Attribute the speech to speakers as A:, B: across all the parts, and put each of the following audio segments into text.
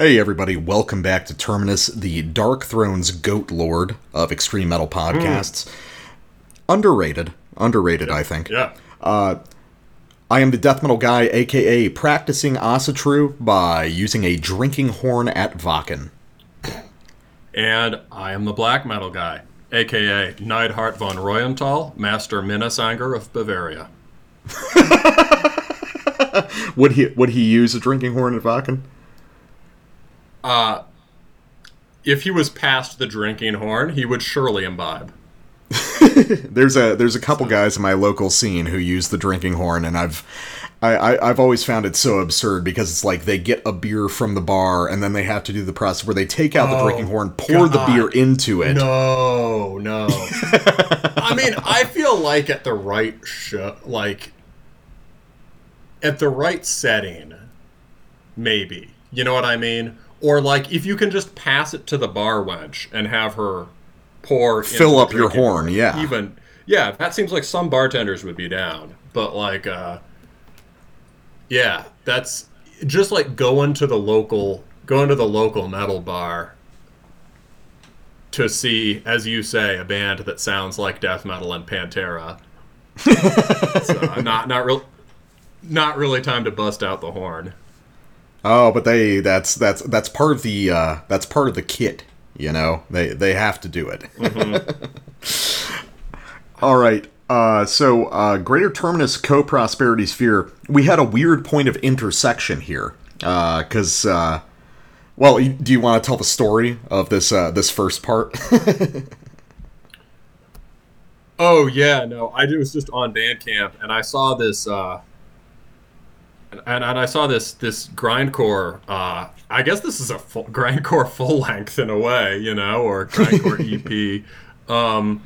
A: Hey everybody, welcome back to Terminus, the Darkthrone's goat lord of extreme metal podcasts. Underrated, underrated, I think.
B: Yeah.
A: Uh, I am the death metal guy, aka practicing Asatru by using a drinking horn at Wacken.
B: And I am the black metal guy, aka Neidhart von Reuental, Master Minnesanger of Bavaria.
A: Would he would he use a drinking horn at Wacken?
B: Uh, if he was past the drinking horn, he would surely imbibe.
A: There's a there's a couple guys in my local scene who use the drinking horn, and I've I, I, I've always found it so absurd because it's like they get a beer from the bar and then they have to do the process where they take out the
B: Oh,
A: drinking horn, pour the beer into it.
B: No, no. I mean, I feel like at the right show, like at the right setting, maybe. You know what I mean? Or like if you can just pass it to the bar wench and have her pour
A: Fill up your horn, yeah.
B: Even yeah, that seems like some bartenders would be down. But like uh yeah, that's just like going to the local going to the local metal bar to see, as you say, a band that sounds like death metal and Pantera. so not not real not really time to bust out the horn.
A: Oh, but they that's that's that's part of the uh, that's part of the kit. You know, they they have to do it. All right. Uh, so, uh, Greater Terminus Co Prosperity Sphere, we had a weird point of intersection here. Because, uh, well, do you want to tell the story of this uh, this first part?
B: Oh yeah, no, I was just on Bandcamp and I saw this uh and, and I saw this this grindcore uh I guess this is a full, grindcore full length in a way, you know, or grindcore EP. Um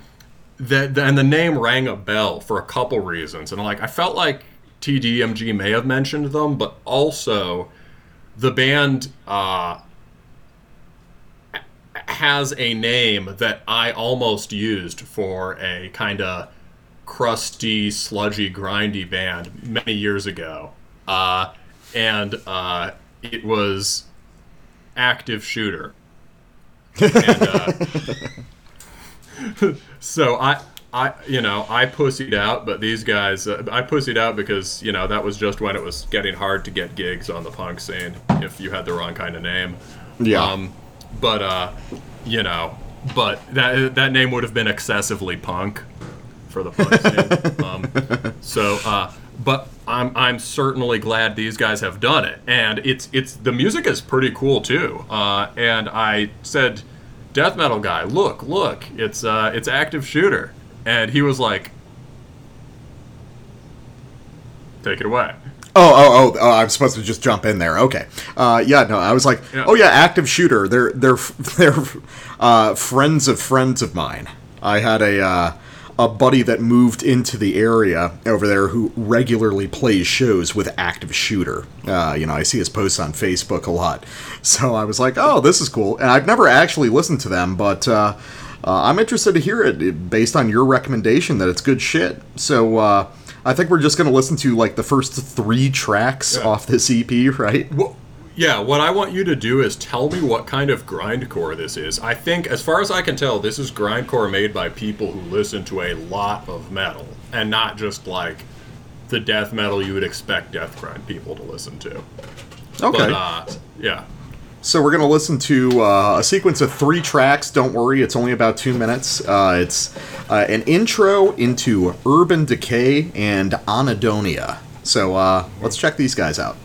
B: that and the name rang a bell for a couple reasons. And like I felt like TDMG may have mentioned them, but also the band uh has a name that I almost used for a kind of crusty, sludgy, grindy band many years ago. Uh, and uh, it was Active Shooter. And, uh, so I, I, you know, I pussied out, but these guys, uh, I pussied out because, you know, that was just when it was getting hard to get gigs on the punk scene if you had the wrong kind of name.
A: Yeah.
B: Um, but uh, you know, but that that name would have been excessively punk for the punk scene. um, so, uh, but I'm I'm certainly glad these guys have done it, and it's it's the music is pretty cool too. Uh, and I said, death metal guy, look, look, it's uh, it's active shooter, and he was like, take it away.
A: Oh, oh, oh, oh! I'm supposed to just jump in there. Okay. Uh, yeah, no, I was like,
B: Yeah.
A: oh yeah, active shooter. They're they're they're uh, friends of friends of mine. I had a uh, a buddy that moved into the area over there who regularly plays shows with active shooter. Uh, you know, I see his posts on Facebook a lot, so I was like, oh, this is cool. And I've never actually listened to them, but. Uh, uh, I'm interested to hear it based on your recommendation that it's good shit. So uh, I think we're just going to listen to like the first three tracks
B: Yeah.
A: off this EP, right?
B: Well, yeah, what I want you to do is tell me what kind of grindcore this is. I think, as far as I can tell, this is grindcore made by people who listen to a lot of metal, and not just like the death metal you would expect death grind people to listen to.
A: Okay.
B: But uh, yeah,
A: so we're going to listen to uh, a sequence of three tracks. Don't worry, it's only about two minutes. Uh, it's uh, an intro into Urban Decay and Anhedonia. So uh, let's check these guys out.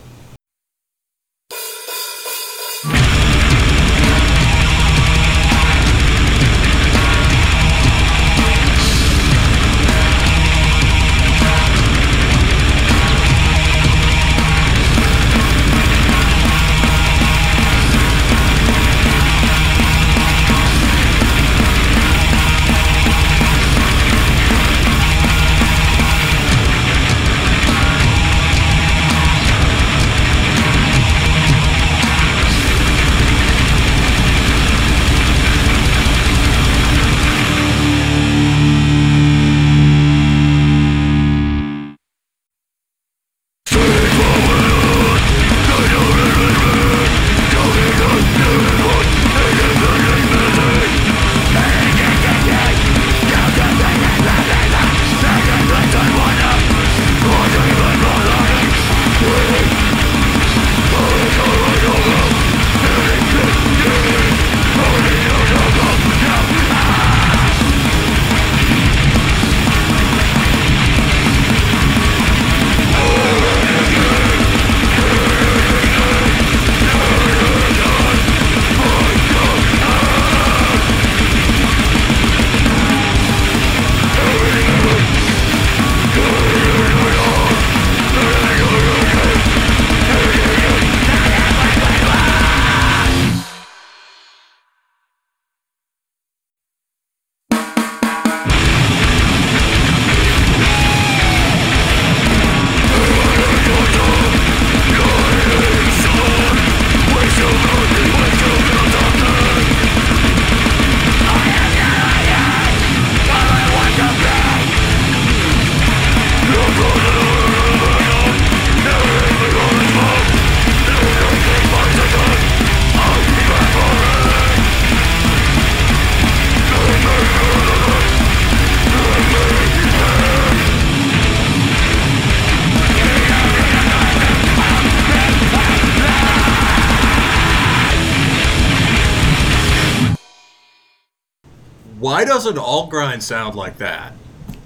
B: Why doesn't all grind sound like that?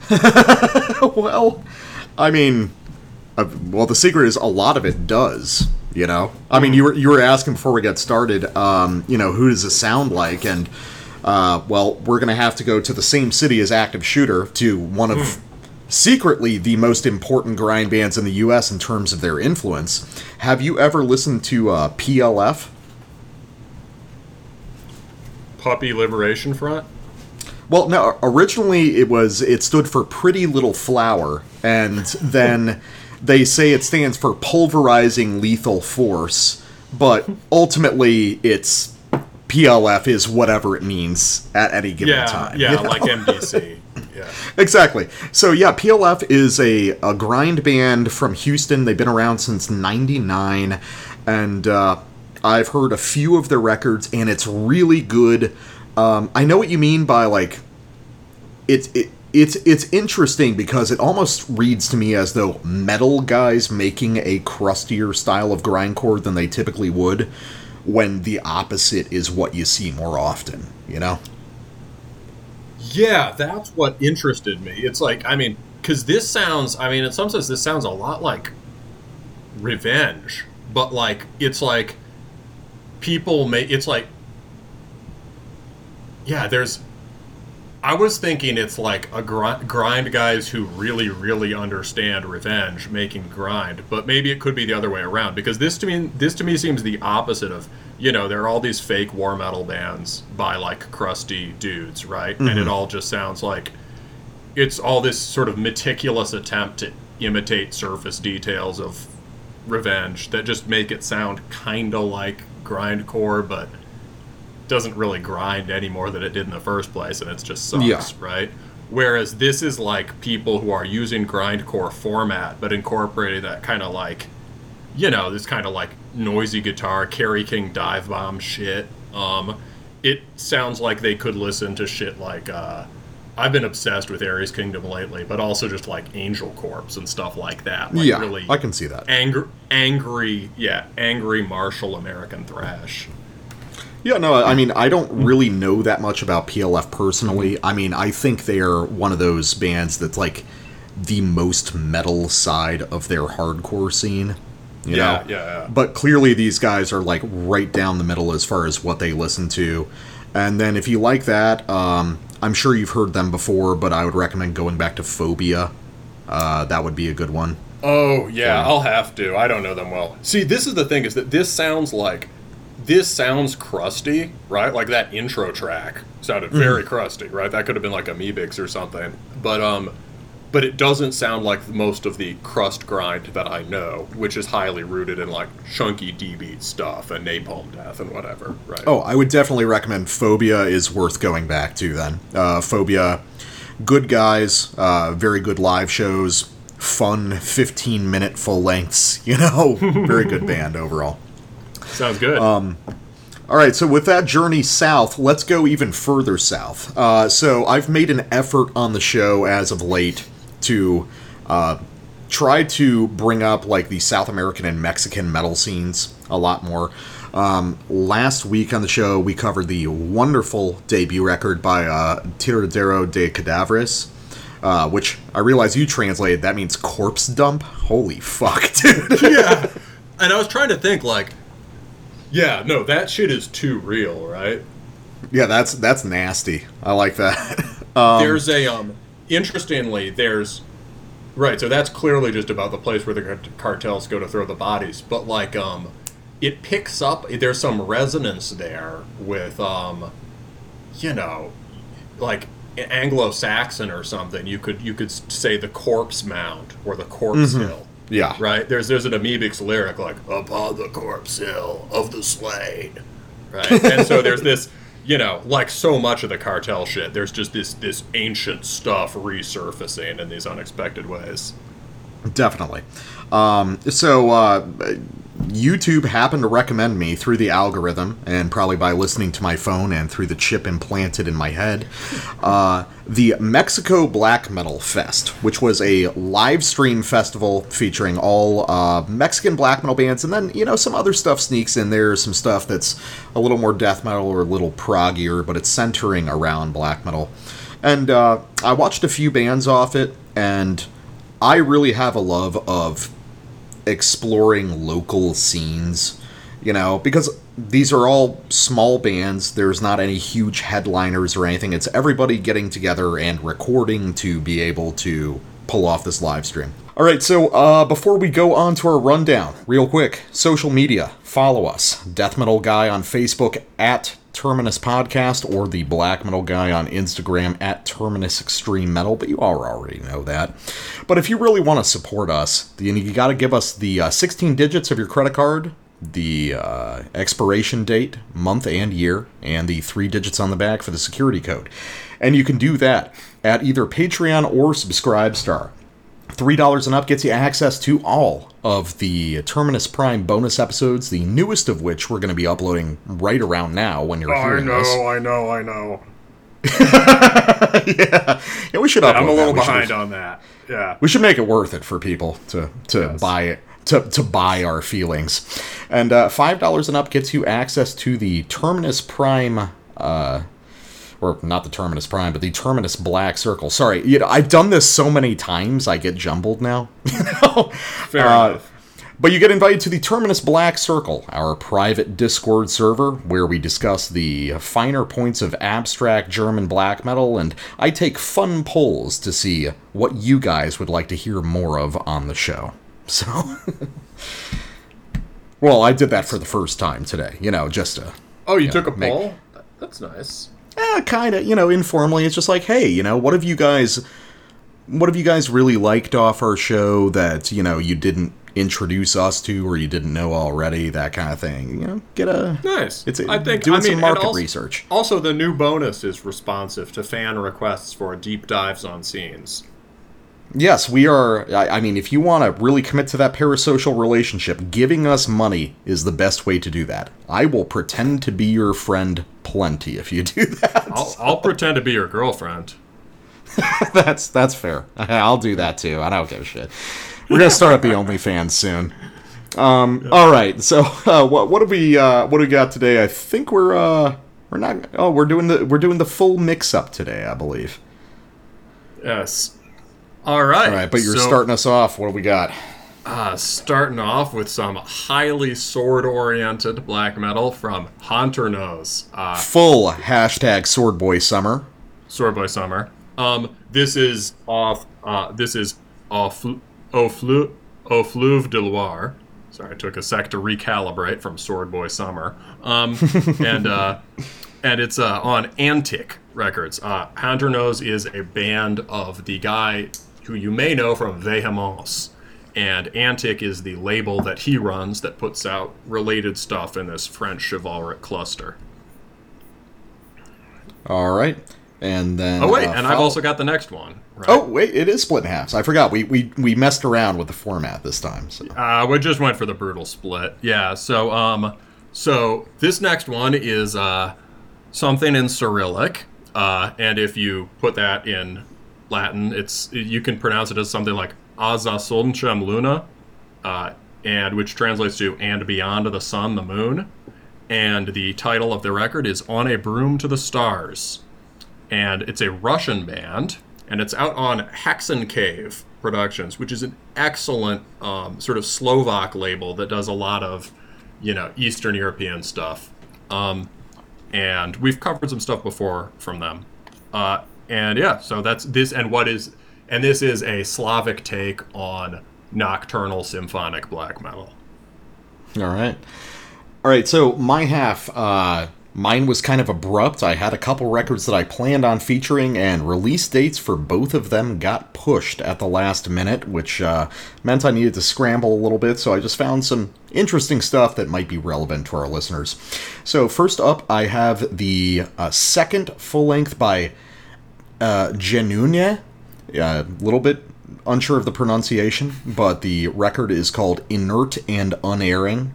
A: well, I mean, uh, well, the secret is a lot of it does. You know, I mean, you were you were asking before we got started. Um, you know, who does it sound like? And uh, well, we're gonna have to go to the same city as Active Shooter to one of secretly the most important grind bands in the U.S. in terms of their influence. Have you ever listened to uh, PLF?
B: Puppy Liberation Front.
A: Well, no. Originally, it was it stood for Pretty Little Flower, and then they say it stands for Pulverizing Lethal Force, but ultimately, it's PLF is whatever it means at any given
B: Yeah,
A: time.
B: yeah,
A: you know?
B: like MDC. Yeah.
A: Exactly. So yeah, PLF is a, a grind band from Houston. They've been around since '99, and uh, I've heard a few of their records, and it's really good. Um, I know what you mean by like it's it, it's it's interesting because it almost reads to me as though metal guys making a crustier style of grindcore than they typically would, when the opposite is what you see more often. You know.
B: Yeah, that's what interested me. It's like, I mean, because this sounds, I mean, in some sense, this sounds a lot like revenge, but like, it's like people make, it's like, yeah, there's, I was thinking it's like a grind, grind guys who really, really understand revenge making grind, but maybe it could be the other way around because this to me, this to me seems the opposite of, you know, there are all these fake war metal bands by like crusty dudes, right? And it mm-hmm. all just sounds like it's all this sort of meticulous attempt to imitate surface details of revenge that just make it sound kind of like grindcore, but doesn't really grind any more than it did in the first place, and it just sucks,
A: Yeah.
B: right? Whereas this is like people who are using grindcore format, but incorporating that kind of like, you know, this kind of like noisy guitar, Kerry King dive bomb shit. Um, it sounds like they could listen to shit like. Uh, I've been obsessed with Ares Kingdom lately, but also just like Angel Corpse and stuff like that. Like
A: yeah,
B: really
A: I can see that.
B: angry, angry, yeah, angry martial American thrash.
A: Yeah, no, I mean, I don't really know that much about PLF personally. I mean, I think they're one of those bands that's like the most metal side of their hardcore scene. You
B: Yeah,
A: know?
B: yeah, yeah.
A: But clearly, these guys are like right down the middle as far as what they listen to. And then, if you like that, um, I'm sure you've heard them before, but I would recommend going back to Phobia. Uh, that would be a good one.
B: Oh yeah,
A: Yeah.
B: I'll have to. I don't know them well. See, this is the thing: is that this sounds like this sounds crusty, right? Like that intro track sounded very crusty, right? That could have been like Amebix or something, but um, but it doesn't sound like most of the crust grind that I know, which is highly rooted in like chunky D beat stuff and napalm death and whatever, right?
A: Oh, I would definitely recommend Phobia is worth going back to then. Uh, Phobia, good guys, uh, very good live shows, fun 15 minute full lengths, you know, very good band overall.
B: Sounds good.
A: Um, All right, so with that journey south, let's go even further south. Uh, so I've made an effort on the show as of late to uh, try to bring up like the South American and Mexican metal scenes a lot more. Um, last week on the show, we covered the wonderful debut record by uh, Tiradero de Cadavres. Uh, which I realize you translated. That means corpse dump. Holy fuck, dude!
B: yeah, and I was trying to think like, yeah, no, that shit is too real, right?
A: yeah, that's that's nasty. I like that. um,
B: there's a um interestingly there's right so that's clearly just about the place where the cartels go to throw the bodies but like um it picks up there's some resonance there with um you know like anglo-saxon or something you could you could say the corpse mound or the corpse hill
A: yeah,
B: right? There's there's an amebix lyric like upon the corpse hill of the slain. Right? And so there's this you know like so much of the cartel shit there's just this this ancient stuff resurfacing in these unexpected ways.
A: Definitely. Um, so uh, YouTube happened to recommend me through the algorithm, and probably by listening to my phone and through the chip implanted in my head, uh, the Mexico Black Metal Fest, which was a live stream festival featuring all uh, Mexican black metal bands, and then, you know, some other stuff sneaks in there, some stuff that's a little more death metal or a little proggier, but it's centering around black metal. And uh, I watched a few bands off it, and I really have a love of exploring local scenes, you know, because these are all small bands. There's not any huge headliners or anything. It's everybody getting together and recording to be able to pull off this live stream. All right, so uh, before we go on to our rundown, real quick, social media, follow us. Death Metal Guy on Facebook at Terminus Podcast or the Black Metal Guy on Instagram at Terminus Extreme Metal, but you all already know that. But if you really want to support us, then you got to give us the uh, 16 digits of your credit card, the uh, expiration date, month and year, and the three digits on the back for the security code. And you can do that at either Patreon or Subscribestar. $3 and up gets you access to all of the Terminus Prime bonus episodes, the newest of which we're going to be uploading right around now when you're
B: I
A: hearing
B: know,
A: this.
B: I know, I know.
A: yeah. yeah, we should upload
B: I'm a little behind on that. Yeah.
A: we should make it worth it for people to to
B: Yes.
A: buy it to, to buy our feelings and uh, five dollars and up gets you access to the terminus prime uh or not the terminus prime but the terminus black circle sorry you know i've done this so many times i get jumbled now you know
B: Fair
A: Uh,
B: enough.
A: but you get invited to the Terminus Black Circle, our private Discord server, where we discuss the finer points of abstract German black metal, and I take fun polls to see what you guys would like to hear more of on the show. So. well, I did that for the first time today, you know, just to.
B: Oh, you took a
A: make-
B: poll? That's nice.
A: Eh, kind of, you know, informally. It's just like, hey, you know, what have you guys. What have you guys really liked off our show that, you know, you didn't introduce us to or you didn't know already? That kind of thing. You know, get a.
B: Nice.
A: It's a,
B: I think
A: doing
B: I mean,
A: some market
B: also,
A: research.
B: Also, the new bonus is responsive to fan requests for deep dives on scenes.
A: Yes, we are. I, I mean, if you want to really commit to that parasocial relationship, giving us money is the best way to do that. I will pretend to be your friend plenty if you do that.
B: I'll, I'll pretend to be your girlfriend.
A: that's that's fair. I'll do that too. I don't give a shit. We're gonna start up the OnlyFans soon. Um. All right. So, uh, what what do we uh, what do we got today? I think we're uh we're not. Oh, we're doing the we're doing the full mix up today. I believe.
B: Yes. All right.
A: All right, but you're
B: so,
A: starting us off. What do we got?
B: Uh, starting off with some highly sword-oriented black metal from Hanternoz. Uh,
A: Full hashtag Swordboy Summer.
B: Sword Boy Summer. Um, this is off. Uh, this is off. Auflu, Aufluve de Loire. Sorry, I took a sec to recalibrate from Sword Boy Summer. Um, and uh, and it's uh, on Antiq Records. Uh, Hanternoz is a band of the guy who you may know from Vehemence. And Antiq is the label that he runs that puts out related stuff in this French chivalric cluster.
A: All right, and then.
B: Oh wait,
A: uh,
B: and I've also got the next one. Right?
A: Oh wait, it is split in halves. I forgot. We we we messed around with the format this time. So.
B: Uh, we just went for the brutal split. Yeah. So um, so this next one is uh, something in Cyrillic, uh, and if you put that in Latin, it's you can pronounce it as something like Aza Solncem Luna, uh, and which translates to "and beyond the sun, the moon." And the title of the record is "On a Broom to the Stars." and it's a Russian band, and it's out on Hexen Cave Productions, which is an excellent um, sort of Slovak label that does a lot of, you know, Eastern European stuff. Um, and we've covered some stuff before from them. Uh, and yeah, so that's this, and what is, and this is a Slavic take on nocturnal symphonic black metal.
A: All right. All right, so my half, uh, mine was kind of abrupt. I had a couple records that I planned on featuring, and release dates for both of them got pushed at the last minute, which uh, meant I needed to scramble a little bit, so I just found some interesting stuff that might be relevant to our listeners. So, first up, I have the uh, second full length by uh, a little bit unsure of the pronunciation, but the record is called Inert and Unerring.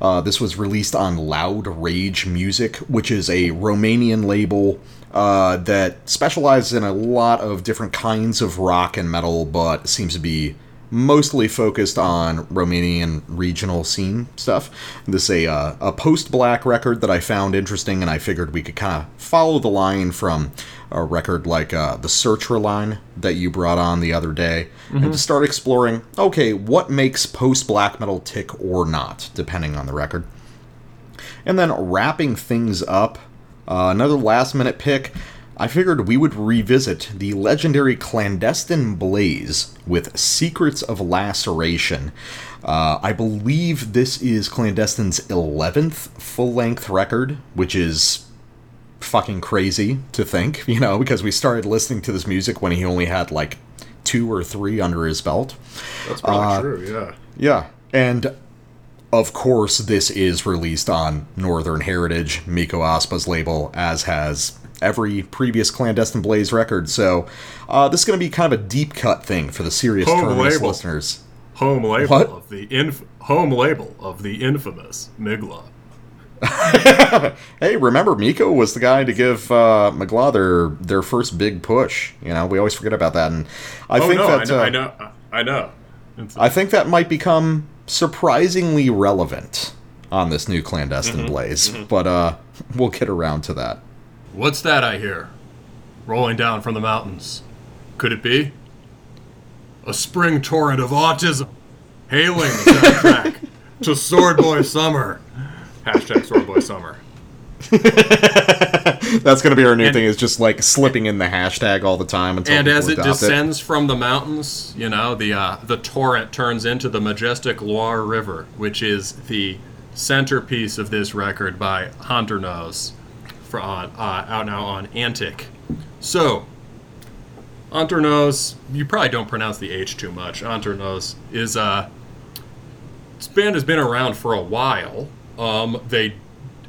A: Uh, this was released on Loud Rage Music, which is a Romanian label uh, that specializes in a lot of different kinds of rock and metal, but seems to be mostly focused on Romanian regional scene stuff. This is a, uh, a post black record that I found interesting, and I figured we could kind of follow the line from a record like uh, the Searcher line that you brought on the other day, and to start exploring okay, what makes post black metal tick or not, depending on the record. And then wrapping things up, uh, another last minute pick. I figured we would revisit the legendary Clandestine Blaze with Secrets of Laceration. Uh, I believe this is Clandestine's 11th full length record, which is fucking crazy to think, you know, because we started listening to this music when he only had like two or three under his belt.
B: That's probably
A: Uh,
B: true. Yeah.
A: Yeah, and of course, this is released on Northern Heritage, Mikko Aspa's label, as has every previous Clandestine Blaze record. So, uh, this is going to be kind of a deep cut thing for the serious
B: Home label.
A: listeners.
B: Home label
A: What?
B: of the inf- home label of the infamous Mgła.
A: Hey, remember Mikko was the guy to give uh, Mgła their, their first big push. You know, we always forget about that, and I
B: oh
A: think
B: no,
A: that
B: I know,
A: uh,
B: I know, I know.
A: I think that might become surprisingly relevant on this new Clandestine Blaze. But uh, we'll get around to that.
B: What's that I hear? Rolling down from the mountains. Could it be? A spring torrent of autism. Hailing the soundtrack to Swordboy Summer. Hashtag Swordboy Summer.
A: That's gonna be our new
B: And-
A: thing. Is just like slipping in the hashtag all the time until
B: And as it
A: adopt
B: descends from the mountains, you know, the uh, the torrent turns into the majestic Loire River, which is the centerpiece of this record by Hanternoz, for on uh, out now on Antiq. So, Hanternoz, you probably don't pronounce the H too much. Hanternoz is uh, this band has been around for a while. Um, they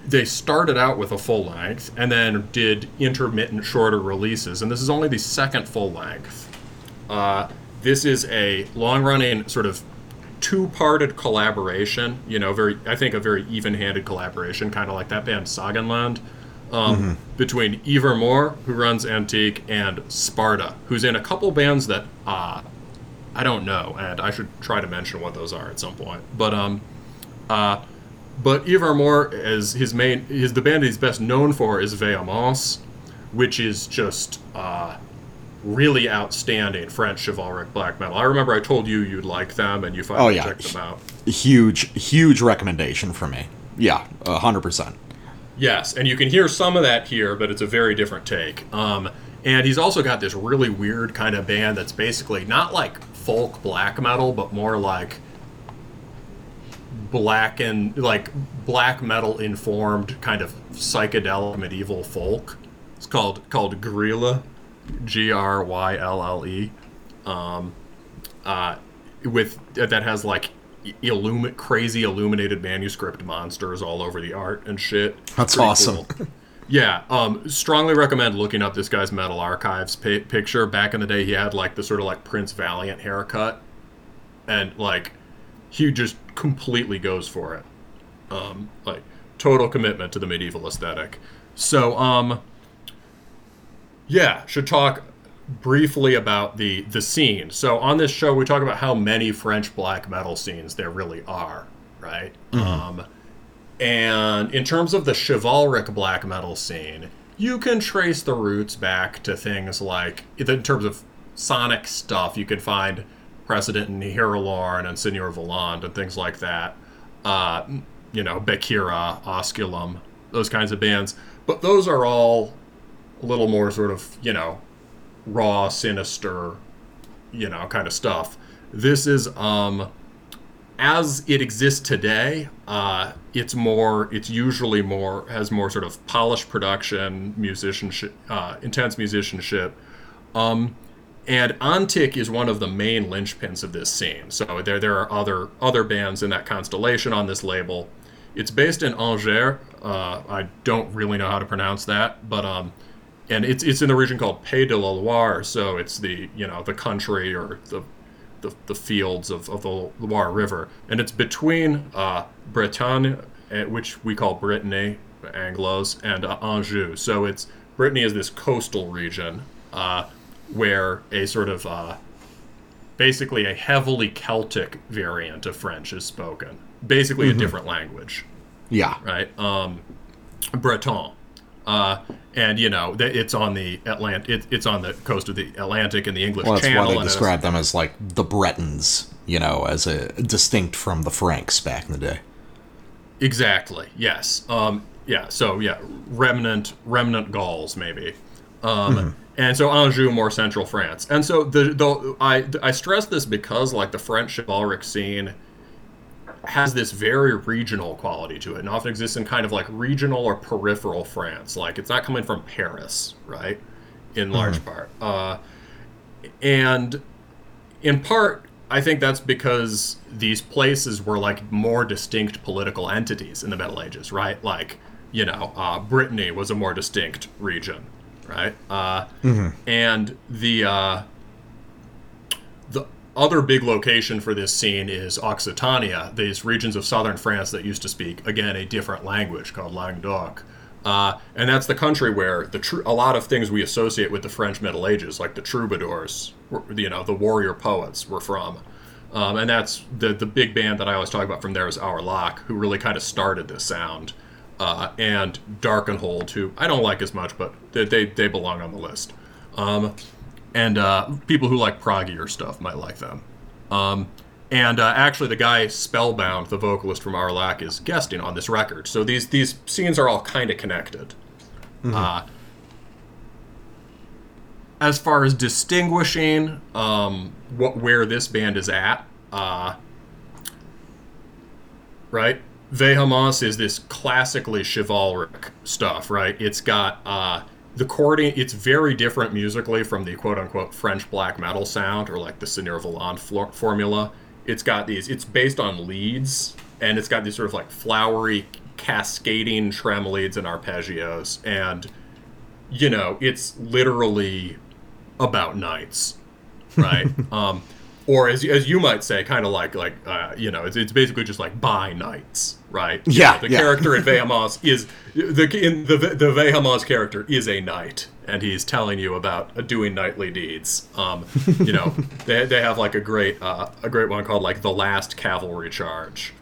B: they started out with a full length and then did intermittent shorter releases, and this is only the second full length. Uh, this is a long running sort of two parted collaboration, you know, very I think a very even handed collaboration, kind of like that band Saganland. Um, Between Ever Moore, who runs Antiq, and Sparta, who's in a couple bands that uh, I don't know, and I should try to mention what those are at some point. But um, uh, but Ivar Moore is his main his the band he's best known for is Vehemence, which is just uh, really outstanding French chivalric black metal. I remember I told you you'd like them, and you finally
A: Oh, yeah.
B: checked them out.
A: Huge, huge recommendation for me. Yeah, hundred percent.
B: Yes, and you can hear some of that here, but it's a very different take. Um, and he's also got this really weird kind of band that's basically not like folk black metal, but more like black and like black metal informed kind of psychedelic medieval folk. It's called called Grylle, G R Y L L E. Um, uh, with that has like illumi- crazy illuminated manuscript monsters all over the art and shit.
A: That's
B: Pretty
A: awesome.
B: cool. Yeah, um, strongly recommend looking up this guy's Metal Archives pi picture. Back in the day, he had like the sort of like Prince Valiant haircut, and like he just completely goes for it. Um, like total commitment to the medieval aesthetic. So, um, yeah, should talk briefly about the the scene. So on this show, we talk about how many French black metal scenes there really are, right? Um, and in terms of the chivalric black metal scene, you can trace the roots back to things like, in terms of sonic stuff, you can find precedent in Hirilorn and Seigneur Voland and things like that. Uh, you know, Bekira, Osculum, those kinds of bands. But those are all a little more sort of, you know, raw, sinister, you know, kind of stuff. This is, um, as it exists today, uh, it's more, it's usually more, has more sort of polished production, musicianship, uh, intense musicianship. Um, and Antiq is one of the main linchpins of this scene. So there, there are other other bands in that constellation on this label. It's based in Angers. Uh, I don't really know how to pronounce that, but um, and it's it's in the region called Pays de la Loire. So it's the you know the country or the the, the fields of, of the Loire River, and it's between uh, Bretagne, eh, which we call Brittany, Anglos, and uh, Anjou. So it's Brittany is this coastal region uh, where a sort of uh, basically a heavily Celtic variant of French is spoken, basically a different language,
A: Yeah.
B: right? Um, Breton. Uh, and you know it's on the Atlant- it, it's on the coast of the Atlantic and the English
A: Well, that's
B: Channel.
A: why they describe them as like the Bretons, you know, as a distinct from the Franks back in the day.
B: Exactly. Yes. Um, yeah. So yeah, remnant remnant Gauls maybe. Um, And so Anjou, more central France. And so the, the I I stress this because like the French chivalric scene has this very regional quality to it, and often exists in kind of like regional or peripheral France. Like it's not coming from Paris, right? In large part. Uh, and in part, I think that's because these places were like more distinct political entities in the Middle Ages, right? Like, you know, uh, Brittany was a more distinct region, right? Uh, And the uh, the other big location for this scene is Occitania, these regions of southern France that used to speak again a different language called Languedoc. Uh, and that's the country where the tr- a lot of things we associate with the French Middle Ages, like the troubadours, you know, the warrior poets, were from. Um, and that's the the big band that I always talk about from there is Aorlhac, who really kind of started this sound. Uh, and Darkenhold, who I don't like as much, but they, they, they belong on the list. Um, and uh, people who like proggier stuff might like them. Um, and uh, actually, the guy Spellbound, the vocalist from Aorlhac, is guesting on this record. So these these scenes are all kind of connected. Uh, as far as distinguishing um, what where this band is at, uh, right? Vehemence is this classically chivalric stuff, right? It's got uh, the chording. It's very different musically from the quote unquote French black metal sound or like the Seigneur Voland flo- formula. It's got these. It's based on leads, and it's got these sort of like flowery, cascading tremolo leads and arpeggios, and you know, it's literally about knights, right? um, or as, as you might say, kind of like like uh, you know, it's, it's basically just like by knights, right?
A: Yeah,
B: the
A: yeah.
B: character in Vehemence is the in the the Vehemence character is a knight, and he's telling you about uh, doing knightly deeds. Um, you know, they, they have like a great uh, a great one called like the Last Cavalry Charge.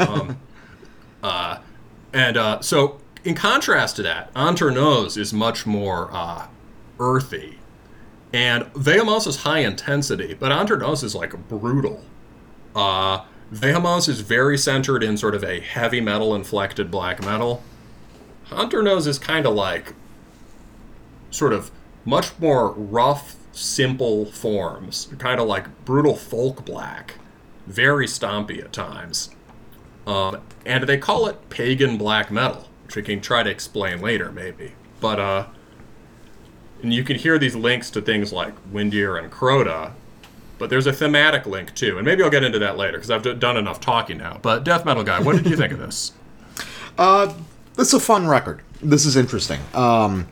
B: Um, uh, and uh, so, in contrast to that, Hanternoz is much more uh, earthy. And Vehemence is high intensity, but Hanternoz is like brutal. Uh, Vehemence is very centered in sort of a heavy metal inflected black metal. Hanternoz is kind of like sort of much more rough, simple forms, kind of like brutal folk black, very stompy at times. Um, and they call it pagan black metal, which we can try to explain later, maybe. But uh, and you can hear these links to things like Windir and Kroda, but there's a thematic link too, and maybe I'll get into that later because I've d- done enough talking now. But Death Metal Guy, what did you think of this?
A: Uh, This is a fun record. This is interesting. Um,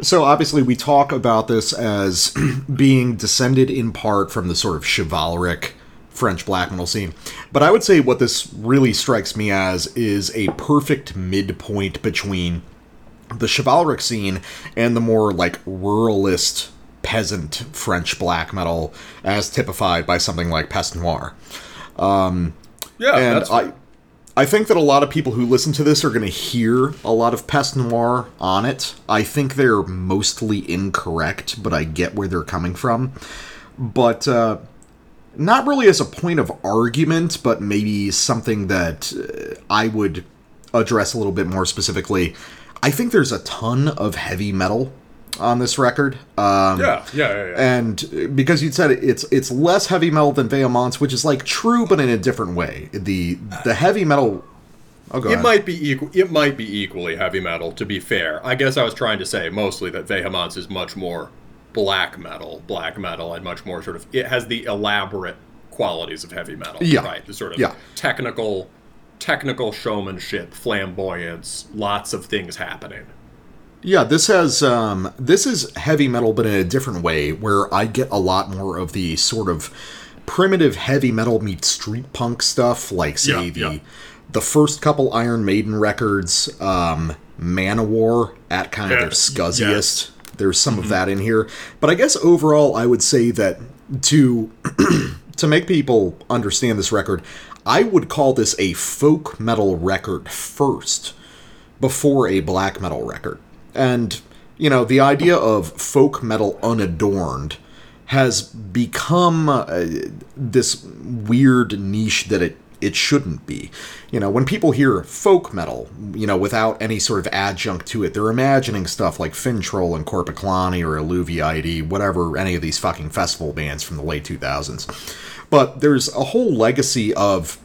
A: so obviously, we talk about this as being descended in part from the sort of chivalric French black metal scene, but I would say what this really strikes me as is a perfect midpoint between the chivalric scene and the more like ruralist peasant French black metal, as typified by something like Peste Noire.
B: Yeah,
A: And I, I think that a lot of people who listen to this are going to hear a lot of Peste Noire on it. I think they're mostly incorrect, but I get where they're coming from. But uh, not really as a point of argument, but maybe something that uh, I would address a little bit more specifically. I think there's a ton of heavy metal on this record. Um,
B: yeah, yeah, yeah, yeah.
A: and because you said it, it's it's less heavy metal than Vehemence, which is like true, but in a different way. The the heavy metal. Oh, go
B: It
A: ahead.
B: might be equal. It might be equally heavy metal. To be fair, I guess I was trying to say mostly that Vehemence is much more black metal, black metal, and much more sort of. It has the elaborate qualities of heavy metal.
A: Yeah.
B: right. The sort of
A: Yeah.
B: technical, technical showmanship, flamboyance, lots of things happening.
A: Yeah, this has um this is heavy metal, but in a different way, where I get a lot more of the sort of primitive heavy metal meets street punk stuff, like say
B: Yeah,
A: the
B: yeah.
A: the first couple Iron Maiden records, um, Manowar at kind of
B: Yeah,
A: their scuzziest. There's some of that in here, but I guess overall, I would say that to to make people understand this record, I would call this a folk metal record first before a black metal record. And, you know, the idea of folk metal unadorned has become uh, this weird niche that it it shouldn't be. You know, when people hear folk metal, you know, without any sort of adjunct to it, they're imagining stuff like Finntroll and Korpiklaani or Eluveitie, whatever, any of these fucking festival bands from the late 2000s. But there's a whole legacy of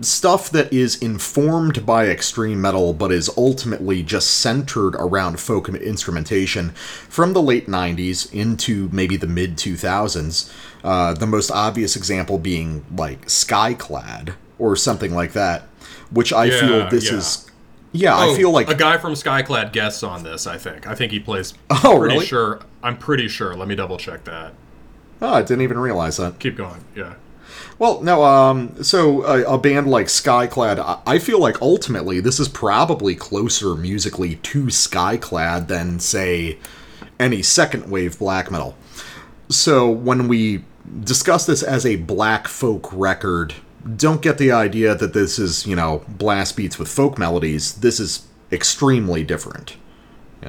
A: stuff that is informed by extreme metal but is ultimately just centered around folk instrumentation from the late 90s into maybe the mid 2000s uh, the most obvious example being like skyclad or something like that which i
B: Yeah,
A: feel this
B: yeah.
A: is yeah
B: Oh,
A: i feel like
B: a guy from Skyclad guests on this. I think. I think he plays.
A: Oh,
B: pretty
A: really?
B: sure. I'm pretty sure. Let me double check that.
A: oh i didn't even realize that
B: Keep going. Yeah.
A: Well, no, um, so a, a band like Skyclad, I, I feel like ultimately this is probably closer musically to Skyclad than, say, any second wave black metal. So when we discuss this as a black folk record, don't get the idea that this is, you know, blast beats with folk melodies. This is extremely different.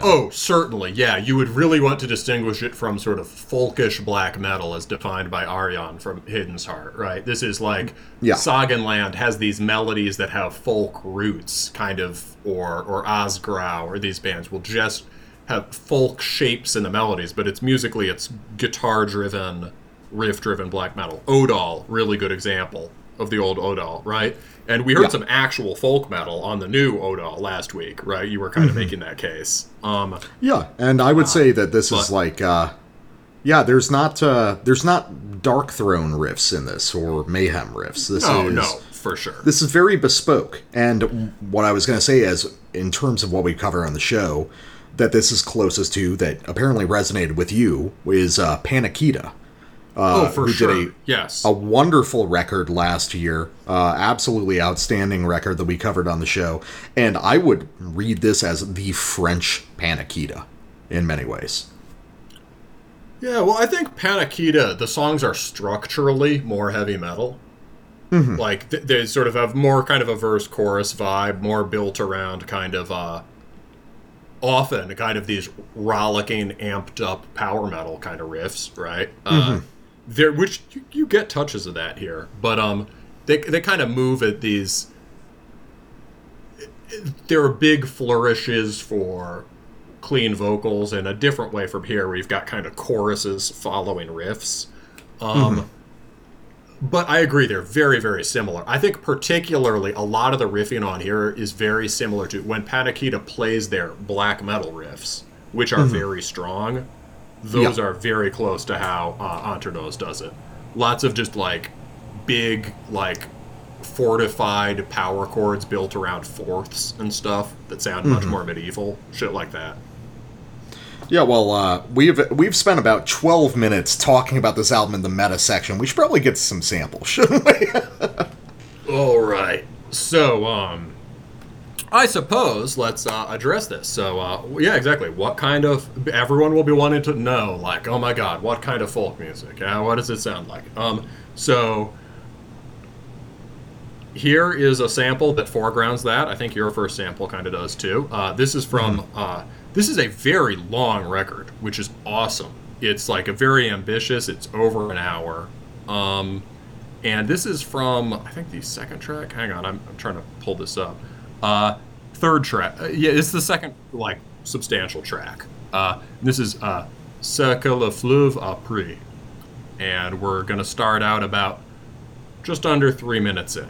B: Oh, certainly. Yeah, you would really want to distinguish it from sort of folkish black metal as defined by Aryan from Hidden's Heart, right? This is like
A: Yeah.
B: Saganland has these melodies that have folk roots, kind of, or or Asgrauw, or these bands will just have folk shapes in the melodies, but it's musically it's guitar driven, riff driven black metal. Odal, really good example of the old Odal, right? And we heard
A: Yeah.
B: some actual folk metal on the new Odal last week, right? You were kind of making that case. Um,
A: Yeah, and I would say that this is like, uh, yeah, there's not uh, there's not Darkthrone riffs in this or Mayhem riffs. This
B: no,
A: is
B: no, for sure.
A: this is very bespoke. And what I was going to say is, in terms of what we cover on the show, that this is closest to that apparently resonated with you is uh, Panychida.
B: oh, for
A: who did
B: sure.
A: a-
B: yes.
A: A wonderful record last year, uh, absolutely outstanding record that we covered on the show, and I would read this as the French Panychida in many ways.
B: Yeah, well, I think Panychida, the songs are structurally more heavy metal. Like th- they sort of have more kind of a verse chorus vibe, more built around kind of uh often kind of these rollicking, amped up power metal kind of riffs, right? Uh, there, which you, you get touches of that here, but um, they they kind of move at these. There are big flourishes for clean vocals in a different way from here, where you've got kind of choruses following riffs. Um, But I agree, they're very, very similar. I think, particularly, a lot of the riffing on here is very similar to when Panychida plays their black metal riffs, which are very strong. Those
A: Yeah.
B: are very close to how uh, Hanternoz does it. Lots of just like big, like fortified power chords built around fourths and stuff that sound much more medieval. Shit like that.
A: Yeah, well, uh, we've we've spent about twelve minutes talking about this album in the meta section. We should probably get some samples, shouldn't we?
B: All right. So, um, I suppose let's uh, address this. So, uh, yeah, exactly. What kind of everyone will be wanting to know, like, oh my god, what kind of folk music? Uh, what does it sound like? Um, so here is a sample that foregrounds that. I think your first sample kind of does too. Uh, this is from. Uh, this is a very long record, which is awesome. It's like a very ambitious. It's over an hour. Um, and this is from I think the second track. Hang on, I'm, I'm trying to pull this up. Uh, third track. Uh, yeah, it's the second like substantial track. Uh, this is uh, Cercle le Fleuve Après, and we're gonna start out about just under three minutes in.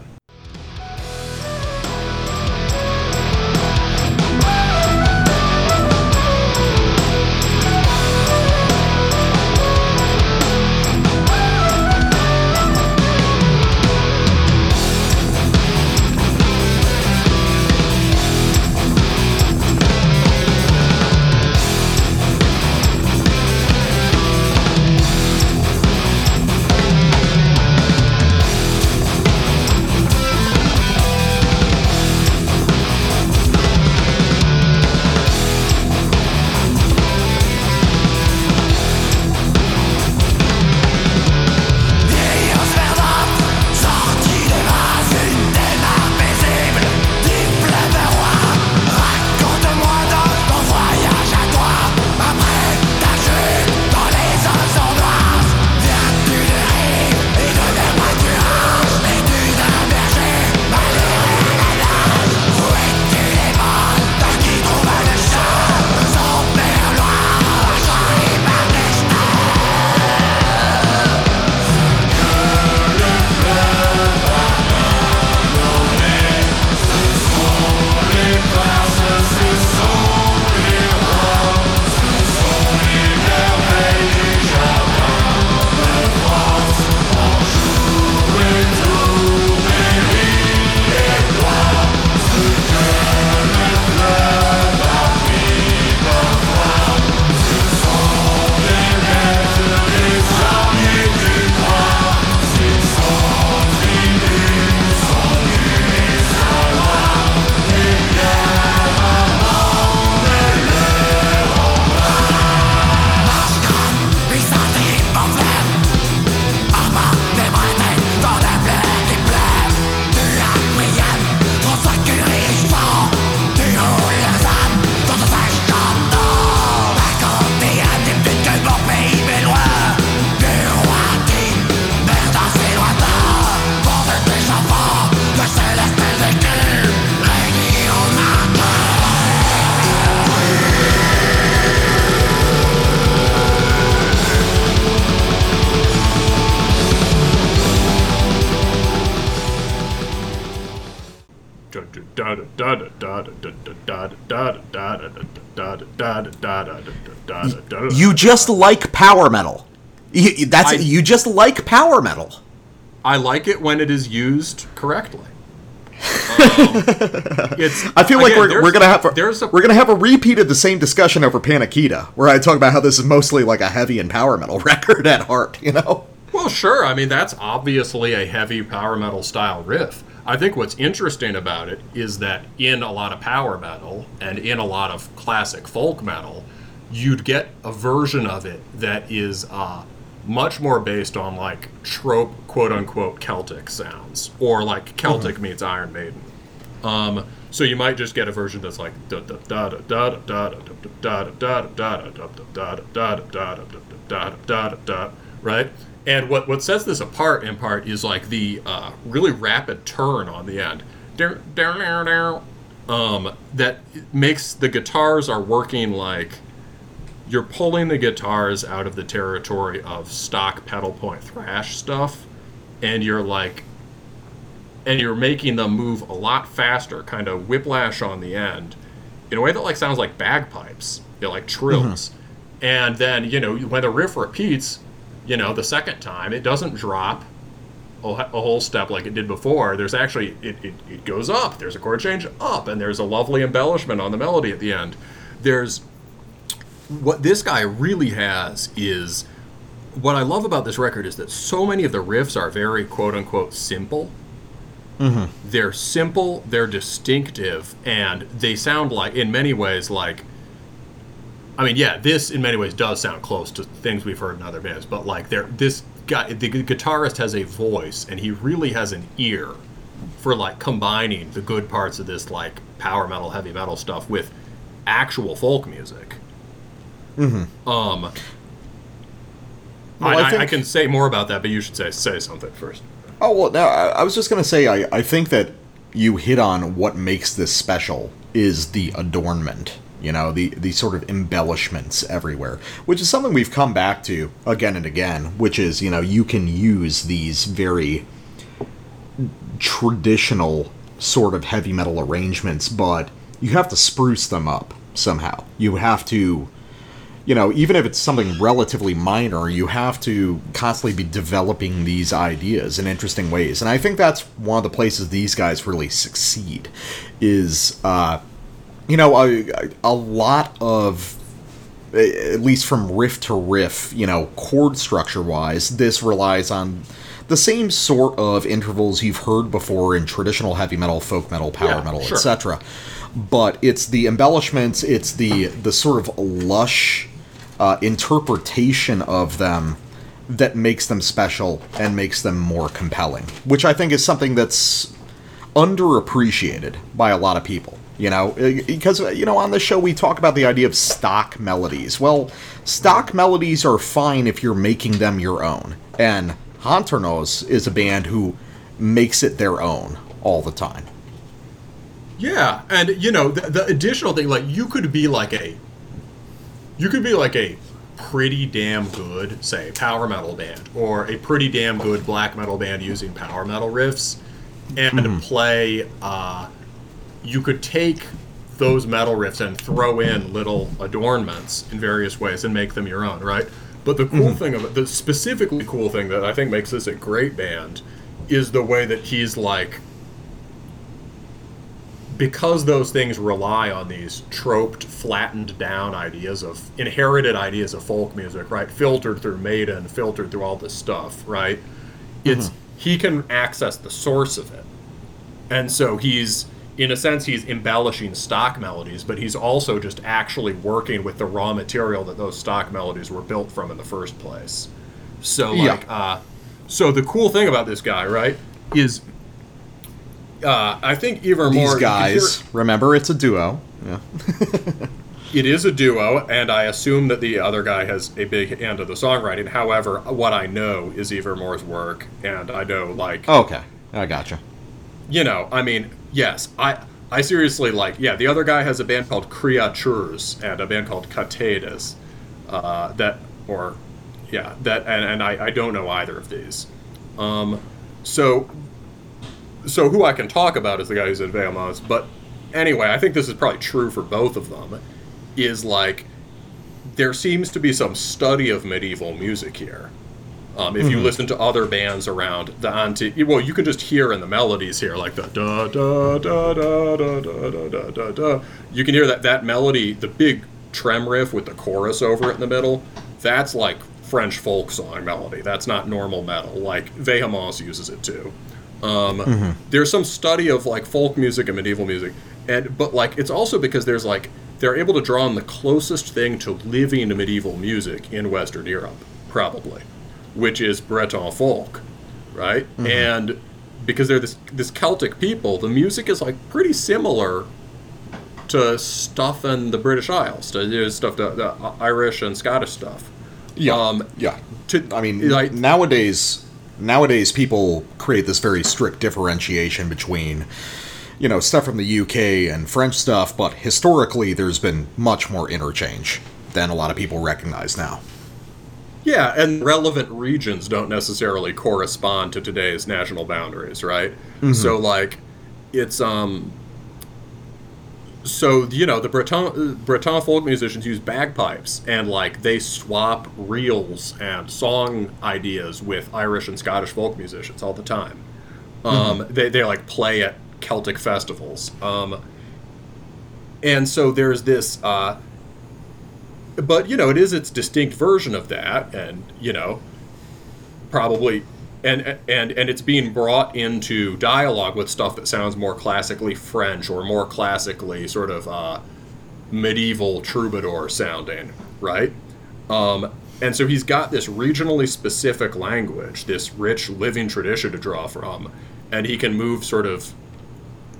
A: Just like power metal. You, that's
B: I-
A: you just like power metal.
B: I like it when it is used correctly. Um, it's.
A: I feel like
B: again,
A: we're, we're gonna have a,
B: a
A: we're gonna have a repeat of the same discussion over Panychida, where I talk about how this is mostly like a heavy and power metal record at heart. You know.
B: Well, sure. I mean, that's obviously a heavy power metal style riff. I think what's interesting about it is that in a lot of power metal and in a lot of classic folk metal, you'd get a version of it that is uh, much more based on like trope, quote unquote, Celtic sounds, or like Celtic meets Iron Maiden. Um, so you might just get a version that's like da da da da da da da da da da da da da da da da da da right? And what what sets this apart in part is like the uh, really rapid turn on the end. Um, that makes the guitars are working like you're pulling the guitars out of the territory of stock pedal point thrash stuff, and you're like and you're making them move a lot faster, kind of whiplash on the end, in a way that like sounds like bagpipes, you know, like trills. Mm-hmm. And then you know when the riff repeats, you know the second time it doesn't drop a, a whole step like it did before. There's actually it, it, it goes up. There's a chord change up, and there's a lovely embellishment on the melody at the end. There's what this guy really has is what I love about this record is that so many of the riffs are very quote unquote simple. Mm-hmm. They're simple, they're distinctive, and they sound like, in many ways, like. I mean, yeah, this in many ways does sound close to things we've heard in other bands, but like, there, this guy, the guitarist has a voice, and he really has an ear for like combining the good parts of this like power metal, heavy metal stuff with actual folk music. Mm-hmm. Um,
A: Well,
B: I,
A: I
B: I, I can say more about that, but you should say say something first.
A: Oh well, no. I, I was just gonna say I, I think that you hit on what makes this special is the adornment. You know, the the sort of embellishments everywhere, which is something we've come back to again and again. Which is, you know, you can use these very traditional sort of heavy metal arrangements, but you have to spruce them up somehow. You have to you know, even if it's something relatively minor, you have to constantly be developing these ideas in interesting ways. And I think that's one of the places these guys really succeed is, uh, you know, a, a lot of, at least from riff to riff, you know, chord structure wise, this relies on the same sort of intervals you've heard before in traditional heavy metal, folk metal, power
B: Yeah,
A: metal,
B: sure.
A: etc. But it's the embellishments, it's the the sort of lush uh, interpretation of them that makes them special and makes them more compelling, which I think is something that's underappreciated by a lot of people. You know, Uh, because you know on the show we talk about the idea of stock melodies. Well, stock melodies are fine if you're making them your own, and Hanternoz is a band who makes it their own all the time.
B: Yeah, and you know the, the additional thing, like you could be like a, you could be like a pretty damn good, say, power metal band, or a pretty damn good black metal band using power metal riffs, and play. Uh, you could take those metal riffs and throw in little adornments in various ways and make them your own, right? But the cool thing of it, the specifically cool thing that I think makes this a great band, is the way that he's like because those things rely on these troped, flattened down ideas of inherited ideas of folk music, right? Filtered through Maiden, filtered through all this stuff, right? It's he can access the source of it, and so he's in a sense he's embellishing stock melodies, but he's also just actually working with the raw material that those stock melodies were built from in the first place. So
A: Yeah.
B: like, uh, so the cool thing about this guy, right, is uh, I think even more
A: These
B: you
A: guys, remember, it's a duo. Yeah.
B: it is a duo, and I assume that the other guy has a big hand of the songwriting. However, what I know is Evermore's work, and I know like
A: Okay, I gotcha.
B: you know, I mean, yes, I I seriously like yeah. The other guy has a band called Creatures and a band called Catedas, uh, that or yeah that and, and I, I don't know either of these. Um, so so who I can talk about is the guy who's in Vehemence, but anyway, I think this is probably true for both of them. Is like there seems to be some study of medieval music here. Um, if you listen to other bands around the anti, well, you can just hear in the melodies here, like the da da da da da da da da da da. You can hear that that melody, the big trem riff with the chorus over it in the middle. That's like French folk song melody. That's not normal metal. Like Vehemence uses it too. Um, There's some study of like folk music and medieval music, and but like it's also because there's like they're able to draw on the closest thing to living medieval music in Western Europe, probably, which is Breton folk, right? And because they're this this Celtic people, the music is like pretty similar to stuff in the British Isles, to you know, stuff the, the Irish and Scottish stuff.
A: Yeah,
B: Um,
A: yeah.
B: to-
A: I mean,
B: like-
A: nowadays, nowadays people create this very strict differentiation between, you know, stuff from the UK and French stuff. But historically, there's been much more interchange than a lot of people recognize now.
B: Yeah, and relevant regions don't necessarily correspond to today's national boundaries, right? So like it's um so you know the Breton Breton folk musicians use bagpipes and like they swap reels and song ideas with Irish and Scottish folk musicians all the time. Um, they they like play at Celtic festivals. Um, and so there's this uh, but you know it is its distinct version of that and you know probably and and and it's being brought into dialogue with stuff that sounds more classically french or more classically sort of uh, medieval troubadour sounding right? Um, and so he's got this regionally specific language this rich living tradition to draw from and he can move sort of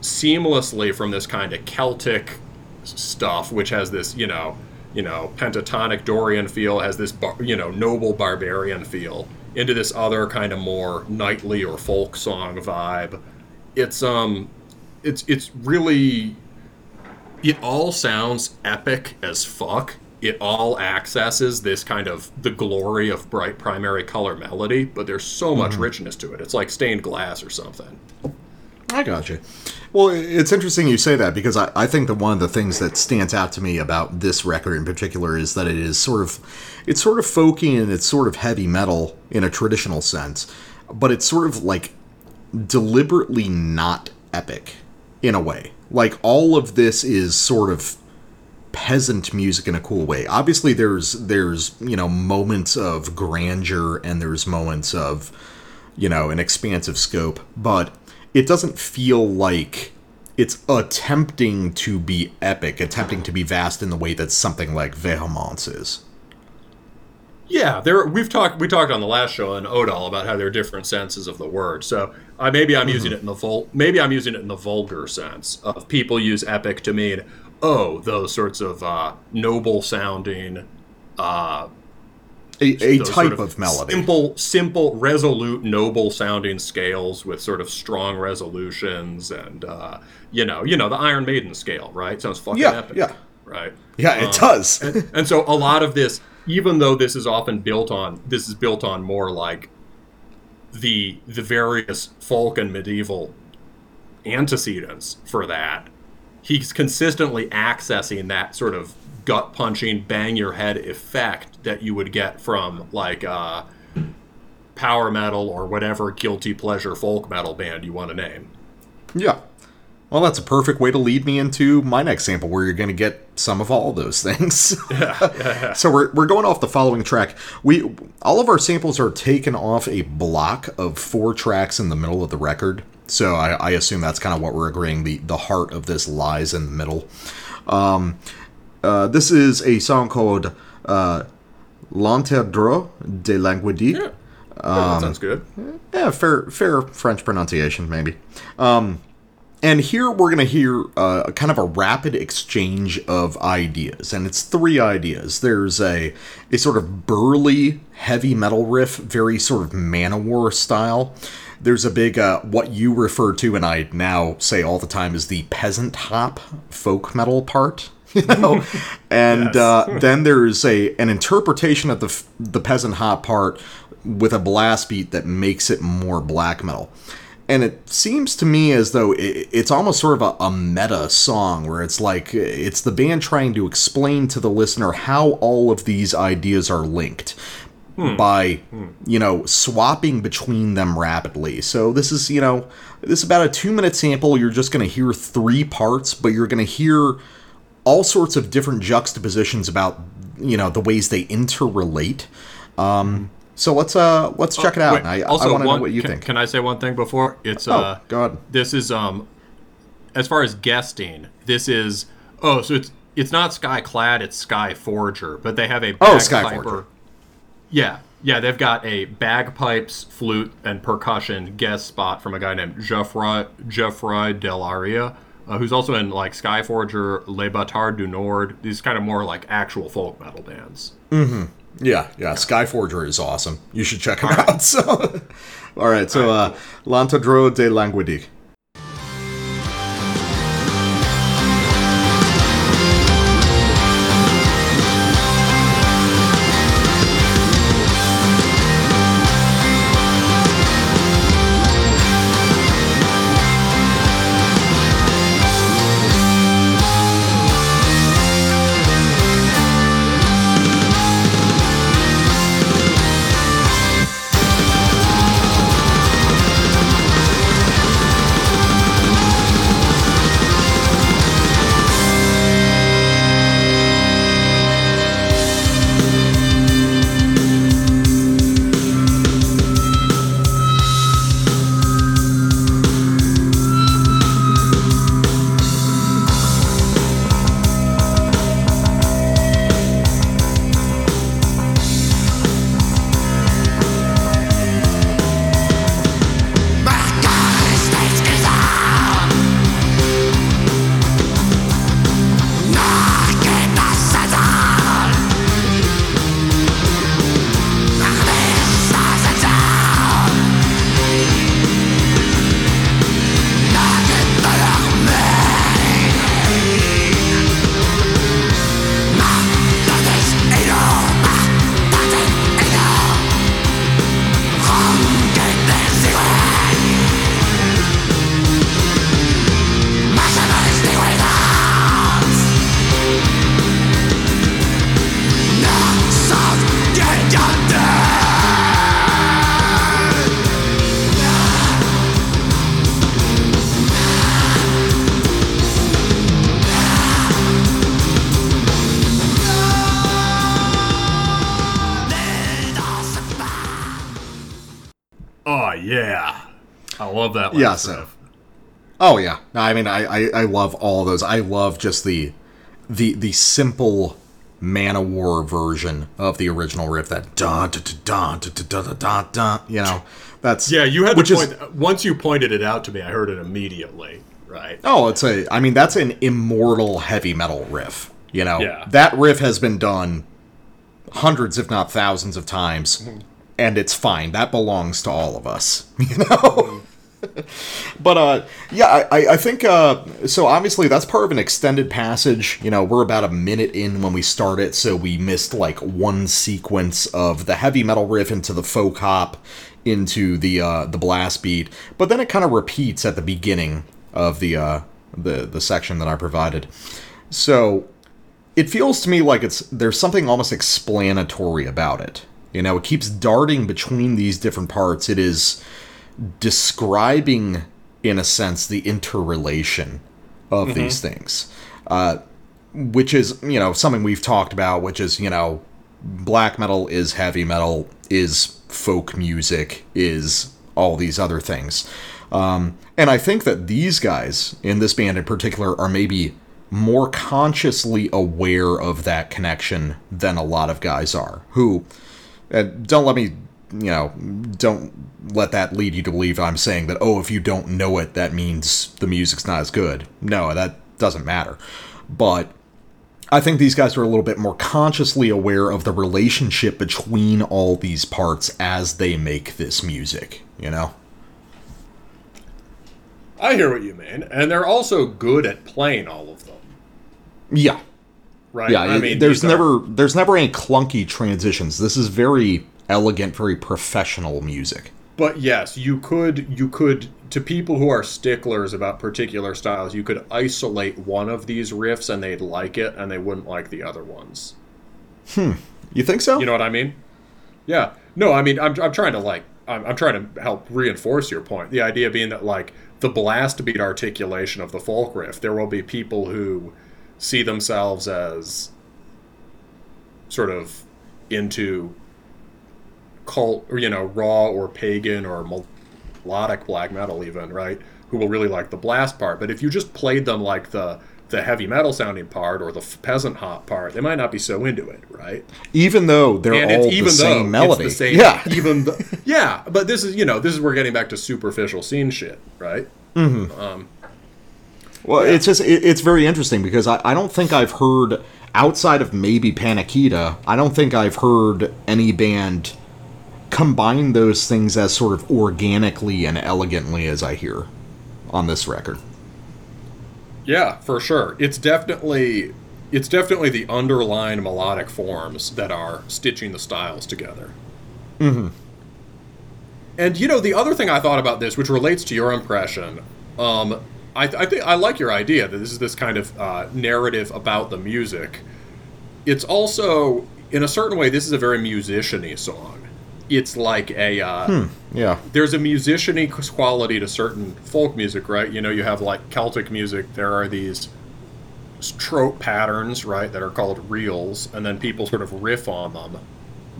B: seamlessly from this kind of celtic stuff which has this you know you know pentatonic dorian feel has this bar, you know noble barbarian feel into this other kind of more knightly or folk song vibe. It's um it's it's really it all sounds epic as fuck. It all accesses this kind of the glory of bright primary color melody but there's so much richness to it. It's like stained glass or something
A: I got you. Well, it's interesting you say that because I, I think that one of the things that stands out to me about this record in particular is that it is sort of it's sort of folky and it's sort of heavy metal in a traditional sense, but it's sort of like deliberately not epic in a way. Like all of this is sort of peasant music in a cool way. Obviously there's there's, you know, moments of grandeur and there's moments of you know, an expansive scope, but it doesn't feel like it's attempting to be epic, attempting to be vast in the way that something like Vehemence is.
B: Yeah, there we've talked we talked on the last show on Odal about how there are different senses of the word. So uh, maybe I'm using it in the vul- maybe I'm using it in the vulgar sense of people use epic to mean oh those sorts of uh, noble sounding uh,
A: A, a type
B: sort
A: of, melody.
B: simple simple resolute noble sounding scales with sort of strong resolutions and uh, you know you know the Iron Maiden scale right sounds fucking
A: Yeah,
B: epic
A: yeah.
B: right
A: yeah, it does.
B: and, and so a lot of this even though this is often built on this is built on more like the the various folk and medieval antecedents for that he's consistently accessing that sort of gut punching bang your head effect that you would get from like uh power metal or whatever guilty pleasure folk metal band you want to name
A: yeah. Well, that's a perfect way to lead me into my next sample, where you're going to get some of all those things. Yeah. so we're, we're going off the following track. We all of our samples are taken off a block of four tracks in the middle of the record. So I, I assume that's kind of what we're agreeing. The the heart of this lies in the middle. Um, uh, this is a song called uh, L'Interdro de Languedic.
B: yeah, that sounds good
A: Yeah, fair, fair French pronunciation, maybe. Um, and here we're going to hear uh, kind of a rapid exchange of ideas, and it's three ideas. There's a a sort of burly heavy metal riff, very sort of Manowar style. There's a big uh, what you refer to, and I now say all the time, is the peasant hop folk metal part. You know, and
B: Yes.
A: uh, then there's a an interpretation of the the peasant hop part with a blast beat that makes it more black metal. and it seems to me as though it, it's almost sort of a, a meta song where it's like it's the band trying to explain to the listener how all of these ideas are linked by you know swapping between them rapidly. So this is you know this is about a two minute sample. You're just going to hear three parts but you're going to hear all sorts of different juxtapositions about you know the ways they interrelate. Um so let's uh let's check it out.
B: Wait,
A: i,
B: also,
A: I want to know what you
B: can,
A: think.
B: Can I say one thing before? It's
A: oh
B: uh,
A: god
B: this is um, as far as guesting, this is oh, so it's it's not Skyclad, it's Skyforger, but they have a
A: Oh,
B: bagpiper-
A: Skyforger.
B: Yeah, yeah, they've got a bagpipes, flute, and percussion guest spot from a guy named Geoffroy Geoffroy Delaria, uh, who's also in like Skyforger, Les Bâtard du Nord. These kind of more like actual folk metal bands.
A: Yeah, yeah. Skyforger is awesome. You should check him out. So, all right. So, uh, L'Antadro de Languedic.
B: I
A: mean, I, I I love all those. I love just the the the simple Manowar version of the original riff. That dun dun dun dun dun dun dun. dun you know, that's
B: Yeah, you had
A: which
B: to
A: is-
B: point. once you pointed it out to me, I heard it immediately. Right.
A: Oh, it's a. I mean, that's an immortal heavy metal riff. You know,
B: Yeah.
A: that riff has been done hundreds, if not thousands, of times, mm-hmm. and it's fine. That belongs to all of us. You know. Mm-hmm. but uh, yeah, I, I- think uh, so. Obviously, that's part of an extended passage. You know, we're about a minute in when we start it, so we missed like one sequence of the heavy metal riff into the folk hop into the uh, the blast beat, but then it kind of repeats at the beginning of the uh, the the section that I provided. So it feels to me like it's there's something almost explanatory about it. You know, it keeps darting between these different parts. It is describing, in a sense, the interrelation of these things, uh, which is you know something we've talked about. Which is you know, black metal is heavy metal, is folk music, is all these other things. Um, and I think that these guys in this band in particular are maybe more consciously aware of that connection than a lot of guys are. Who, and don't let me, you know, don't let that lead you to believe I'm saying that, oh, if you don't know it, that means the music's not as good. No, that doesn't matter. But I think these guys are a little bit more consciously aware of the relationship between all these parts as they make this music, you know?
B: I hear what you mean, and they're also good at playing all of them.
A: Yeah.
B: Right.
A: Yeah,
B: I mean,
A: there's
B: these are-
A: never there's never any clunky transitions. This is very elegant, very professional music.
B: But yes, you could you could to people who are sticklers about particular styles, you could isolate one of these riffs and they'd like it, and they wouldn't like the other ones. Hmm.
A: You think so?
B: You know what I mean? Yeah. No, I mean, I'm, I'm trying to like, I'm, I'm trying to help reinforce your point. The idea being that like the blast beat articulation of the folk riff, there will be people who see themselves as sort of into cult or you know raw or pagan or melodic black metal even right who will really like the blast part. But if you just played them like the the heavy metal sounding part or the f- peasant hop part they might not be so into it right?
A: Even though they're
B: and
A: all
B: even
A: the same melody.
B: it's the same
A: yeah.
B: even th- yeah but this is you know this is where we're getting back to superficial scene shit right? Mm-hmm.
A: Well, it's just it, it's very interesting because I, I don't think I've heard outside of maybe Panychida, I don't think I've heard any band combine those things as sort of organically and elegantly as I hear on this record.
B: Yeah, for sure. It's definitely it's definitely the underlying melodic forms that are stitching the styles together. Mm-hmm. And you know, the other thing I thought about this, which relates to your impression, um, I, I think I like your idea that this is this kind of uh, narrative about the music. It's also, in a certain way, this is a very musician-y song. It's like a uh,
A: Yeah.
B: there's a musician-y quality to certain folk music, right? You know, you have like Celtic music. There are these trope patterns, right, that are called reels, and then people sort of riff on them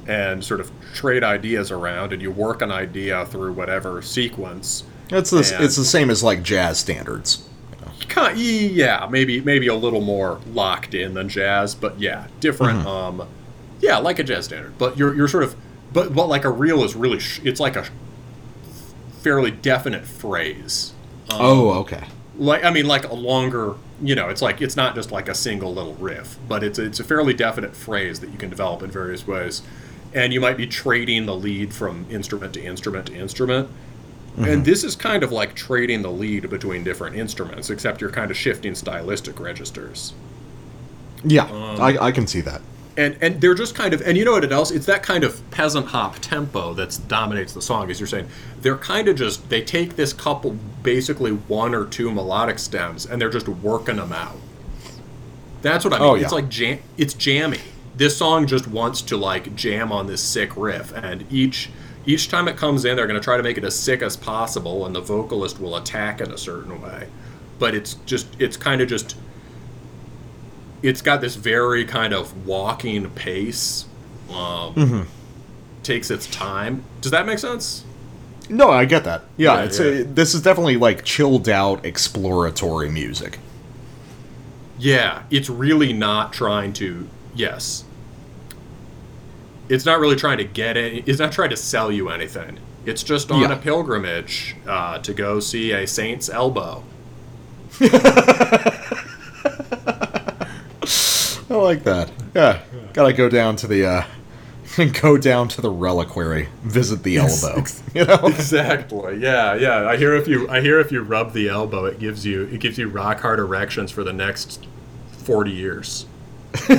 B: and sort of trade ideas around, and you work an idea through whatever sequence.
A: It's the it's the same as like jazz standards.
B: Kind yeah, maybe maybe a little more locked in than jazz, but yeah, different. Um, yeah, like a jazz standard, but you're you're sort of, but but like a reel is really sh- it's like a fairly definite phrase. Um,
A: oh, okay.
B: like I mean, like a longer, you know, it's like it's not just like a single little riff, but it's it's a fairly definite phrase that you can develop in various ways, and you might be trading the lead from instrument to instrument to instrument. And this is kind of like trading the lead between different instruments, except you're kind of shifting stylistic registers.
A: Yeah,
B: Um,
A: I, I can see that.
B: And and they're just kind of and you know what else it's that kind of peasant hop tempo that dominates the song as you're saying. They're kind of just they take this couple basically one or two melodic stems and they're just working them out. That's what i mean.
A: Oh,
B: it's like jam it's jammy. This song just wants to like jam on this sick riff and each each time it comes in they're going to try to make it as sick as possible and the vocalist will attack in a certain way. But it's just it's kind of just it's got this very kind of walking pace. Um,
A: Mm-hmm.
B: Takes its time. Does that make sense?
A: No, I get that. Yeah,
B: Yeah,
A: it's
B: yeah.
A: A, this is definitely like chilled out exploratory music.
B: Yeah, it's really not trying to. Yes, it's not really trying to get it. It's not trying to sell you anything. It's just on
A: Yeah.
B: a pilgrimage uh, to go see a saint's elbow.
A: I like that. Yeah, gotta go down to the uh, go down to the reliquary, visit the elbow. You know,
B: Exactly. Yeah, yeah. I hear if you I hear if you rub the elbow, it gives you it gives you rock hard erections for the next forty years.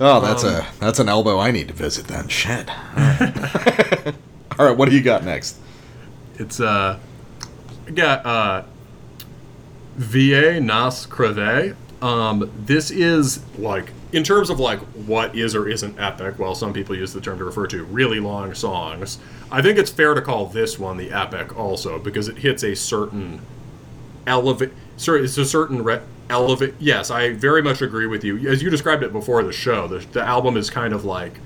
A: oh, that's
B: Um,
A: a that's an elbow I need to visit then. Shit. All right, All right what do you got next?
B: It's uh, I got uh, Va Nas Creve. Um, this is like in terms of like what is or isn't epic. Well, some people use the term to refer to really long songs. I think it's fair to call this one the epic also because it hits a certain elevate. Sorry, it's a certain re- elevate. Yes, I very much agree with you. As you described it before the show, the, the album is kind of like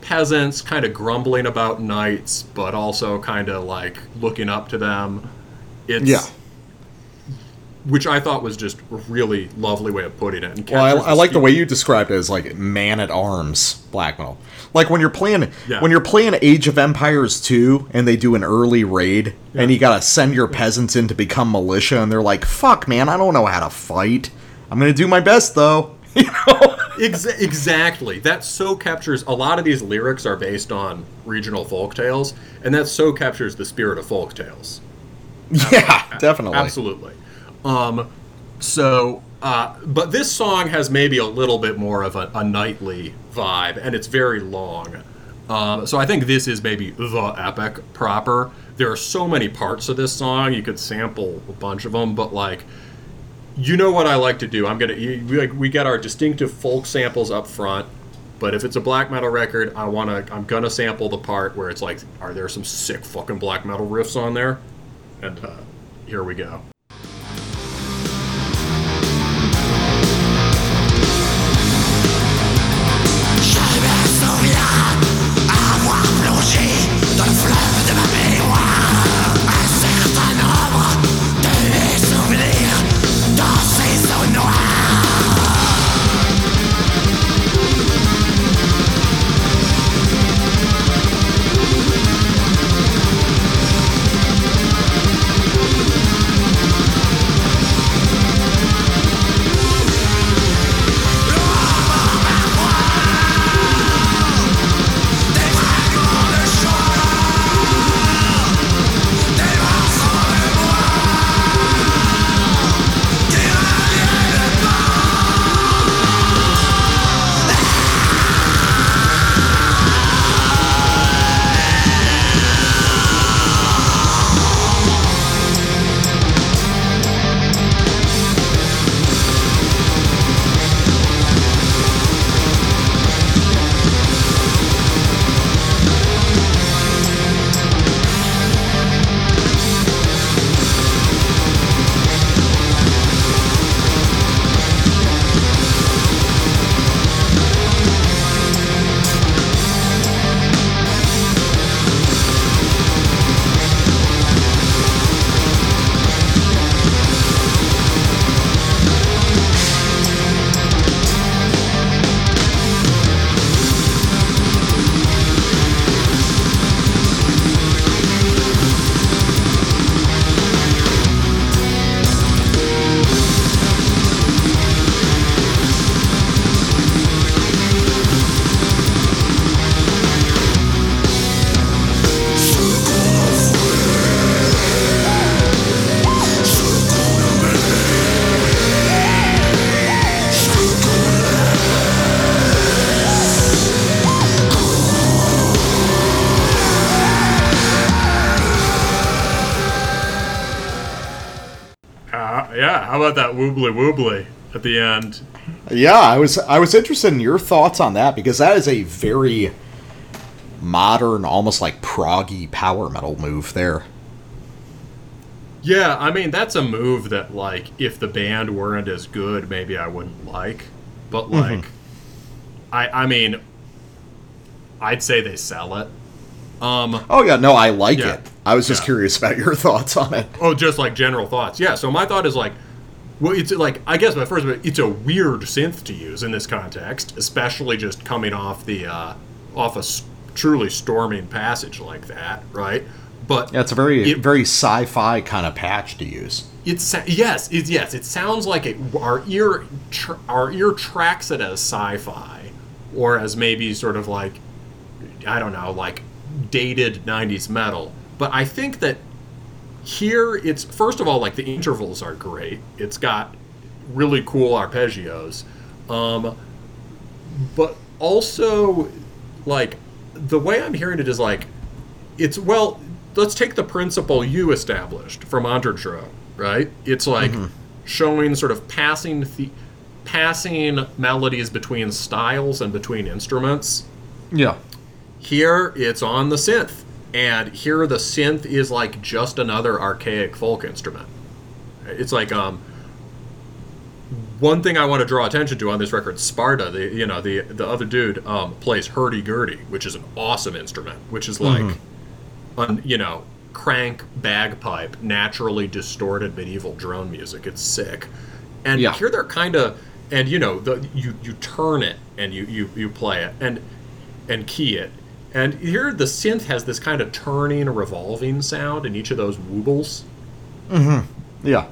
B: peasants kind of grumbling about knights, but also kind of like looking up to them. It's
A: Yeah.
B: Which I thought was just a really lovely way of putting it. And
A: Well, I, I like the way you described it as like man at arms black metal. Like when you're playing
B: Yeah.
A: when you're playing Age of Empires 2 and they do an early raid and you gotta send your peasants in to become militia and they're like, "Fuck, man, I don't know how to fight. I'm gonna do my best though." You know?
B: Exa- exactly. That so captures a lot of these lyrics are based on regional folk tales, and that so captures the spirit of folk tales.
A: yeah, definitely.
B: Absolutely. Um, so, uh, but this song has maybe a little bit more of a, a nightly vibe, and it's very long. Um, so I think this is maybe the epic proper. there are so many parts of this song. You could sample a bunch of them, but like, you know what I like to do. I'm gonna we like we get our distinctive folk samples up front. But if it's a black metal record, I wanna I'm gonna sample the part where it's like, are there some sick fucking black metal riffs on there? And uh, here we go. Yeah, how about that woobly woobly at the end?
A: Yeah, I was I was interested in your thoughts on that because that is a very modern, almost like proggy power metal move there.
B: Yeah, I mean that's a move that like if the band weren't as good, maybe I wouldn't like. But mm-hmm. like, I I mean, I'd say they sell it. Um,
A: Oh yeah, no, I like
B: Yeah.
A: it. I was just
B: Yeah.
A: curious about your thoughts on it.
B: oh, just like general thoughts. Yeah. So my thought is like, well, it's like I guess my first, it's a weird synth to use in this context, especially just coming off the uh, off a truly storming passage like that, right? But
A: Yeah, it's a very
B: It-
A: very sci-fi kind of patch to use.
B: It's yes, it, yes. It sounds like it. Our ear, tr- our ear tracks it as sci-fi, or as maybe sort of like, I don't know, like dated '90s metal. But I think that here it's first of all like the intervals are great. It's got really cool arpeggios, um, but also like the way I'm hearing it is like it's well let's take the principle you established from Androtro, right? It's like showing sort of passing the passing melodies between styles and between instruments.
A: Yeah.
B: Here it's on the synth, and here the synth is like just another archaic folk instrument. It's like um one thing I want to draw attention to on this record, Sparta, the you know the the other dude um, plays hurdy gurdy, which is an awesome instrument, which is like, un, you know, crank bagpipe, naturally distorted medieval drone music. It's sick, and
A: Yeah.
B: here they're kind of, and you know, the you you turn it and you you you play it and and key it, and here the synth has this kind of turning, revolving sound in each of those woobles. Mm-hmm.
A: Yeah.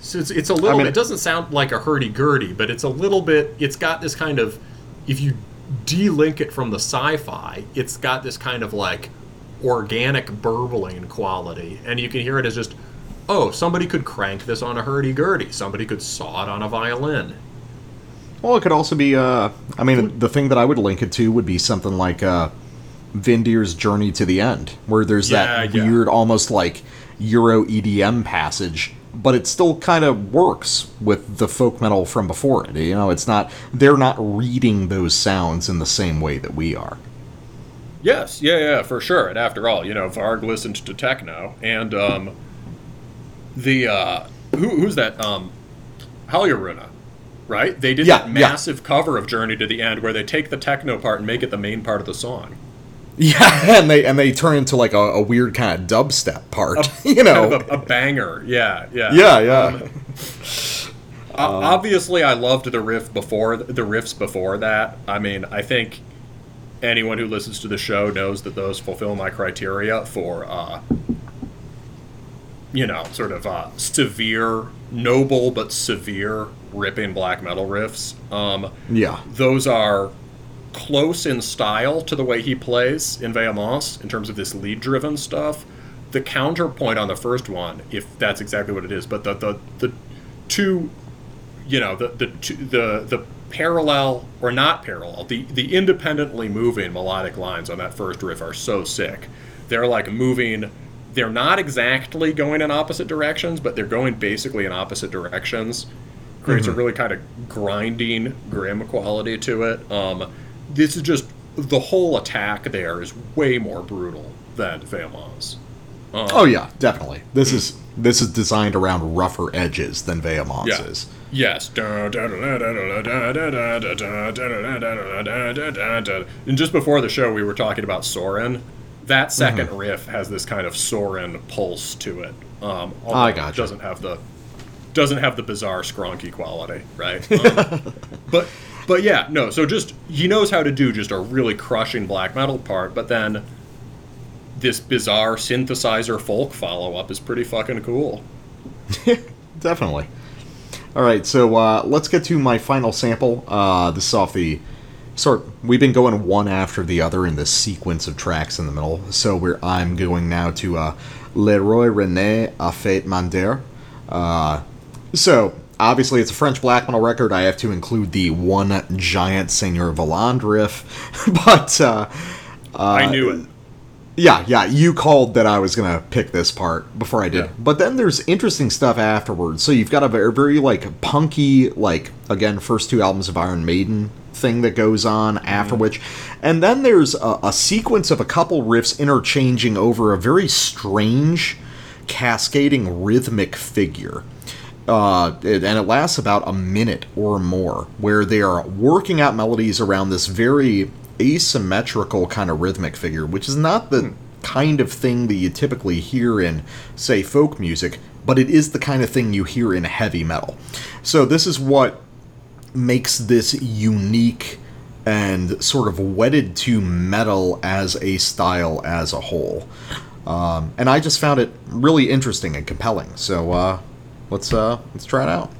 B: So it's, it's a little.
A: mean-
B: it doesn't sound like a hurdy gurdy, but it's a little bit. It's got this kind of. If you de-link it from the sci-fi, it's got this kind of like organic burbling quality, and you can hear it as just, oh, somebody could crank this on a hurdy gurdy. Somebody could saw it on a violin.
A: Well, it could also be. Uh, I mean, the thing that I would link it to would be something like uh, Windir's Journey to the End, where there's that
B: Yeah, yeah.
A: weird, almost like Euro EDM passage, but it still kind of works with the folk metal from before it. You know, it's not they're not reading those sounds in the same way that we are.
B: Yes, yeah, yeah, for sure. And after all, you know, Varg listened to techno, and um, the uh, who, who's that? Um, Halyaruna, right? They did
A: Yeah,
B: that
A: yeah.
B: massive cover of Journey to the End, where they take the techno part and make it the main part of the song.
A: Yeah, and they and they turn into like a, a weird kind of dubstep part. you know.
B: Kind of a, a banger. Yeah, yeah,
A: yeah, yeah.
B: O- obviously, I loved the riff before the riffs before that. I mean, I think anyone who listens to the show knows that those fulfill my criteria for, uh, you know, sort of uh, severe, noble but severe ripping black metal riffs. Um,
A: yeah.
B: those are close in style to the way he plays in Vehemence in terms of this lead driven stuff. The counterpoint on the first one, if that's exactly what it is, but the the, the two you know the the two- the the parallel or not parallel the the independently moving melodic lines on that first riff are so sick. They're like moving they're not exactly going in opposite directions but they're going basically in opposite directions. Creates a really kind of grinding grim quality to it. Um this is just the whole attack there is way more brutal than Vehemence.
A: Oh yeah, definitely. This is this is designed around rougher edges than Vehemence
B: Yeah.
A: is.
B: Yes. And just before the show, we were talking about Soren. That 2nd riff has this kind of Soren pulse to it. Um,
A: I
B: it
A: gotcha.
B: Doesn't have the doesn't have the bizarre skronky quality, right? Um, but but yeah, no. So just he knows how to do just a really crushing black metal part, but then this bizarre synthesizer folk follow up is pretty fucking cool.
A: Definitely. All right, so uh, let's get to my final sample. Uh, this is off the sort. We've been going one after the other in this sequence of tracks in the middle. So we're I'm going now to uh, Leroy René a Fate Mander. Uh, so obviously it's a French black metal record. I have to include the one giant Seigneur Voland riff, but uh,
B: I knew it.
A: yeah, yeah, you called that I was gonna pick this part before I did.
B: Yeah.
A: But then there's interesting stuff afterwards. So you've got a very, very like punky, like again, first two albums of Iron Maiden thing that goes on after which, and then there's a, a sequence of a couple riffs interchanging over a very strange, cascading rhythmic figure. Uh, it- and it lasts about a minute or more, where they are working out melodies around this very asymmetrical kind of rhythmic figure, which is not the kind of thing that you typically hear in, say, folk music, but it is the kind of thing you hear in heavy metal. So this is what makes this unique and sort of wedded to metal as a style as a whole. Um, and I just found it really interesting and compelling. So uh, let's uh, let's try it out.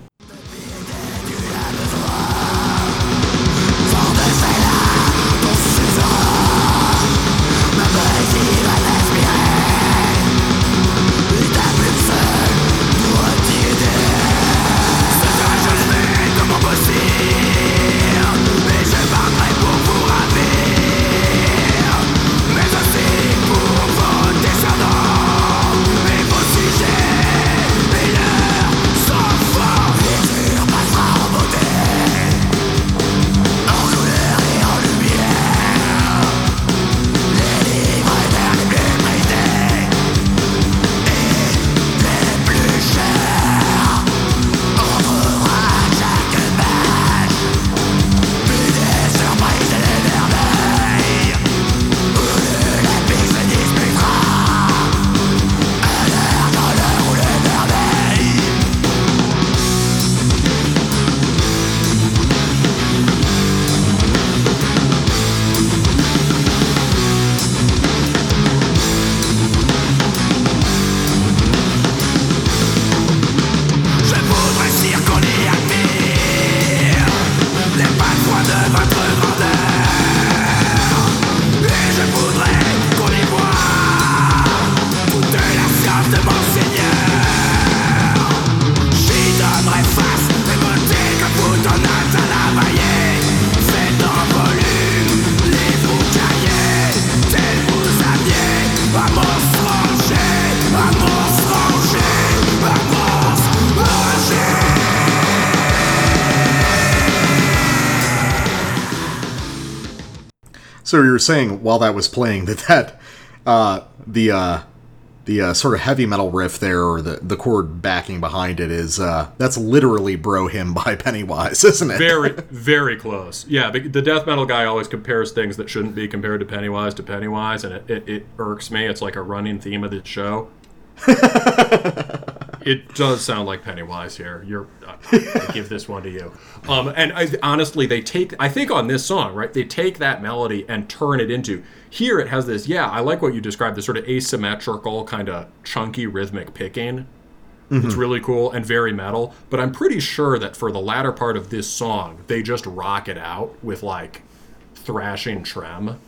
A: So you were saying while that was playing that that uh, the uh, the uh, sort of heavy metal riff there, or the the chord backing behind it, is uh, that's literally "Bro Hymn" by Pennywise, isn't it?
B: Very, very close. Yeah, the, the death metal guy always compares things that shouldn't be compared to Pennywise to Pennywise, and it, it, it irks me. It's like a running theme of the show. it does sound like Pennywise here. You're, I, I give this one to you. Um, and I, honestly, they take. I think on this song, right? They take that melody and turn it into. Here, it has this. Yeah, I like what you described. This sort of asymmetrical, kind of chunky rhythmic picking. It's really cool and very metal. But I'm pretty sure that for the latter part of this song, they just rock it out with like thrashing trem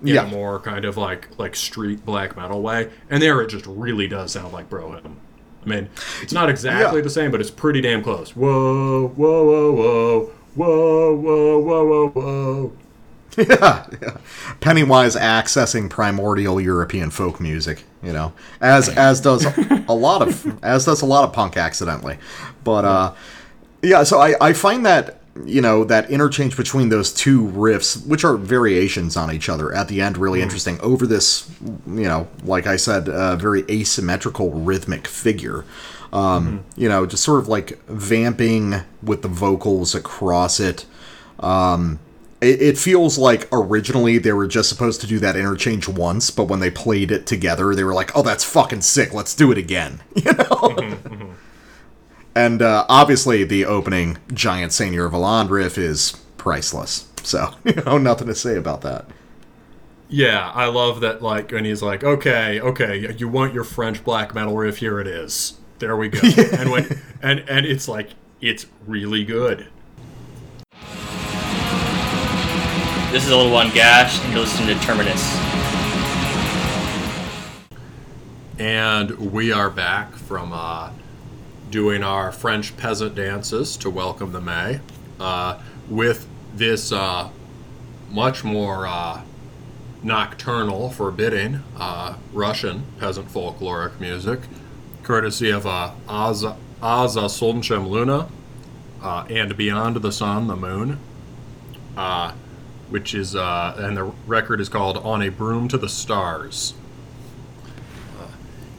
B: in
A: Yeah.
B: a more kind of like like street black metal way. And there it just really does sound like Bro Mean, it's not exactly
A: Yeah.
B: the same, but it's pretty damn close. Whoa, whoa, whoa, whoa, whoa, whoa, whoa, whoa, whoa.
A: yeah, yeah. Pennywise accessing primordial European folk music, you know, as as does a lot of as does a lot of punk accidentally, but uh, yeah. So I I find that you know that interchange between those two riffs, which are variations on each other, at the end really interesting over this, you know, like I said, uh, very asymmetrical rhythmic figure. Um, You know, just sort of like vamping with the vocals across it. Um, it, it feels like originally they were just supposed to do that interchange once, but when they played it together, they were like, "Oh, that's fucking sick. Let's do it again." You know. And uh, obviously, the opening giant Seigneur Voland riff is priceless. So you know, nothing to say about that.
B: Yeah, I love that. Like when he's like, "Okay, okay, you want your French black metal riff? Here it is. There we go." And when and and it's like it's really good.
C: This is a little one gash, and you're listening to Terminus.
B: And we are back from uh, doing our French peasant dances to welcome the May uh, with this uh, much more uh, nocturnal, forbidding uh, Russian peasant folkloric music, courtesy of uh, Aza, Aza Solnchem Luna uh, and Beyond the Sun, the Moon. Which is, and the record is called On a Broom to the Stars.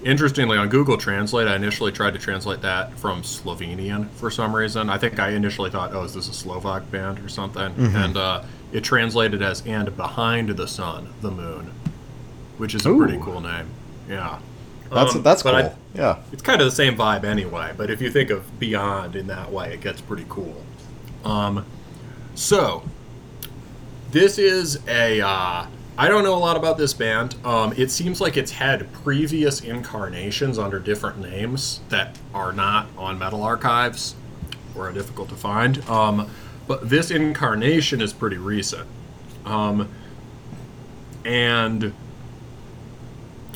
B: Interestingly, on Google Translate, I initially tried to translate that from Slovenian for some reason. I think I initially thought, oh, is this a Slovak band or something? And uh, it translated as "and behind the sun, the moon," which is a pretty cool name. Yeah,
A: That's
B: Um,
A: that's cool.
B: I-
A: yeah.
B: it's kind of the same vibe anyway. But if you think of Beyond in that way, it gets pretty cool. Um, so this is a. Uh, I don't know a lot about this band. Um, it seems like it's had previous incarnations under different names that are not on Metal Archives or are difficult to find. Um, but this incarnation is pretty recent. Um, and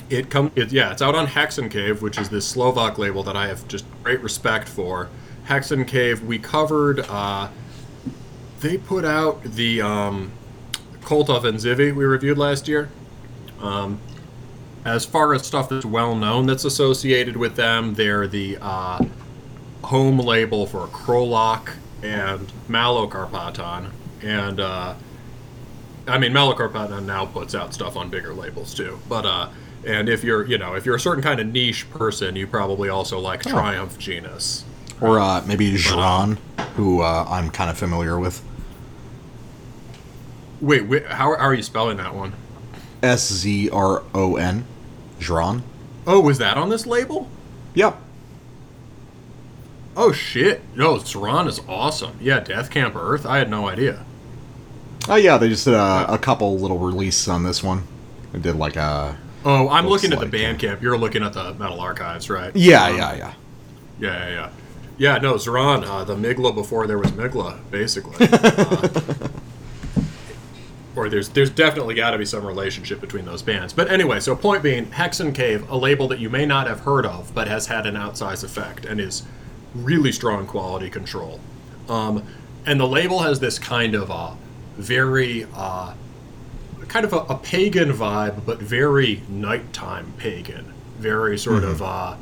B: it comes, it, yeah it's out on hexen cave which is this slovak label that i have just great respect for hexen cave we covered uh, they put out the um, and of enzivi we reviewed last year um, as far as stuff that's well known that's associated with them they're the uh, home label for krolok and malokarpatan and uh, I mean, Malokarpatan now puts out stuff on bigger labels too. But uh, and if you're, you know, if you're a certain kind of niche person, you probably also like Triumph Genus.
A: Or uh, maybe Szron, who uh, I'm kind of familiar with.
B: Wait, wait how, how are you spelling that one?
A: S Z R O N. Szron.
B: Oh, was that on this label?
A: Yep.
B: Oh shit! No, Szron is awesome. Yeah, Death Camp Earth. I had no idea.
A: Oh yeah, they just did a, a couple little releases on this one. They did like a.
B: Oh, I'm looking at
A: like
B: the
A: it.
B: Bandcamp. You're looking at the Metal Archives, right?
A: Yeah,
B: Um,
A: yeah, yeah.
B: Yeah, yeah, yeah. Yeah, no, Szron, uh, the Mgła before there was Mgła, basically. Uh, or there's there's definitely got to be some relationship between those bands. But anyway, so point being, Hexen Cave, a label that you may not have heard of, but has had an outsized effect and is really strong quality control. Um, and the label has this kind of uh, very uh, kind of a, a pagan vibe, but very nighttime pagan. Very sort of uh,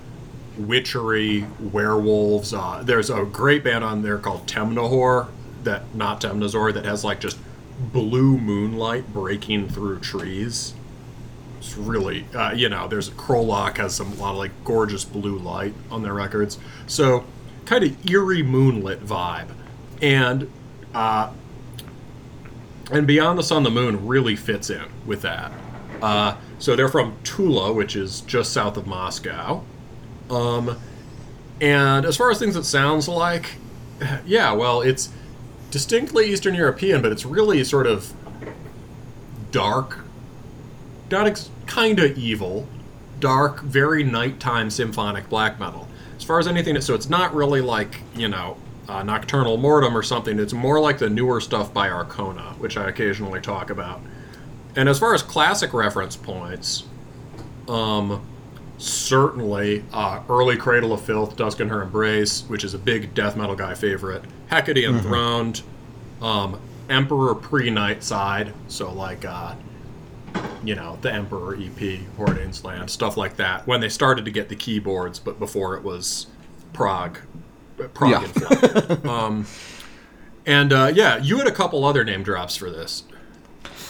B: witchery, werewolves. Uh, there's a great band on there called Temnahor, that not Temnazor, that has like just blue moonlight breaking through trees. It's really, uh, you know, there's Krolok has some a lot of like gorgeous blue light on their records. So kind of eerie moonlit vibe, and uh, and Beyond the Sun, the Moon really fits in with that. Uh, so they're from Tula, which is just south of Moscow. Um, and as far as things it sounds like, yeah, well, it's distinctly Eastern European, but it's really sort of dark, not ex- kind of evil, dark, very nighttime symphonic black metal. As far as anything, so it's not really like you know uh, Nokturnal Mortum or something. It's more like the newer stuff by Arkona, which I occasionally talk about. And as far as classic reference points, um, certainly uh, early Cradle of Filth, Dusk in Her Embrace, which is a big death metal guy favorite. Hecate Enthroned, um, Emperor pre Night Side, so like uh, you know the Emperor EP, Hordanes Land, stuff like that. When they started to get the keyboards, but before it was Prague, Prague
A: Yeah.
B: inflected. um, and uh, yeah, you had a couple other name drops for this.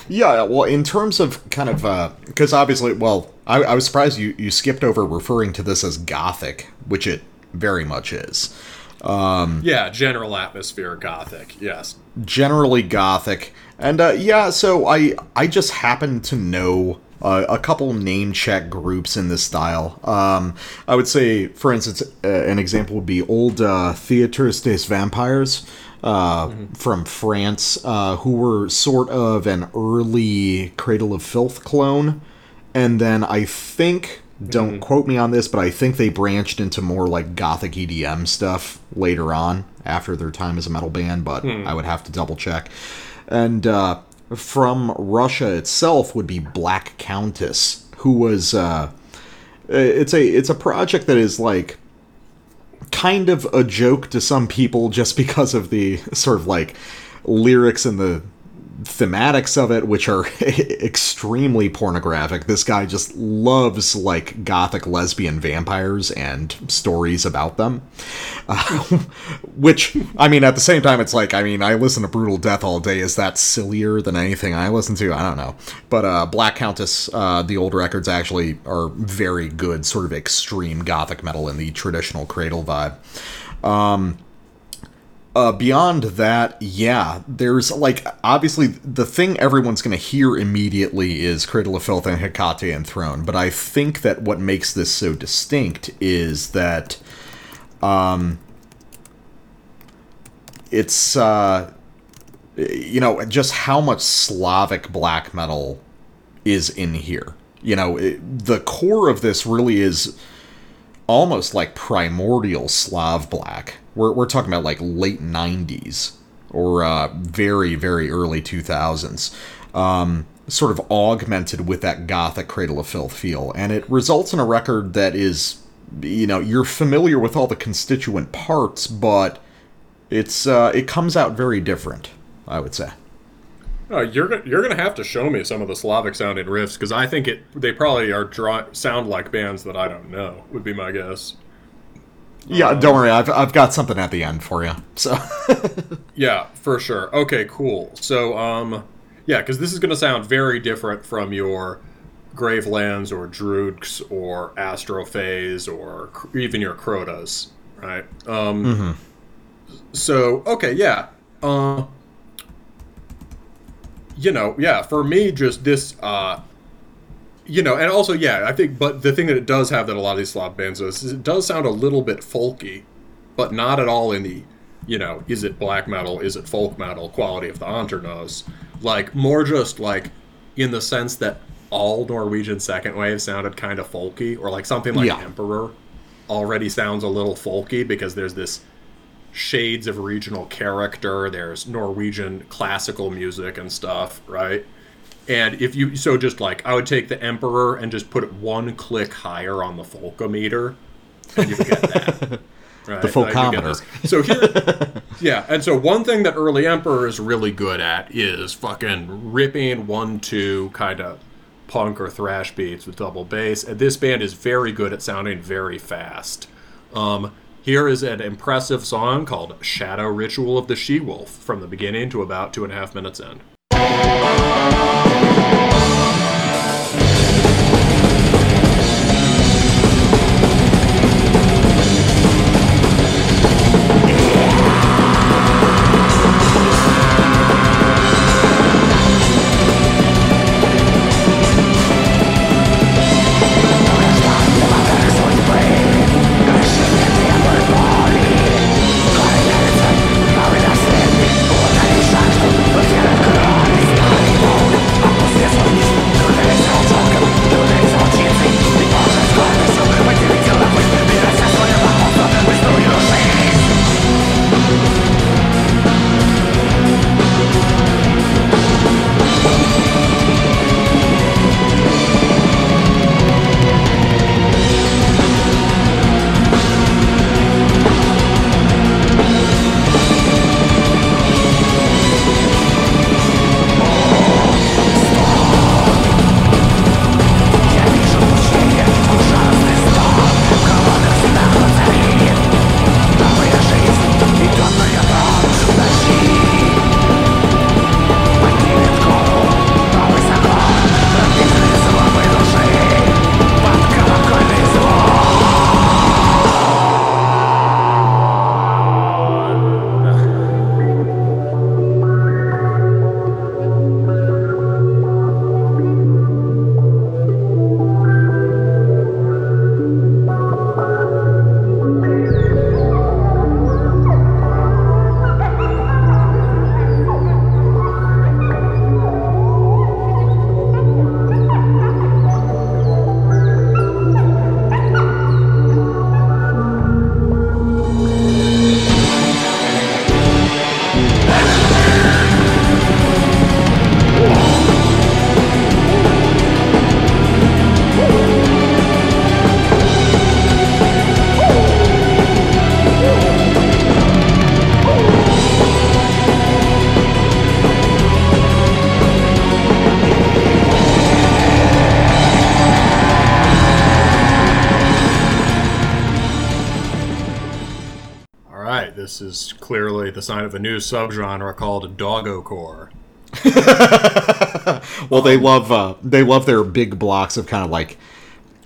A: Yeah, well, in terms of kind of, because obviously, well, I, I was surprised you, you skipped over referring to this as Gothic, which it very much is.
B: Yeah, general atmosphere gothic. Yes.
A: Generally Gothic, and uh, yeah, so I I just happen to know uh, a couple name check groups in this style. Um, I would say, for instance, uh, an example would be old uh, Theatres des Vampires. Uh, From France, uh, who were sort of an early Cradle of Filth clone, and then I think don't quote me on this, but I think they branched into more like gothic EDM stuff later on after their time as a metal band, but I would have to double check. And uh, from Russia itself would be Black Countess, who was uh, it's a it's a project that is like kind of a joke to some people just because of the sort of like lyrics and the thematics of it which are extremely pornographic. This guy just loves like gothic lesbian vampires and stories about them. Uh, which i mean at the same time it's like i mean i listen to brutal death all day. Is that sillier than anything i listen to? I don't know. But uh black countess uh the old records actually are very good sort of extreme gothic metal in the traditional cradle vibe uh, beyond that, yeah, there's like obviously the thing everyone's going to hear immediately is Cradle of Filth and Hecate Throne. but I think that what makes this so distinct is that, um, it's uh, you know just how much Slavic black metal is in here. You know, it, the core of this really is almost like primordial Slav black. We're, we're talking about like late 90s or uh, very, very early 2000s. Um, sort of augmented with that gothic Cradle of Filth feel. And it results in a record that is, you know, you're familiar with all the constituent parts, but it's uh, it comes out very different, I would say.
B: Uh, you're you're gonna have to show me some of the Slavic sounding riffs because I think it they probably are draw sound like bands that I don't know. Would be my guess.
A: Yeah, don't worry, I've, I've got something at the end for you. So,
B: Yeah, for sure. Okay, cool. So, um, yeah, because this is gonna sound very different from your Gravelands or Druids or Astrofaes or even your Krodas, right? Um, So, okay, yeah. Uh, you know, yeah, for me, just this, uh, you know, and also, yeah, I think, but the thing that it does have that a lot of these Slav bands does is it does sound a little bit folky, but not at all in the, you know, is it black metal, is it folk metal quality of the Hanternoz. Like, more just like in the sense that all Norwegian second wave sounded kind of folky, or like something like
A: Yeah.
B: Emperor already sounds a little folky because there's this shades of regional character. There's Norwegian classical music and stuff, right? And if you so just like I would take the Emperor and just put it one click higher on the Folkometer, and you get that. Right?
A: The Folkometer.
B: So here, yeah, and so one thing that early Emperor is really good at is fucking ripping one two kind of punk or thrash beats with double bass. And this band is very good at sounding very fast. Um, here is an impressive song called Shadow Ritual of the She Wolf from the beginning to about two and a half minutes in. This is clearly the sign of a new subgenre called doggocore.
A: Well, they love uh, they love their big blocks of kind of like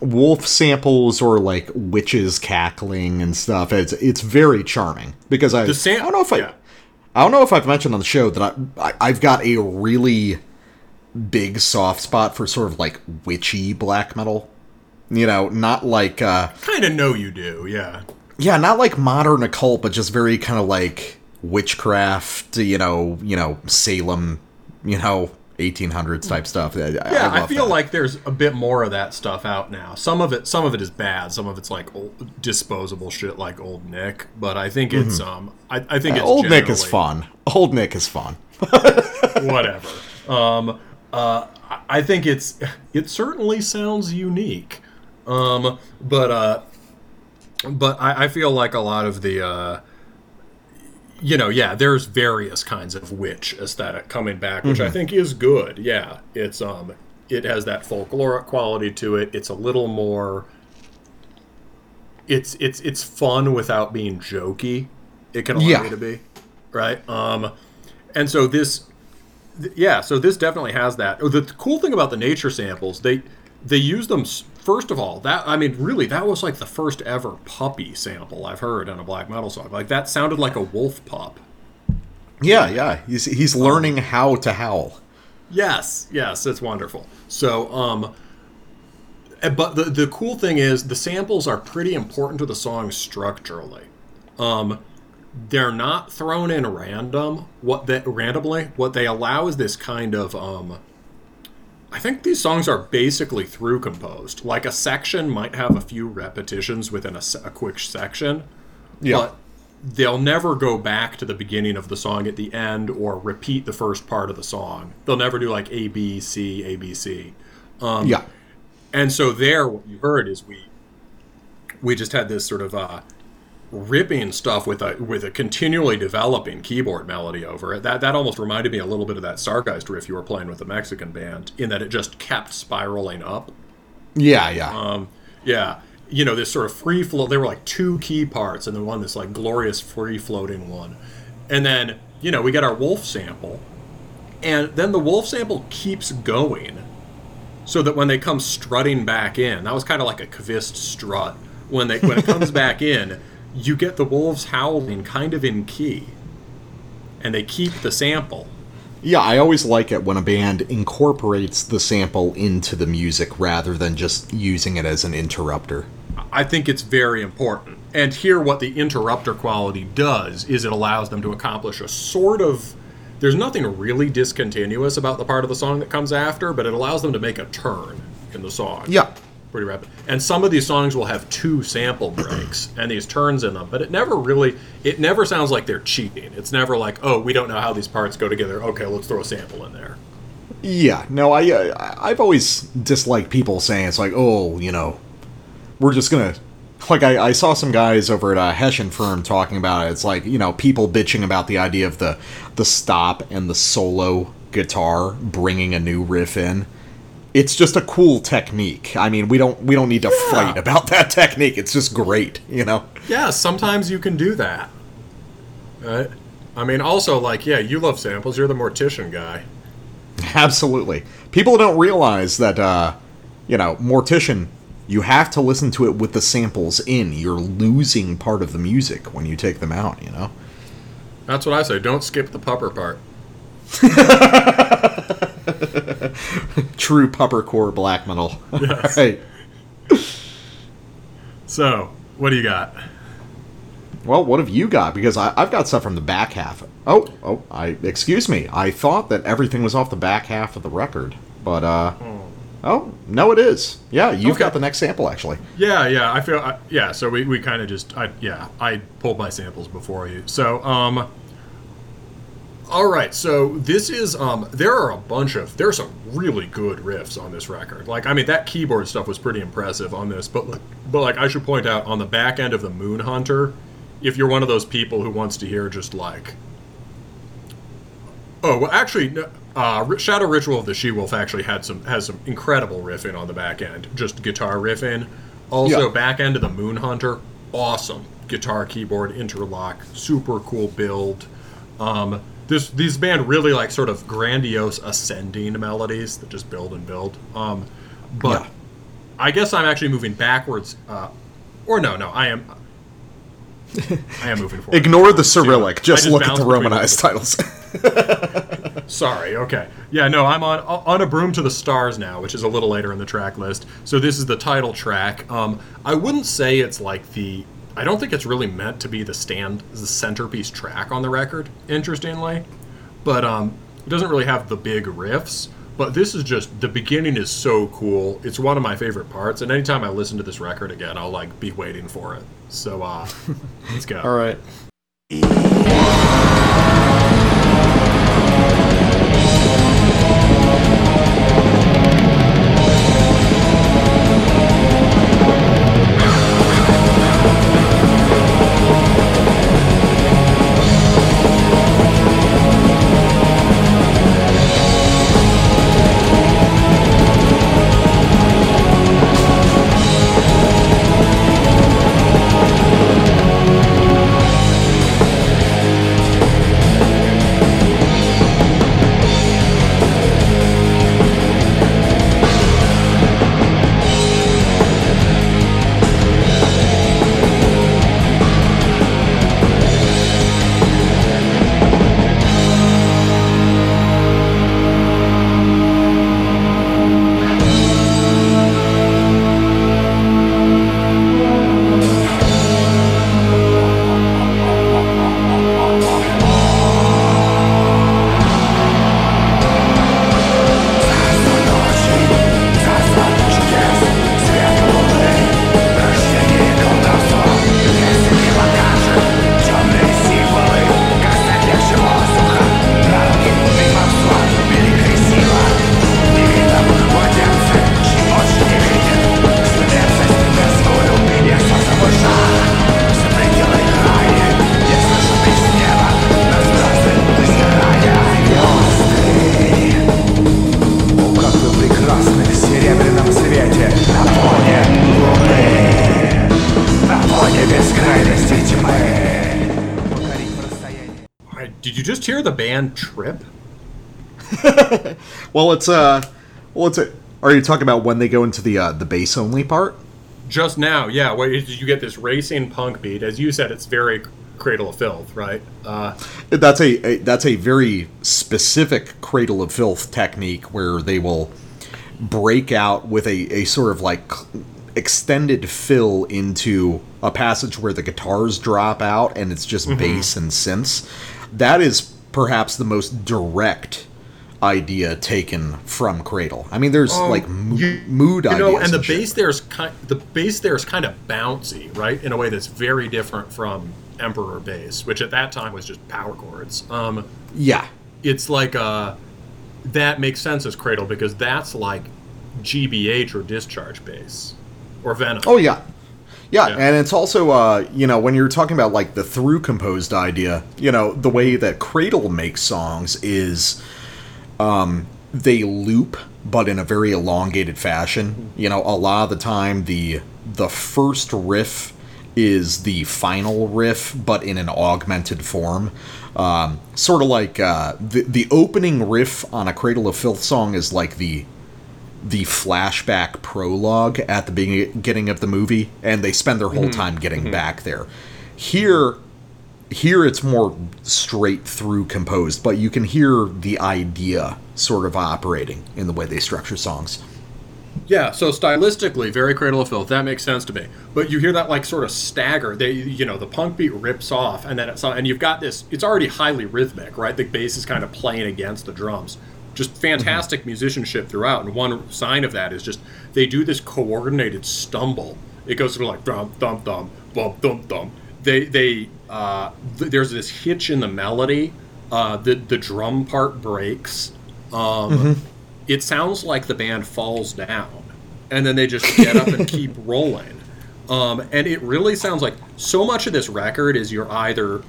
A: wolf samples or like witches cackling and stuff. It's it's very charming because I,
B: sam-
A: I don't know if I
B: yeah.
A: I don't know if I've mentioned on the show that I, I I've got a really big soft spot for sort of like witchy black metal. You know, not like uh
B: Kind of know you do, yeah.
A: Yeah, not like modern occult, but just very kind of like witchcraft. You know, you know Salem. You know, 1800s type stuff. I,
B: Yeah, I,
A: love
B: feel
A: that.
B: like there's a bit more of that stuff out now. Some of it, some of it is bad. Some of it's like old, disposable shit, like Old Nick. But I think it's um, I, I think it's
A: Mm-hmm. Old Nick is fun. Old Nick is fun.
B: whatever. Um, uh, I- I think it's it certainly sounds unique, um, but uh, but I, I feel like a lot of the uh, you know yeah there's various kinds of witch aesthetic coming back, which I think is good. Yeah, it's um it has that folkloric quality to it. It's a little more. It's it's it's fun without being jokey. It can allow
A: Yeah.
B: you to be, right? Um, and so this Th- yeah so this definitely has that Oh, the cool thing about the nature samples they they use them s- first of all that i mean really that was like the first ever puppy sample i've heard on a black metal song. Like that sounded like a wolf pup.
A: Yeah, yeah. He's he's learning how to howl.
B: yes yes it's wonderful. So um eh, but the the cool thing is the samples are pretty important to the song structurally. Um they're not thrown in random. What that randomly what they allow is this kind of um I think these songs are basically through composed. Like a section might have a few repetitions within a, a quick section,
A: Yeah.
B: but they'll never go back to the beginning of the song at the end or repeat the first part of the song. They'll never do like A B C A B C. Um,
A: yeah.
B: And so there, what you heard is we we just had this sort of uh, ripping stuff with a with a continually developing keyboard melody over it. That that almost reminded me a little bit of that Stargeist riff you were playing with the Mexican band, in that it just kept spiraling up.
A: Yeah, yeah.
B: Um, yeah, you know this sort of free flow. There were like two key parts, and then one this like glorious free floating one, and then you know we get our wolf sample, and then the wolf sample keeps going, so that when they come strutting back in, that was kind of like a Kvist strut. When they when it comes back in, you get the wolves howling kind of in key, and they keep the sample.
A: yeah, I always like it when a band incorporates the sample into the music rather than just using it as an interrupter.
B: I think it's very important. And here, what the interrupter quality does is it allows them to accomplish a sort of. There's nothing really discontinuous about the part of the song that comes after, but it allows them to make a turn in the song.
A: Yeah.
B: Pretty rapid. And some of these songs will have two sample breaks and these turns in them, but it never really. It never sounds like they're cheating. It's never like, oh, we don't know how these parts go together. Okay, let's throw a sample in there.
A: Yeah, no, I uh, I've always disliked people saying it's like, oh, you know, we're just gonna. Like I, I saw some guys over at a Hessian firm talking about it. It's like you know people bitching about the idea of the the stop and the solo guitar bringing a new riff in. It's just a cool technique. I mean, we don't we don't need to fight about that technique. It's just great, you know.
B: Yeah, sometimes you can do that. Right? I mean, also, like, yeah, you love samples. You're the mortician guy.
A: Absolutely. People don't realize that, uh, you know, Mortician, you have to listen to it with the samples in. You're losing part of the music when you take them out, you know?
B: That's what I say. Don't skip the pupper part.
A: True puppercore black metal.
B: Yes.
A: right.
B: So, what do you got?
A: Well, what have you got? Because I, I've got stuff from the back half. Oh, oh, I excuse me. I thought that everything was off the back half of the record, but uh, oh no, it is. Yeah, you've
B: Okay.
A: got the next sample actually.
B: Yeah, yeah, I feel, I, yeah. So we, we kind of just, I, yeah, I pulled my samples before you. So, um, all right. So this is, um, there are a bunch of, there are some really good riffs on this record. Like, I mean, that keyboard stuff was pretty impressive on this, but like, but like, I should point out on the back end of the Moon Hunter, if you're one of those people who wants to hear just like, oh, well, actually, uh, Shadow Ritual of the She Wolf actually had some has some incredible riffing on the back end, just guitar riffing. Also,
A: Yeah.
B: back end of the Moon Hunter, awesome. guitar keyboard interlock, super cool build. Um, this these band really like sort of grandiose ascending melodies that just build and build. Um, but
A: Yeah.
B: I guess I'm actually moving backwards. Uh, or no, no, I am. I am moving forward.
A: Ignore the Cyrillic. Just
B: just
A: look at the Romanized titles.
B: Sorry. Okay. Yeah. No, I'm on on a broom to the stars now, which is a little later in the track list. So this is the title track. Um, I wouldn't say it's like the. I don't think it's really meant to be the stand, the centerpiece track on the record. Interestingly, but um, it doesn't really have the big riffs. But this is just the beginning is so cool. It's one of my favorite parts, and anytime I listen to this record again, I'll like be waiting for it. So uh, let's go.
A: All right.
B: The band Trip?
A: Well, it's uh, well, it's a. Are you talking about when they go into the uh, the bass only part?
B: Just now, yeah. Where you get this racing punk beat? As you said, it's very Cradle of Filth, right? Uh,
A: That's a, a that's a very specific cradle of filth technique where they will break out with a, a sort of like extended fill into a passage where the guitars drop out and it's just bass and synths. That is perhaps the most direct idea taken from Cradle. I mean, there's like mo- mood
B: you
A: ideas.
B: know, and the
A: shit.
B: bass there's kind the bass there is kind of bouncy, right? In a way that's very different from Emperor bass, which at that time was just power chords. Um,
A: yeah,
B: it's like uh, that makes sense as Cradle because that's like GBH or discharge bass or Venom.
A: Oh yeah. Yeah.
B: Yeah.
A: and it's also uh, you know, when you're talking about like the through composed idea, you know, the way that Cradle makes songs is um they loop but in a very elongated fashion. You know, a lot of the time the the first riff is the final riff but in an augmented form. Um, sort of like uh, the the opening riff on a Cradle of Filth song is like the the flashback prologue at the beginning of the movie, and they spend their whole mm-hmm. time getting mm-hmm. back there. Here, here it's more straight through composed, but you can hear the idea sort of operating in the way they structure songs.
B: Yeah, so stylistically, very Cradle of Filth. That makes sense to me. But you hear that like sort of stagger. They, you know, the punk beat rips off, and then it's and you've got this. It's already highly rhythmic, right? The bass is kind of playing against the drums. Just fantastic musicianship throughout. And one sign of that is just they do this coordinated stumble. It goes sort of like dum thump, thump, bum thump, dum. They they uh, th- there's this hitch in the melody. Uh, the the drum part breaks. Um, it sounds like the band falls down and then they just get up and keep rolling. Um, and it really sounds like so much of this record is you're either,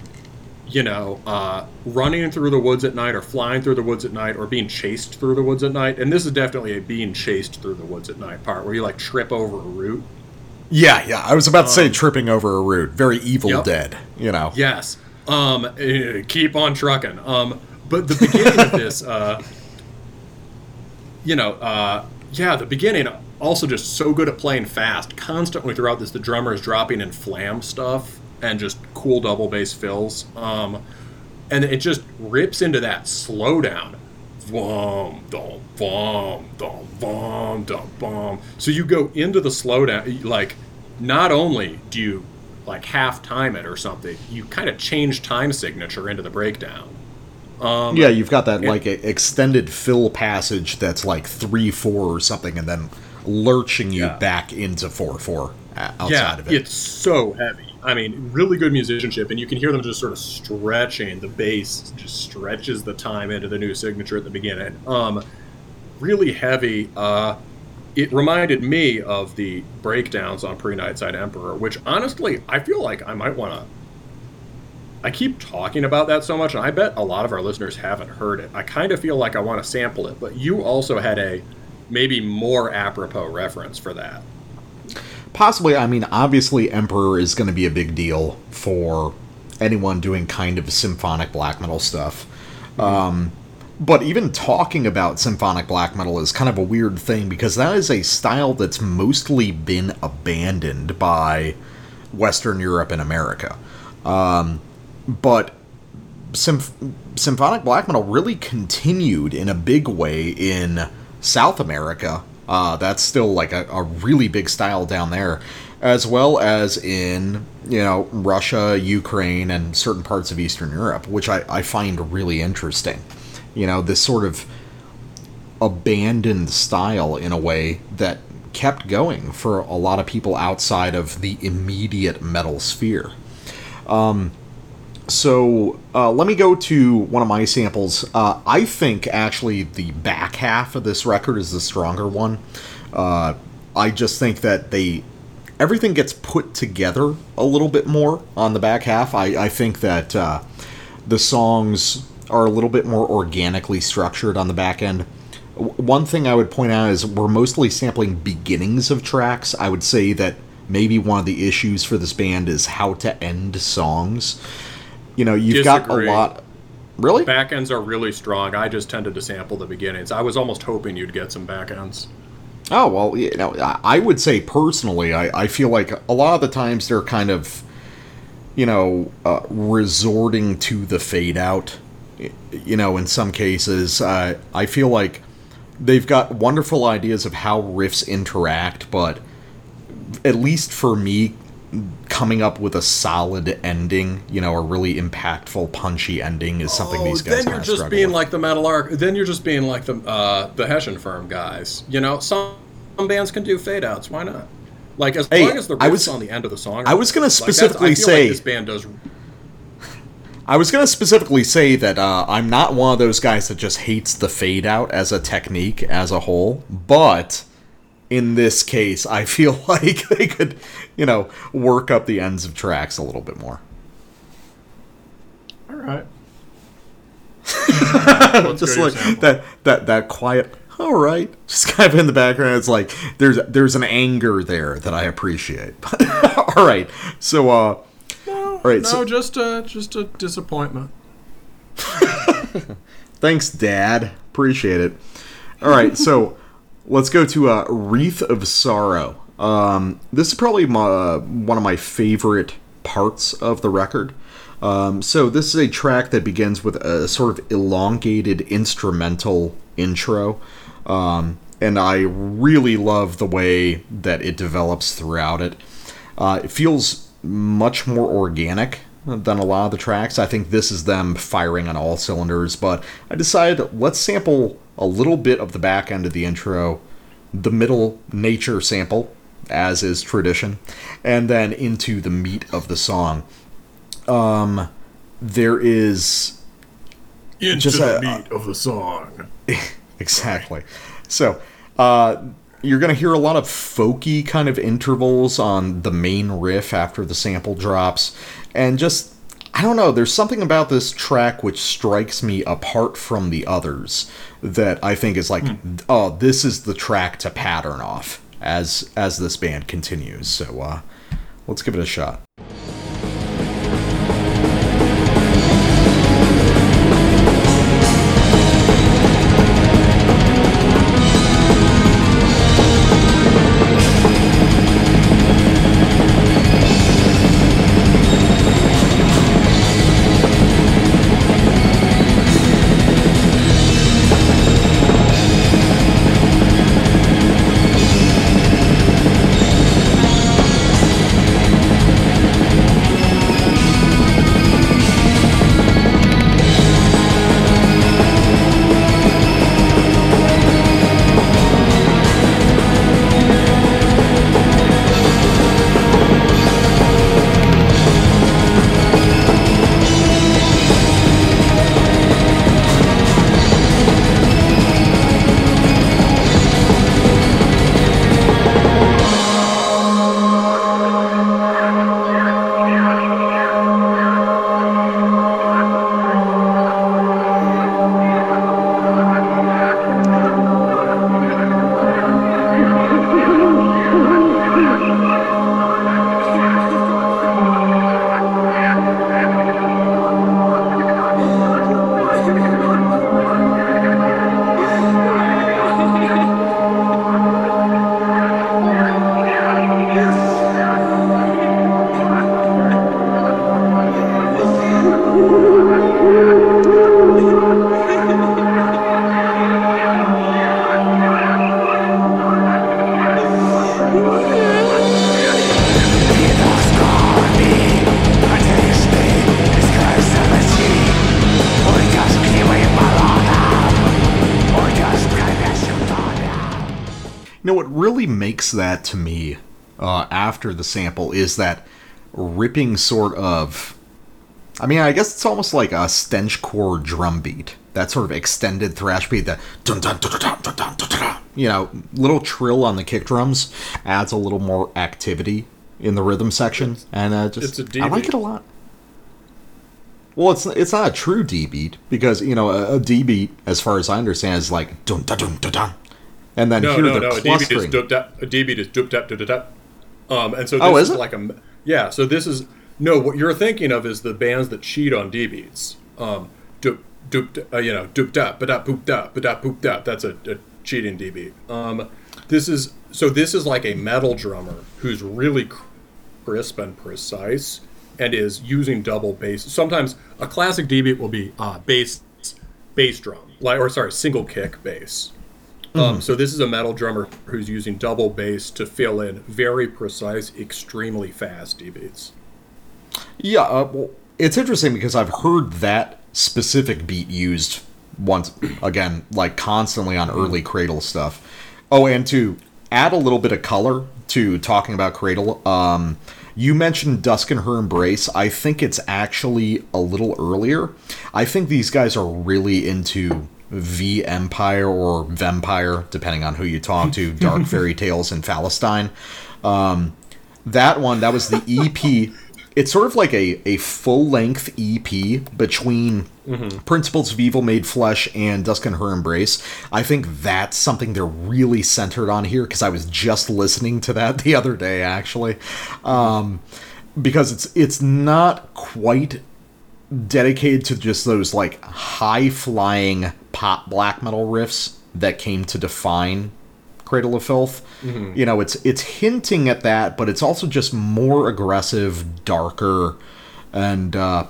B: you know, uh, running through the woods at night or flying through the woods at night or being chased through the woods at night. And this is definitely a being chased through the woods at night part where you like trip over a root.
A: Yeah, yeah. I was about to say tripping over a root. Very Evil
B: Yep.
A: Dead. You know.
B: Yes. Um, eh, keep on trucking. Um, but the beginning of this, uh, you know, uh, yeah, the beginning also just so good at playing fast. Constantly throughout this, the drummer is dropping in flam stuff and just cool double bass fills. Um, and it just rips into that slowdown. Vom, dum, vom, dum, vom, dum, vom. So you go into the slowdown, like, not only do you like half time it or something, you kind of change time signature into the breakdown.
A: Yeah, you've got that like a extended fill passage that's like three four or something, and then lurching you
B: Yeah.
A: back into four four outside
B: yeah,
A: of it.
B: it's so heavy. I mean, really good musicianship, and you can hear them just sort of stretching. The bass just stretches the time into the new signature at the beginning. Um, really heavy. Uh, it reminded me of the breakdowns on Pre Nightside Emperor, which honestly, I feel like I might want to. I keep talking about that so much, and I bet a lot of our listeners haven't heard it. I kind of feel like I want to sample it, but you also had a maybe more apropos reference for that.
A: Possibly, I mean, obviously, Emperor is going to be a big deal for anyone doing kind of symphonic black metal stuff. Um, but even talking about symphonic black metal is kind of a weird thing because that is a style that's mostly been abandoned by Western Europe and America. Um, but symph- symphonic black metal really continued in a big way in South America. Uh, that's still like a, a really big style down there, as well as in you know Russia, Ukraine, and certain parts of Eastern Europe, which I, I find really interesting. You know this sort of abandoned style in a way that kept going for a lot of people outside of the immediate metal sphere. So uh, let me go to one of my samples. Uh, I think actually the back half of this record is the stronger one. Uh, I just think that they everything gets put together a little bit more on the back half. I, I think that uh, the songs are a little bit more organically structured on the back end. W- One thing I would point out is we're mostly sampling beginnings of tracks. I would say that maybe one of the issues for this band is how to end songs. You know, you've got a lot. Really?
B: Back ends are really strong. I just tended to sample the beginnings. I was almost hoping you'd get some back ends.
A: Oh well, you know, I I would say personally, I, I feel like a lot of the times they're kind of, you know, uh, resorting to the fade out. You know, in some cases, uh, I feel like they've got wonderful ideas of how riffs interact, but at least for me, coming up with a solid ending, you know, a really impactful, punchy ending is something these guys
B: Oh, then you're just being
A: with.
B: like the metal arc. Then you're just being like the uh, the Hessian firm guys. You know, some, some bands can do fade outs. Why not? Like as
A: Hey,
B: long as the riffs
A: I was-
B: on the end of the song.
A: I was gonna
B: good. Like,
A: specifically say-
B: like this band does.
A: I was going to specifically say that uh, I'm not one of those guys that just hates the fade out as a technique as a whole, but in this case, I feel like they could, you know, work up the ends of tracks a little bit more.
B: All right.
A: Just
B: go
A: like
B: sample.
A: that, that, that quiet. All right, just kind of in the background. It's like there's there's an anger there that I appreciate. all right, so uh, all right,
B: No,
A: so
B: just a just a disappointment.
A: Thanks, Dad. Appreciate it. All right, so let's go to uh, Wreath of Sorrow. Um, this is probably my, uh, one of my favorite parts of the record. Um, so this is a track that begins with a sort of elongated instrumental intro, um, and I really love the way that it develops throughout it. Uh, it feels much more organic than a lot of the tracks. I think this is them firing on all cylinders, but I decided let's sample a little bit of the back end of the intro, the middle nature sample, as is tradition, and then into the meat of the song. Um, there is
B: Into
A: Just
B: the
A: a-
B: meat of the song.
A: exactly. So, uh, you're going to hear a lot of folky kind of intervals on the main riff after the sample drops. And just, I don't know, there's something about this track which strikes me apart from the others that I think is like, oh, this is the track to pattern off. as as this band continues. So uh, let's give it a shot. Know what really makes that to me uh, after the sample is that ripping sort of. I mean, I guess it's almost like a stench core drum beat. That sort of extended thrash beat. That dun dun dun dun dun dun dun dun. You know, little trill on the kick drums adds a little more activity in the rhythm section, and uh, just
B: it's a D
A: I like it a lot. Well, it's it's not a true D beat because you know a, a D beat, as far as I understand, is like dun dun dun dun dun, and then
B: No,
A: here
B: no,
A: the
B: no. A D beat is
A: clustering.
B: doop dap. A D beat is dap doop dap, dap. Um, and so this
A: Oh, is
B: is,
A: it?
B: like a yeah. So this is no. What you're thinking of is the bands that cheat on D beats. Um, doop doop. da- Uh, you know, doop dap ba da boop da ba da boop da. That's a, a cheating D beat. Um, this is so this is like a metal drummer who's really cr- crisp and precise and is using double bass. Sometimes a classic D beat will be uh, bass bass drum, like or sorry, single kick bass. Um, so this is a metal drummer who's using double bass to fill in very precise, extremely fast D beats.
A: Yeah, uh, well, it's interesting because I've heard that specific beat used once again, like constantly on early Cradle stuff. Oh, and to add a little bit of color to talking about Cradle, um, you mentioned Dusk and Her Embrace. I think it's actually a little earlier. I think these guys are really into V Empire or Vampire, depending on who you talk to, Dark Fairy Tales and Phallustein. Um, that one, that was the EP. It's sort of like a, a full length EP between Principles of Evil Made Flesh and Dusk and Her Embrace. I think that's something they're really centered on here because I was just listening to that the other day, actually. Um, because it's it's not quite dedicated to just those like high flying pop black metal riffs that came to define Cradle of Filth. You know, it's it's hinting at that, but it's also just more aggressive, darker, and uh,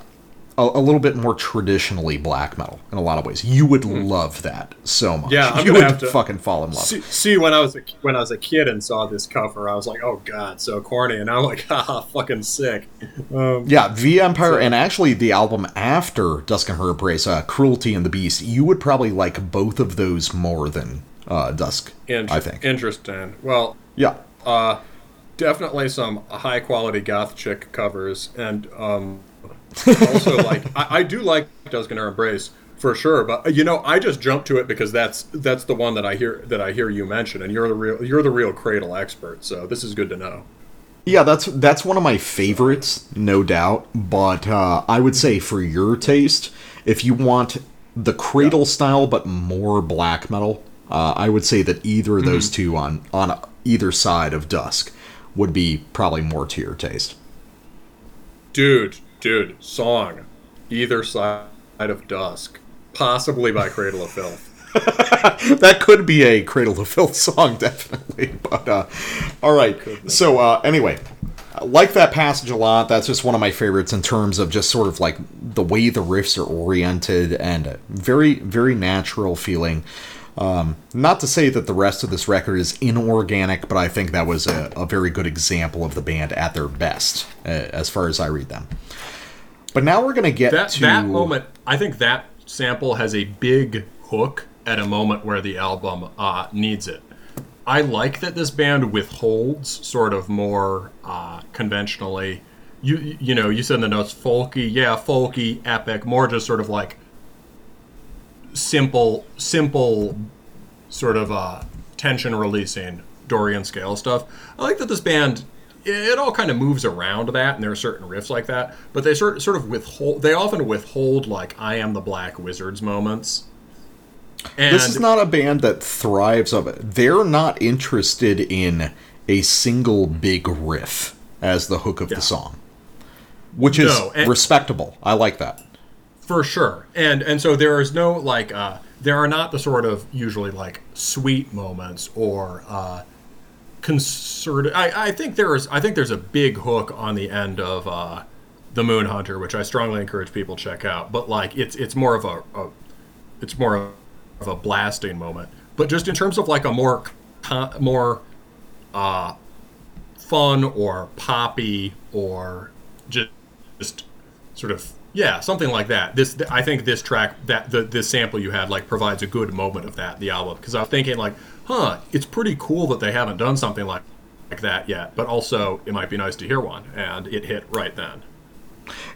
A: a, a little bit more traditionally black metal in a lot of ways. You would love that so much.
B: Yeah, I'm
A: you would
B: have to-
A: fucking fall in love.
B: See, see, when I was a, when I was a kid and saw this cover, I was like, "Oh God, so corny!" And I'm like, "Haha, fucking sick." Um,
A: Yeah, V Empire, and actually the album after Dusk and Her Embrace, uh, Cruelty and the Beast, you would probably like both of those more than uh, Dusk,
B: int-
A: I think.
B: interesting. Well,
A: yeah.
B: uh, definitely some high quality goth chick covers, and um, also like I, I do like Dusk and Her Embrace for sure. But you know, I just jumped to it because that's that's the one that I hear that I hear you mention, and you're the real you're the real Cradle expert. So this is good to know.
A: Yeah, that's that's one of my favorites, no doubt. But uh, I would say for your taste, if you want the Cradle style but more black metal, uh, I would say that either of those two on on either side of Dusk would be probably more to your taste.
B: Dude, dude, song. Either side of dusk. Possibly by Cradle of Filth.
A: that could be a Cradle of Filth song, definitely. But uh, all right. So uh, anyway, I like that passage a lot. That's just one of my favorites in terms of just sort of like the way the riffs are oriented and very, very natural feeling. Um, not to say that the rest of this record is inorganic, but I think that was a, a very good example of the band at their best, uh, as far as I read them. But now we're going to get
B: That
A: to
B: that moment, I think that sample has a big hook at a moment where the album uh, needs it. I like that this band withholds sort of more uh, conventionally. You you know you said in the notes folky, yeah, folky, epic, more just sort of like simple simple sort of uh, tension releasing Dorian scale stuff. I like that this band it all kind of moves around that, and there are certain riffs like that, but they sort sort of withhold. They often withhold like "I am the Black Wizards" moments. And
A: This is not a band that thrives of it. They're not interested in a single big riff as the hook of
B: Yeah.
A: the song, which is
B: No,
A: respectable. I like that.
B: for sure and and so there is no like uh there are not the sort of usually like sweet moments or uh concerted i i think there is i think there's a big hook on the end of uh the moon hunter which i strongly encourage people check out but like it's it's more of a, a it's more of a blasting moment. But just in terms of like a more more uh fun or poppy or just, just sort of yeah something like that. This i think this track that the this sample you had like provides a good moment of that the album. Because i was thinking like huh it's pretty cool that they haven't done something like like that yet but also it might be nice to hear one and it hit right then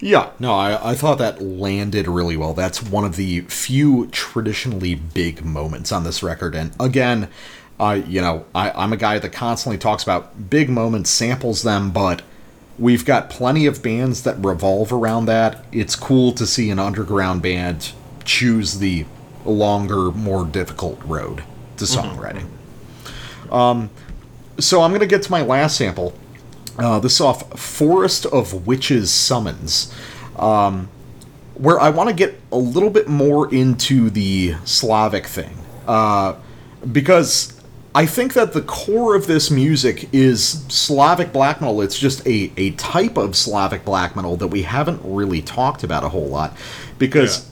A: Yeah, no, I, I thought that landed really well. That's one of the few traditionally big moments on this record. And again, I you know, I, I'm a guy that constantly talks about big moments, samples them, but we've got plenty of bands that revolve around that. It's cool to see an underground band choose the longer, more difficult road to songwriting. Um, so I'm going to get to my last sample. Uh, this off Forest of Witches Summons, um, where I want to get a little bit more into the Slavic thing. Uh, because I think that the core of this music is Slavic black metal. It's just a, a type of Slavic black metal that we haven't really talked about a whole lot. Because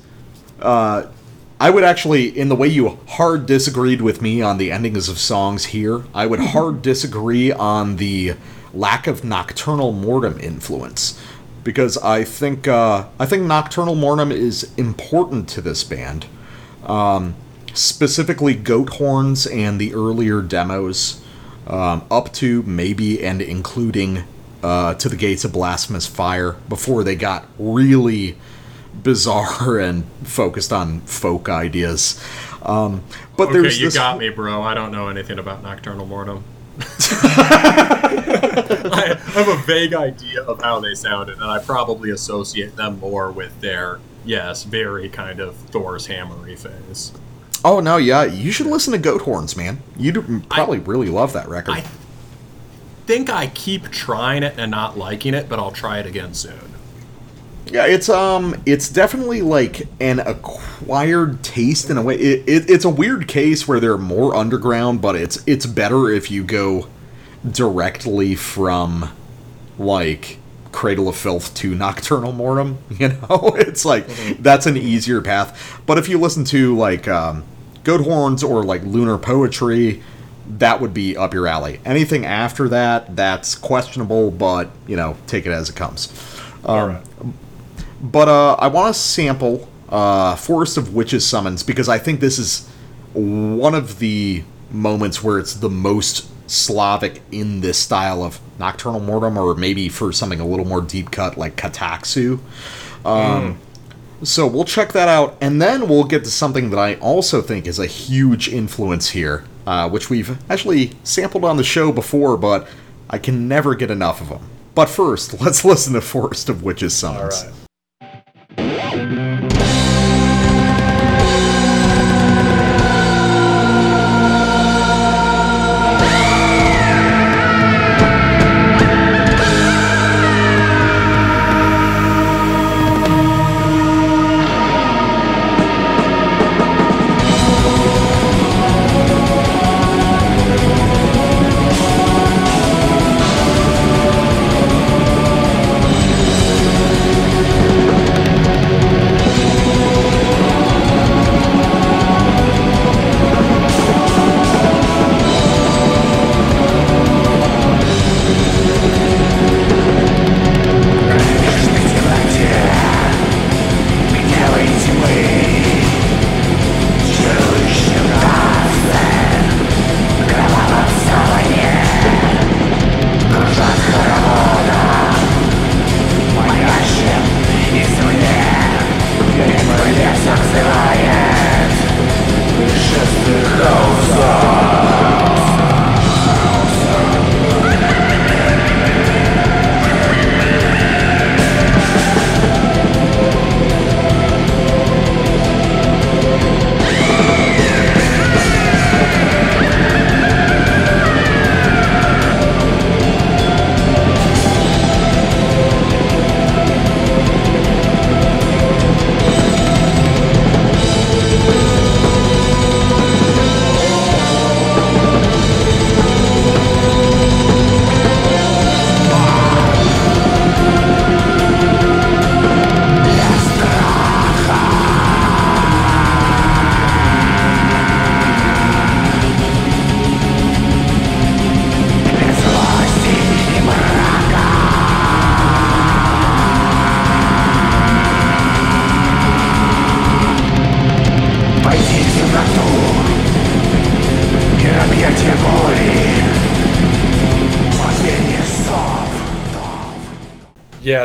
A: I would actually, in the way you hard disagreed with me on the endings of songs here, I would hard disagree on the lack of Nokturnal Mortum influence, because I think uh, I think Nokturnal Mortum is important to this band, um, specifically Goat Horns and the earlier demos, um, up to maybe and including uh, to the Gates of Blasphemous Fire before they got really bizarre and focused on folk ideas. Um, but there's
B: okay
A: there's
B: you got me bro i don't know anything about Nokturnal Mortum I have a vague idea of how they sounded, and I probably associate them more with their, yes, very kind of Thor's hammery phase.
A: Oh no, yeah, you should listen to Goat Horns, man. You'd probably really love that record.
B: I think I keep trying it and not liking it, but I'll try it again soon.
A: Yeah, it's um, it's definitely like an acquired taste in a way. It, it, it's a weird case where they're more underground, but it's it's better if you go directly from like Cradle of Filth to Nokturnal Mortum. You know, it's like that's an easier path. But if you listen to like um, Goat Horns or like Lunar Poetry, that would be up your alley. Anything after that, that's questionable, but you know, take it as it comes. Um, But uh, I want to sample uh, Forest of Witches Summons because I think this is one of the moments where it's the most Slavic in this style of Nokturnal Mortum, or maybe for something a little more deep cut like Kataxu. Um, So we'll check that out, and then we'll get to something that I also think is a huge influence here, uh, which we've actually sampled on the show before, but I can never get enough of them. But first, let's listen to Forest of Witches Summons.
B: All right.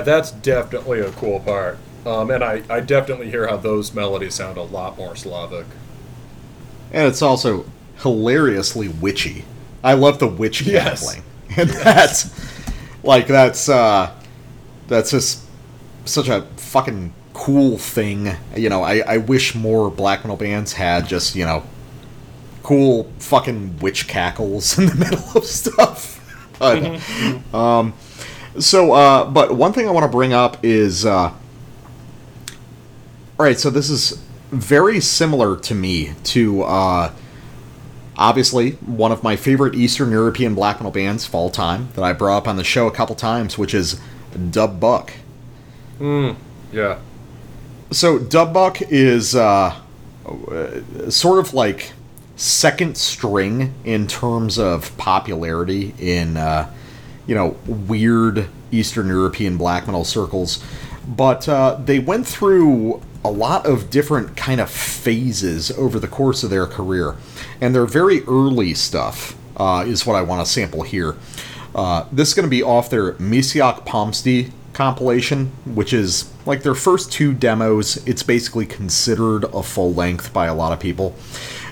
B: That's definitely a cool part. Um, and I, I definitely hear how those melodies sound a lot more Slavic.
A: And it's also hilariously witchy. I love the witch
B: Yes.
A: cackling. And that's like that's uh that's just such a fucking cool thing. You know, I, I wish more black metal bands had just, you know, cool fucking witch cackles in the middle of stuff. But um so uh but one thing I want to bring up is uh all right, so this is very similar to me to uh, obviously one of my favorite Eastern European black metal bands of all time that I brought up on the show a couple times, which is Dub Buk.
B: Yeah.
A: So Dub Buk is uh, sort of like second string in terms of popularity in uh, you know weird Eastern European black metal circles, but uh, they went through a lot of different kind of phases over the course of their career, and their very early stuff uh, is what I want to sample here. Uh, this is going to be off their Misiak Pomsty compilation, which is like their first two demos. It's basically considered a full length by a lot of people.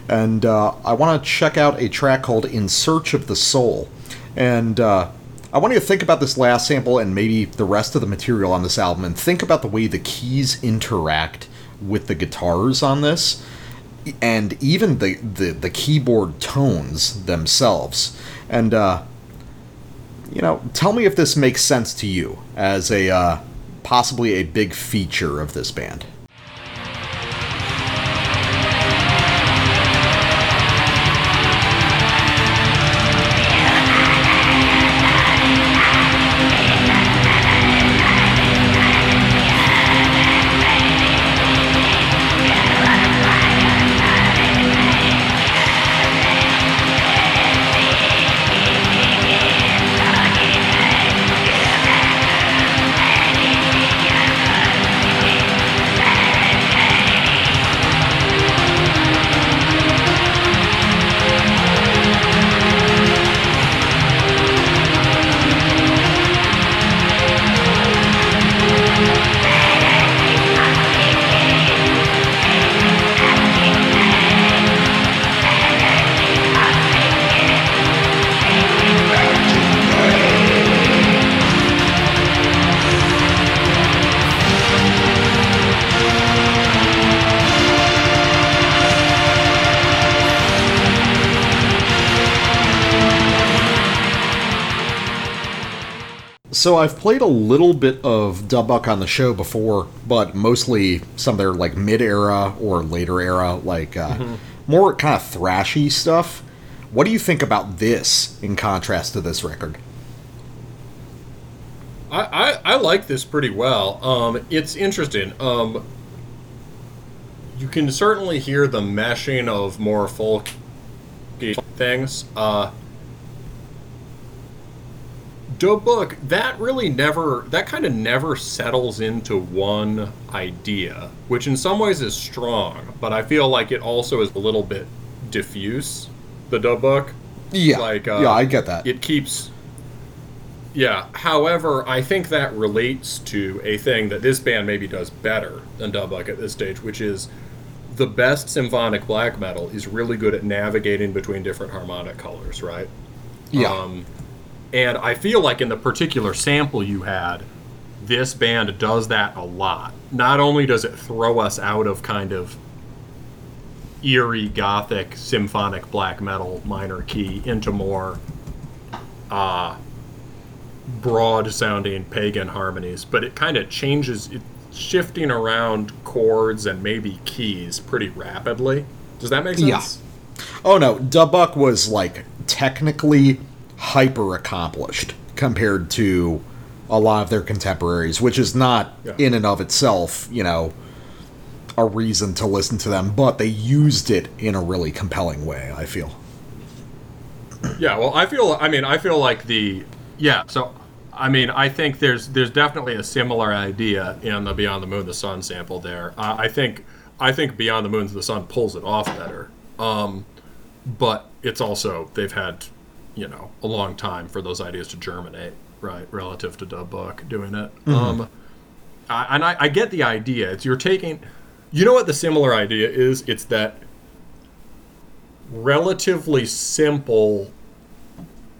A: And uh, I want to check out a track called In Search of the Soul. And uh, I want you to think about this last sample and maybe the rest of the material on this album and think about the way the keys interact with the guitars on this and even the, the, the keyboard tones themselves. And uh, you know, tell me if this makes sense to you as a uh, possibly a big feature of this band. So I've played a little bit of Dub Buk on the show before, but mostly some of their like mid-era or later era, like uh, more kind of thrashy stuff. What do you think about this in contrast to this record?
B: I, I, I like this pretty well. Um, it's interesting. Um, you can certainly hear the meshing of more folk things. Uh, book that really never that kind of never settles into one idea, which in some ways is strong, but I feel like it also is a little bit diffuse. The book,
A: Yeah,
B: like uh,
A: yeah, I get that.
B: It keeps yeah. However, I think that relates to a thing that this band maybe does better than Dub Buk at this stage, which is the best symphonic black metal is really good at navigating between different harmonic colors, right?
A: Yeah.
B: Um, and I feel like in the particular sample you had, this band does that a lot. Not only does it throw us out of kind of eerie gothic symphonic black metal minor key into more uh, broad sounding pagan harmonies, but it kind of changes it shifting around chords and maybe keys pretty rapidly. Does that make sense?
A: Yeah. Oh no, Dub Buk was like technically hyper accomplished compared to a lot of their contemporaries, which is not
B: Yeah.
A: in and of itself, you know, a reason to listen to them, but they used it in a really compelling way, I feel.
B: Yeah, well, I feel. I mean, I feel like the. Yeah, so I mean, I think there's there's definitely a similar idea in the Beyond the Moon, the Sun sample there. Uh, I think I think Beyond the Moon, the Sun pulls it off better. Um, but it's also they've had, you know, a long time for those ideas to germinate, right? Relative to Dub Buk doing it. Um, I, and I, I get the idea. It's you're taking. You know what the similar idea is? It's that relatively simple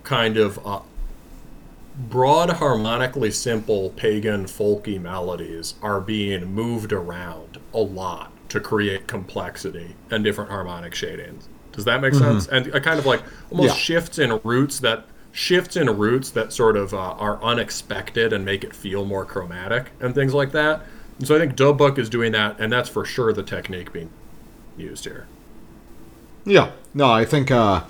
B: kind of uh, broad harmonically simple pagan folky melodies are being moved around a lot to create complexity and different harmonic shadings does that make sense and a kind of like almost
A: Yeah.
B: shifts in roots that shifts in roots that sort of uh, are unexpected and make it feel more chromatic and things like that and so i think Dub Buk is doing that and that's for sure the technique being used here
A: Yeah. No, I think uh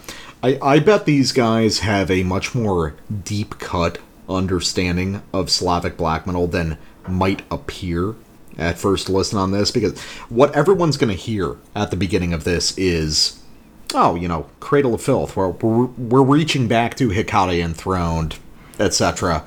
A: I I bet these guys have a much more deep cut understanding of Slavic black metal than might appear at first listen on this because what everyone's going to hear at the beginning of this is oh, you know, Cradle of Filth, where we're, we're reaching back to Hecate enthroned, etc.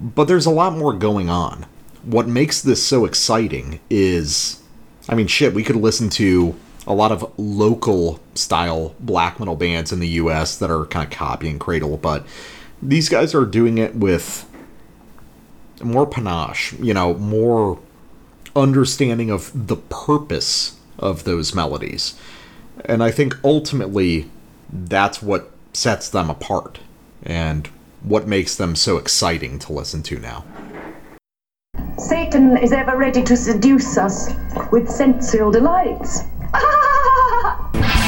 A: But there's a lot more going on. What makes this so exciting is I mean, shit, we could listen to a lot of local style black metal bands in the US that are kind of copying Cradle, but these guys are doing it with more panache, you know, more understanding of the purpose of those melodies. And I think ultimately that's what sets them apart and what makes them so exciting to listen to now.
D: Satan is ever ready to seduce us with sensual delights.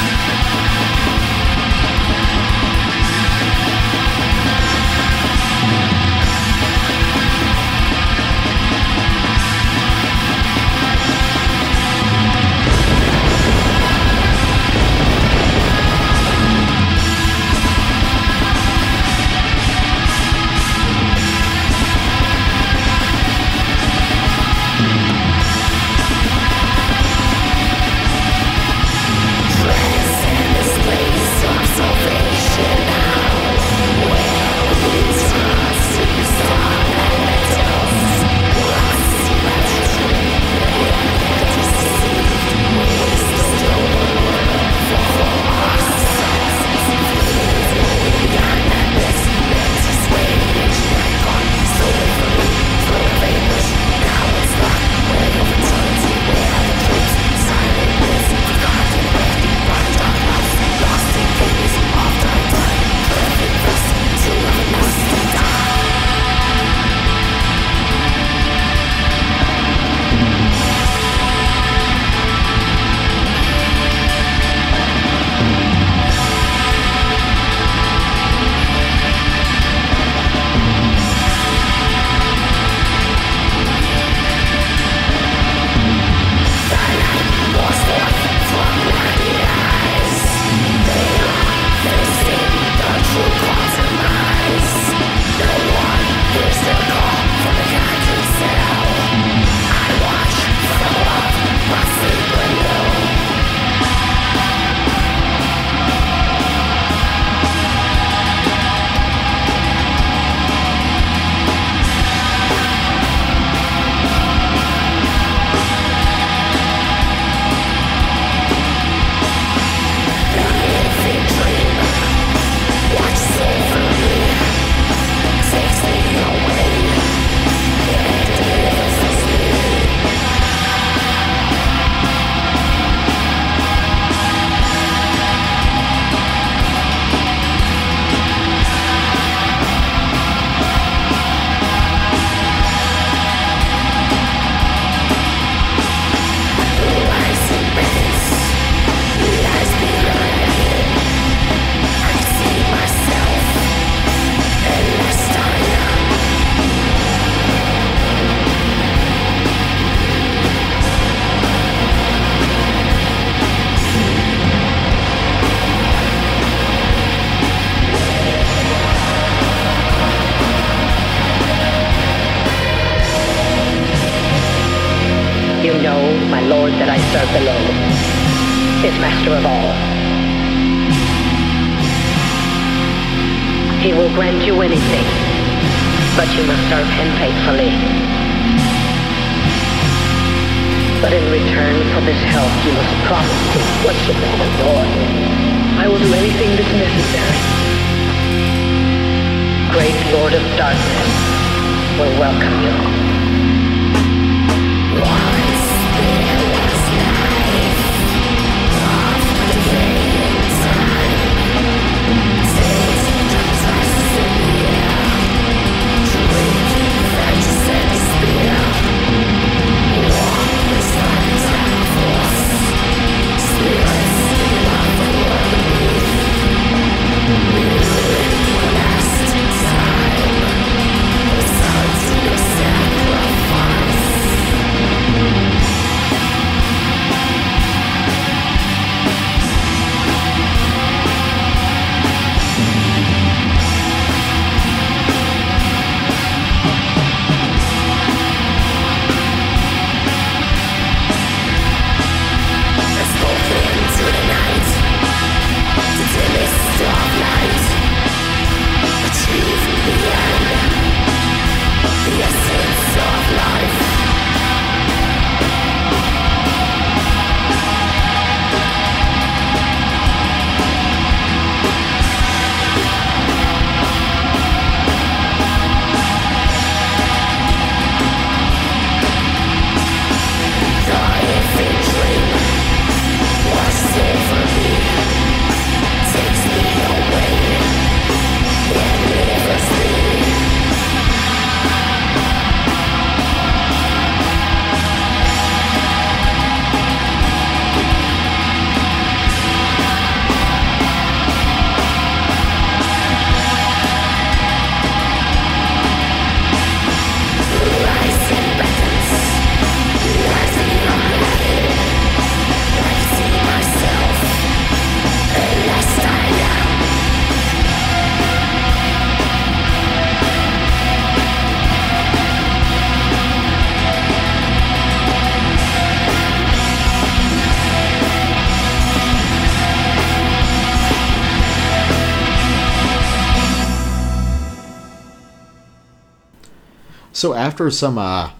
A: So after some uh,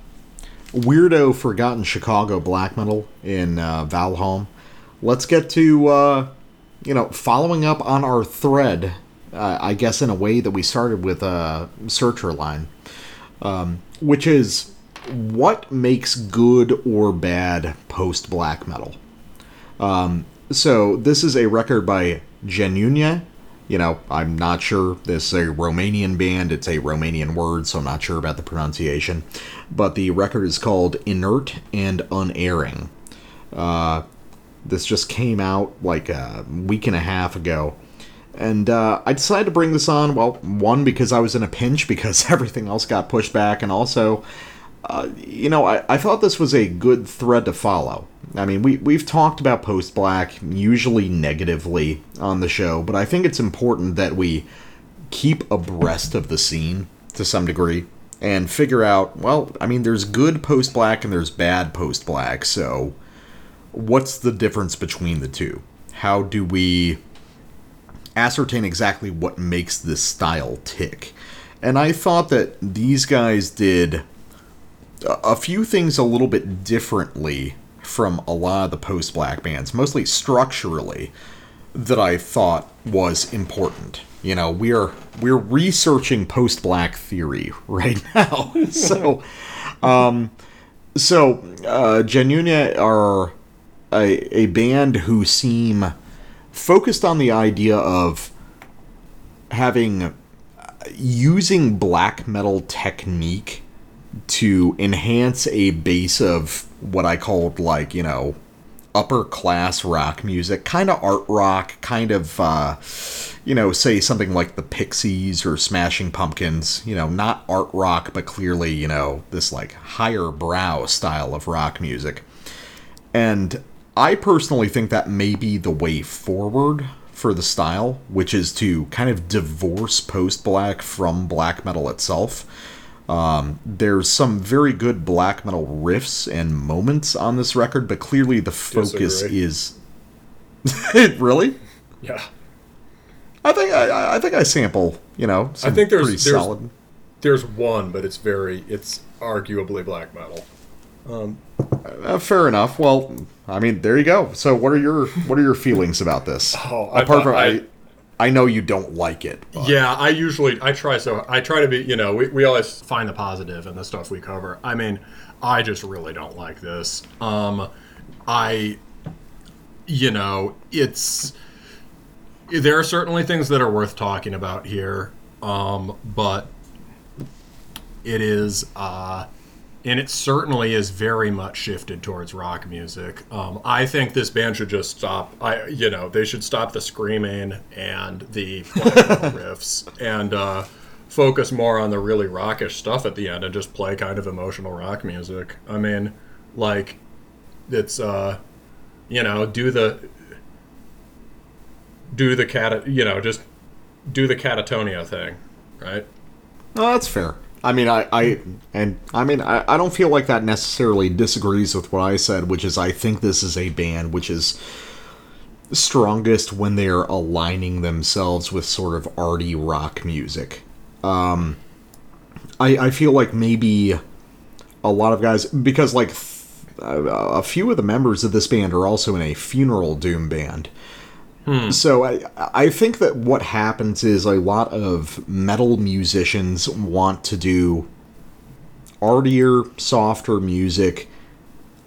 A: weirdo forgotten Chicago black metal in uh, Valholm, let's get to uh, you know following up on our thread. Uh, I guess in a way that we started with a searcher line, um, which is what makes good or bad post black metal. Um, so this is a record by Genunia. You know, I'm not sure. This is a Romanian band. It's a Romanian word, so I'm not sure about the pronunciation. But the record is called Inert and Unerring. Uh, this just came out like a week and a half ago. And uh, I decided to bring this on, well, one, because I was in a pinch because everything else got pushed back, and also, uh, you know, I, I thought this was a good thread to follow. I mean, we, we've talked about post black, usually negatively, on the show, but I think it's important that we keep abreast of the scene to some degree and figure out, well, I mean, there's good post black and there's bad post black, so what's the difference between the two? How do we ascertain exactly what makes this style tick? And I thought that these guys did a few things a little bit differently from a lot of the post black bands, mostly structurally, that I thought was important. You know, we're we're researching post black theory right now. so um so uh Genuina are a, a band who seem focused on the idea of having using black metal technique to enhance a base of what I called like, you know, upper class rock music, kind of art rock, kind of uh you know, say something like the Pixies or Smashing Pumpkins, you know, not art rock but clearly, you know, this like higher brow style of rock music. And I personally think that may be the way forward for the style, which is to kind of divorce post black from black metal itself. Um, there's some very good black metal riffs and moments on this record, but clearly the focus
B: Disagree.
A: is. really?
B: Yeah.
A: I think I- I, I think I sample. You know, some
B: think there's- there's-
A: solid.
B: There's one, but it's very it's arguably black metal.
A: Uh, fair enough. Well, I mean, there you go. So, what are your what are your feelings about this?
B: Oh,
A: Apart
B: thought
A: from I,
B: I-
A: know you don't like it. but-
B: Yeah, I usually I try so I try to be you know we, we always find the positive in the stuff we cover. I mean, I just really don't like this. Um, I, you know, it's there are certainly things that are worth talking about here, um, but it is uh, and it certainly is very much shifted towards rock music. Um, I think this band should just stop. I, you know, they should stop the screaming and the riffs and uh, focus more on the really rockish stuff at the end and just play kind of emotional rock music. I mean, like, it's uh, you know, do the do the cat, you know, just do the Katatonia thing, right?
A: No, that's fair. I mean, I, I and I mean, I, I don't feel like that necessarily disagrees with what I said, which is I think this is a band which is strongest when they're aligning themselves with sort of arty rock music. Um, I I feel like maybe a lot of guys because like th- a few of the members of this band are also in a funeral doom band. So I I think that what happens is a lot of metal musicians want to do artier, softer music,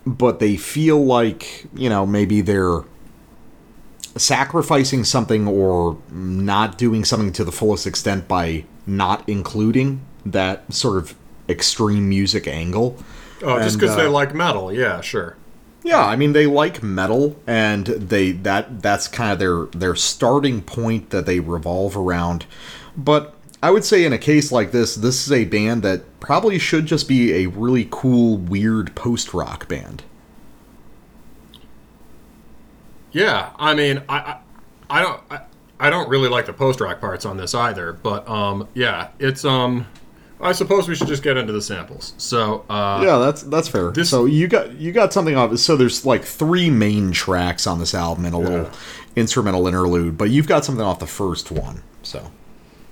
A: but they feel like, you know, maybe they're sacrificing something or not doing something to the fullest extent by not including that sort of extreme music angle.
B: Oh, just because they
A: uh,
B: like metal, yeah, sure.
A: Yeah, I mean they like metal, and they that that's kind of their their starting point that they revolve around. But I would say in a case like this, this is a band that probably should just be a really cool, weird post rock band.
B: Yeah, I mean, I, I, I don't, I, I don't really like the post rock parts on this either. But um, yeah, it's um, I suppose we should just get into the samples. So uh,
A: Yeah, that's that's fair.
B: This-
A: so you got you got something off. So there's like three main tracks on this album and a little instrumental interlude, but you've got something off the first one. So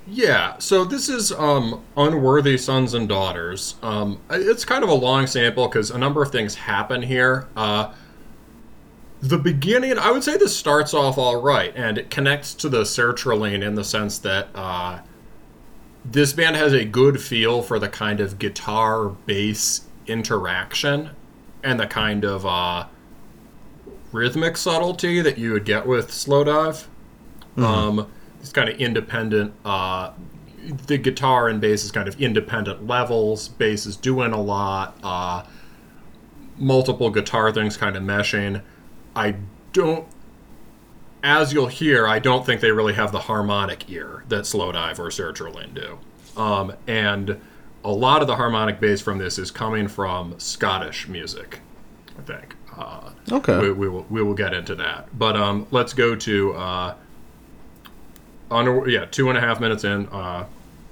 B: Yeah, so this is um, Unworthy Sons and Daughters. Um, it's kind of a long sample because a number of things happen here. Uh, the beginning, I would say this starts off all right, and it connects to the sertraline in the sense that uh, this band has a good feel for the kind of guitar bass interaction and the kind of uh, rhythmic subtlety that you would get with Slowdive. Um, it's kind of independent. Uh, the guitar and bass is kind of independent levels. Bass is doing a lot. Uh, multiple guitar things kind of meshing. I don't, as you'll hear, I don't think they really have the harmonic ear that Slowdive or Sertraline do. Um, and a lot of the harmonic bass from this is coming from Scottish music, I think. Uh,
A: Okay.
B: we, we will we will get into that. But um, let's go to uh, under yeah two and a half minutes in. Uh,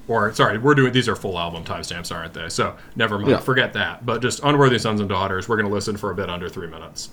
B: or sorry, we're doing these are full album timestamps, aren't they? So never mind,
A: Yeah.
B: forget that. But just unworthy sons and daughters. We're going to listen for a bit under three minutes.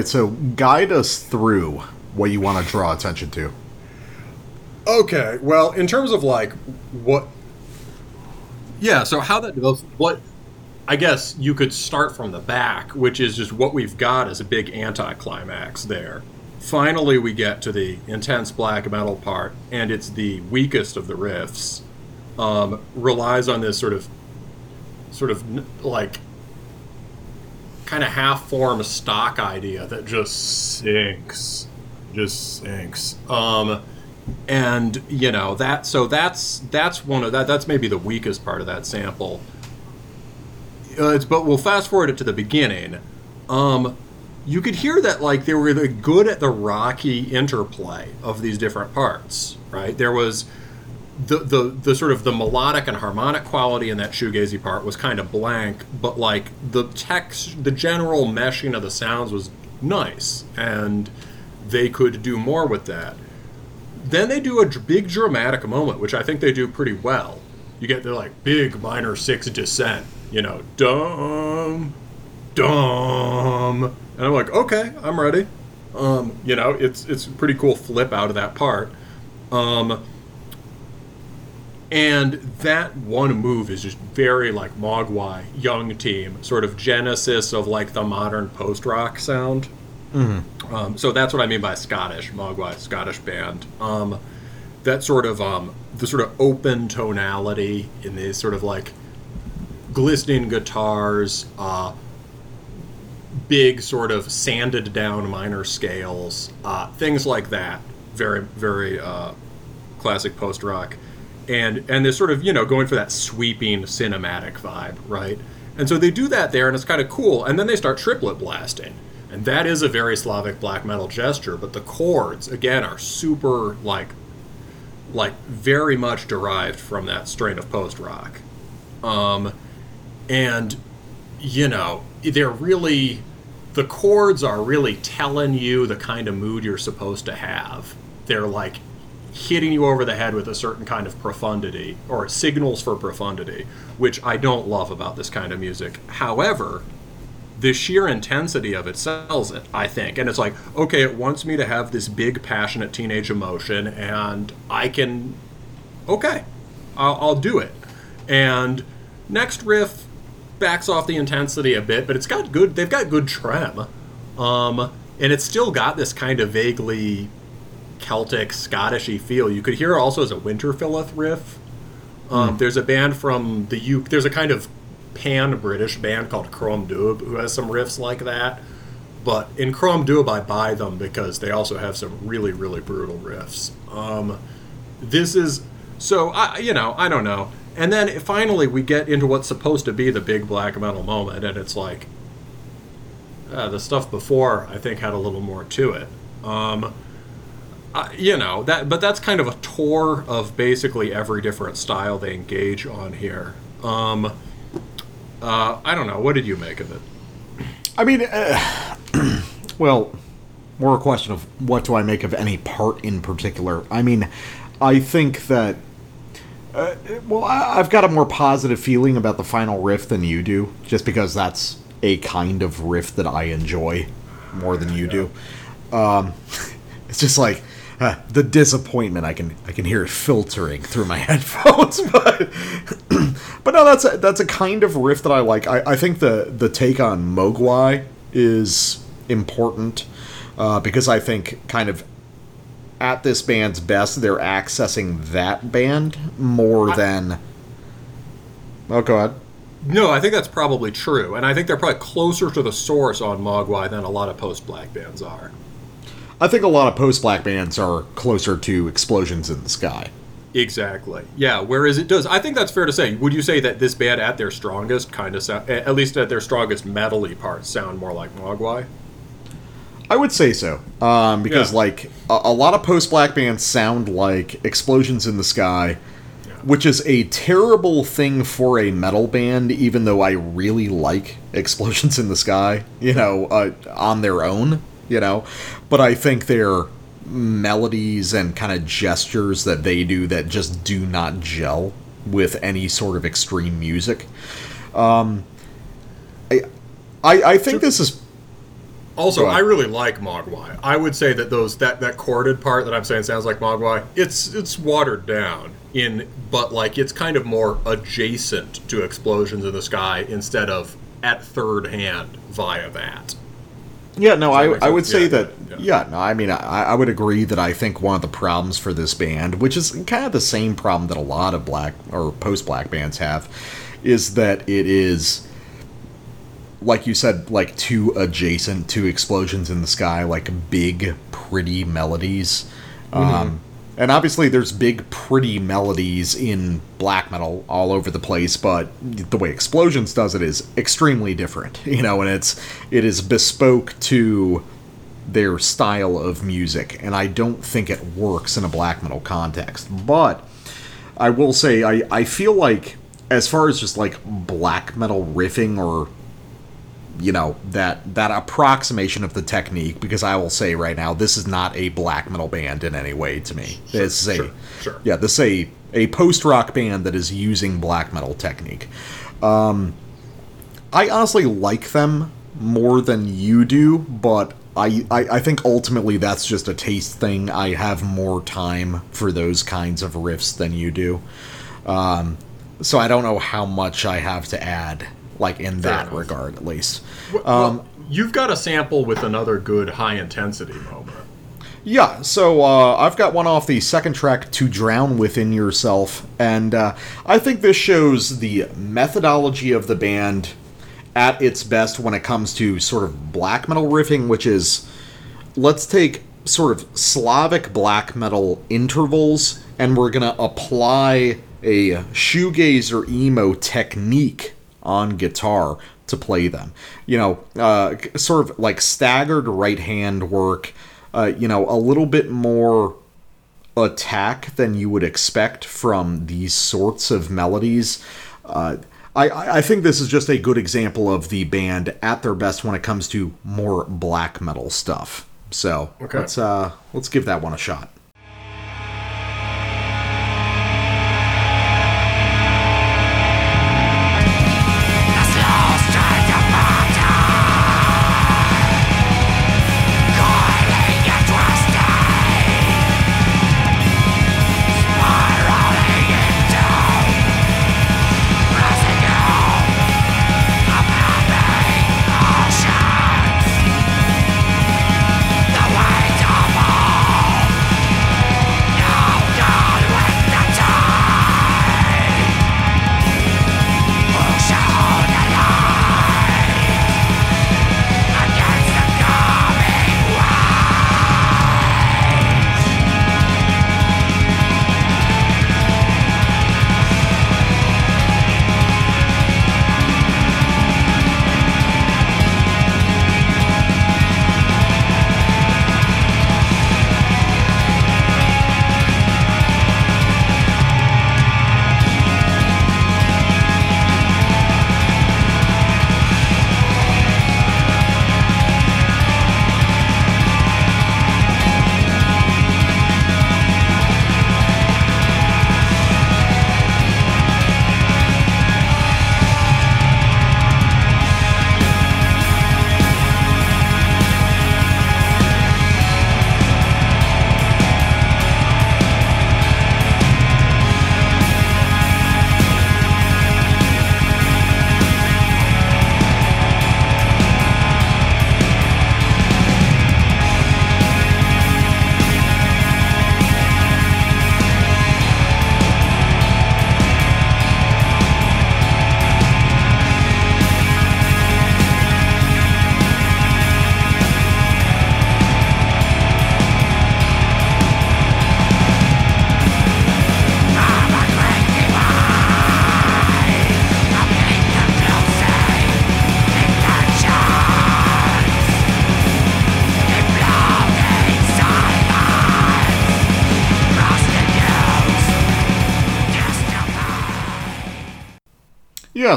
A: Right, so guide us through what you want to draw attention to.
B: Okay, well, in terms of like what, yeah. So how that develops, what I guess you could start from the back, which is just what we've got as a big anticlimax there. Finally, we get to the intense black metal part, and it's the weakest of the riffs. Um, relies on this sort of, sort of like, kind of half-formed stock idea that just sinks, just sinks. Um, and you know that so that's that's one of that that's maybe the weakest part of that sample. Uh, it's, but we'll fast forward it to the beginning. Um you could hear that like they were really good at the rocky interplay of these different parts right? There was the, the the sort of the melodic and harmonic quality in that shoegazy part was kind of blank but like the text the general meshing of the sounds was nice and they could do more with that then they do a big dramatic moment, which I think they do pretty well. You get the like big minor six descent, you know, dum, dum, and I'm like, okay, I'm ready. Um, you know, it's it's a pretty cool flip out of that part. Um, and that one move is just very like Mogwai, young team, sort of genesis of like the modern post rock sound. Um, so that's what I mean by Scottish Mogwai, Scottish band. Um, that sort of um, the sort of open tonality in these sort of like glistening guitars, uh, big sort of sanded down minor scales, uh, things like that. Very very uh, classic post rock, and and they're sort of you know going for that sweeping cinematic vibe, right? And so they do that there, and it's kind of cool. And then they start triplet blasting, and that is a very Slavic black metal gesture. But the chords again are super like like very much derived from that strain of post rock, um, and you know they're really the chords are really telling you the kind of mood you're supposed to have. They're like hitting you over the head with a certain kind of profundity or signals for profundity, which I don't love about this kind of music. However, the sheer intensity of it sells it, I think. And it's like, okay, it wants me to have this big, passionate teenage emotion, and I can, okay, I'll, I'll do it. And next riff backs off the intensity a bit, but it's got good, they've got good trem. Um, and it's still got this kind of vaguely Celtic, Scottishy feel. You could hear also as a Winterfylleth riff. Um, There's a band from the U. There's a kind of pan British band called Crom Dubh who has some riffs like that. But in Crom Dubh, I buy them because they also have some really, really brutal riffs. Um, this is so I, you know, I don't know. And then finally, we get into what's supposed to be the big black metal moment, and it's like uh, the stuff before. I think had a little more to it. Um, uh, you know that but that's kind of a tour of basically every different style they engage on here um uh i don't know what did you make of it
A: I mean, uh, well, more a question of what do I make of any part in particular. I mean, I think that. Uh, well, I, I've got a more positive feeling about the final riff than you do, just because that's a kind of riff that I enjoy more than you do. Um, it's just like the disappointment I can I can hear it filtering through my headphones, but but no, that's a, that's a kind of riff that I like. I, I think the the take on Mogwai is important uh, because I think kind of at this band's best, they're accessing that band more than. Oh, God.
B: no i think that's probably true and i think they're probably closer to the source on mogwai than a lot of post-black bands are
A: I think a lot of post black bands are closer to explosions in the sky.
B: exactly yeah whereas it does i think that's fair to say would you say that this band at their strongest kind of sound at least at their strongest metally parts sound more like mogwai
A: I would say so, um, because
B: Yeah.
A: like a, a lot of post black bands sound like explosions in the sky, which is a terrible thing for a metal band. Even though I really like explosions in the sky, you know, uh, on their own, you know, but I think their melodies and kind of gestures that they do that just do not gel with any sort of extreme music. Um, I, I, I think this is
B: Also, I really like Mogwai. I would say that those that that chorded part that I'm saying sounds like Mogwai. It's it's watered down in, but like it's kind of more adjacent to explosions in the sky instead of at third hand via that.
A: Yeah, no, I, I would
B: sense?
A: say
B: Yeah,
A: that.
B: yeah.
A: Yeah, no, I mean, I, I would agree that I think one of the problems for this band, which is kind of the same problem that a lot of black or post black bands have, is that it is, like you said, like too adjacent to explosions in the sky, like big, pretty melodies. Um, and obviously, there's big, pretty melodies in black metal all over the place, but the way Explosions does it is extremely different, you know, and it's it is bespoke to their style of music, and I don't think it works in a black metal context. But I will say, I, I feel like, as far as just like black metal riffing or you know that that approximation of the technique because i will say right now this is not a black metal band in any way to me this is a
B: sure, sure.
A: yeah this is a a post rock band that is using black metal technique um i honestly like them more than you do but I, I, I think ultimately that's just a taste thing. I have more time for those kinds of riffs than you do. Um, so I don't know how much I have to add, like in that
B: enough.
A: regard at least.
B: Well,
A: Um,
B: you've got a sample with another good high intensity moment.
A: Yeah, so uh, I've got one off the second track, To Drown Within Yourself, and uh, I think this shows the methodology of the band at its best when it comes to sort of black metal riffing, which is let's take sort of Slavic black metal intervals and we're going to apply a shoegaze or emo technique on guitar to play them. You know, uh, sort of like staggered right hand work, uh, you know, a little bit more attack than you would expect from these sorts of melodies. Uh, I, I think this is just a good example of the band at their best when it comes to more black metal stuff. So
B: Okay.
A: let's uh let's give that one a shot.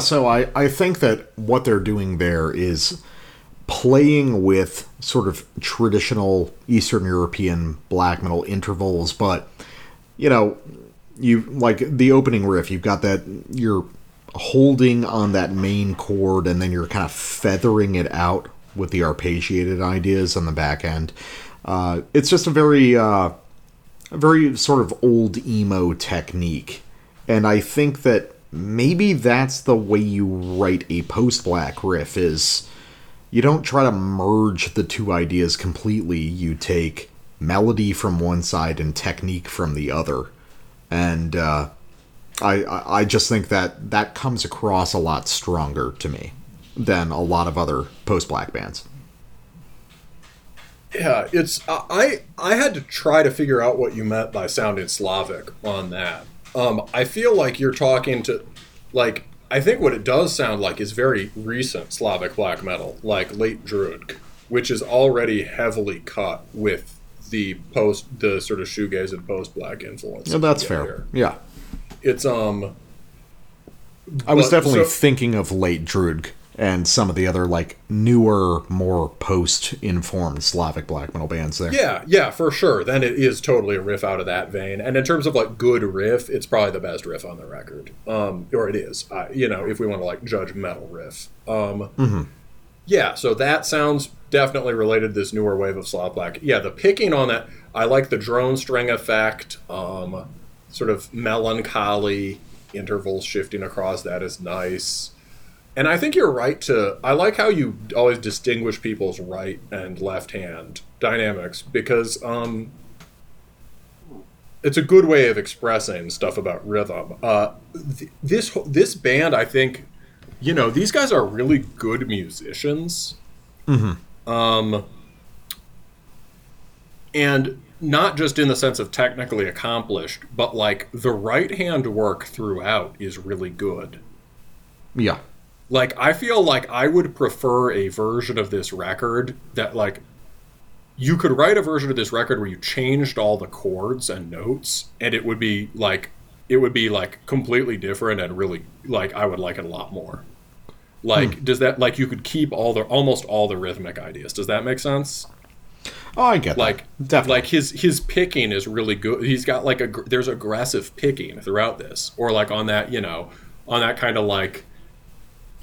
A: So I, I think that what they're doing there is playing with sort of traditional Eastern European black metal intervals, but you know, you like the opening riff, you've got that you're holding on that main chord and then you're kind of feathering it out with the arpeggiated ideas on the back end. Uh, it's just a very, uh, a very sort of old emo technique, and I think that maybe that's the way you write a post-black riff. Is you don't try to merge the two ideas completely. You take melody from one side and technique from the other, and uh, I I just think that that comes across a lot stronger to me than a lot of other post-black bands.
B: Yeah, it's I I had to try to figure out what you meant by sounding Slavic on that. Um, I feel like you're talking to, like, I think what it does sound like is very recent Slavic black metal, like late Drudkh, which is already heavily cut with the post, the sort of shoegaze and post black influence.
A: Yeah, that's fair.
B: hear.
A: Yeah,
B: It's um,
A: I was definitely
B: so-
A: thinking of late Drudkh and some of the other like newer, more post-informed Slavic black metal bands there.
B: Yeah, yeah, for sure. Then it is totally a riff out of that vein. And in terms of like good riff, it's probably the best riff on the record. Um, or it is. Uh, you know, if we want to like judge metal riff. Um, mm-hmm. Yeah, so that sounds definitely related to this newer wave of Slav black. Yeah, the picking on that, I like the drone string effect. Um, sort of melancholy intervals shifting across that is nice. And I think you're right to. I like how you always distinguish people's right and left hand dynamics because um, it's a good way of expressing stuff about rhythm. Uh, th- this this band, I think, you know, these guys are really good musicians. Um, and not just in the sense of technically accomplished, but like the right hand work throughout is really good.
A: Yeah.
B: Like I feel like I would prefer a version of this record that like you could write a version of this record where you changed all the chords and notes and it would be like it would be like completely different and really like I would like it a lot more. Like hmm. does that like you could keep all the almost all the rhythmic ideas. Does that make sense?
A: Oh, I get
B: like
A: that. Definitely.
B: like his his picking is really good he's got like a there's aggressive picking throughout this or like on that you know on that kind of like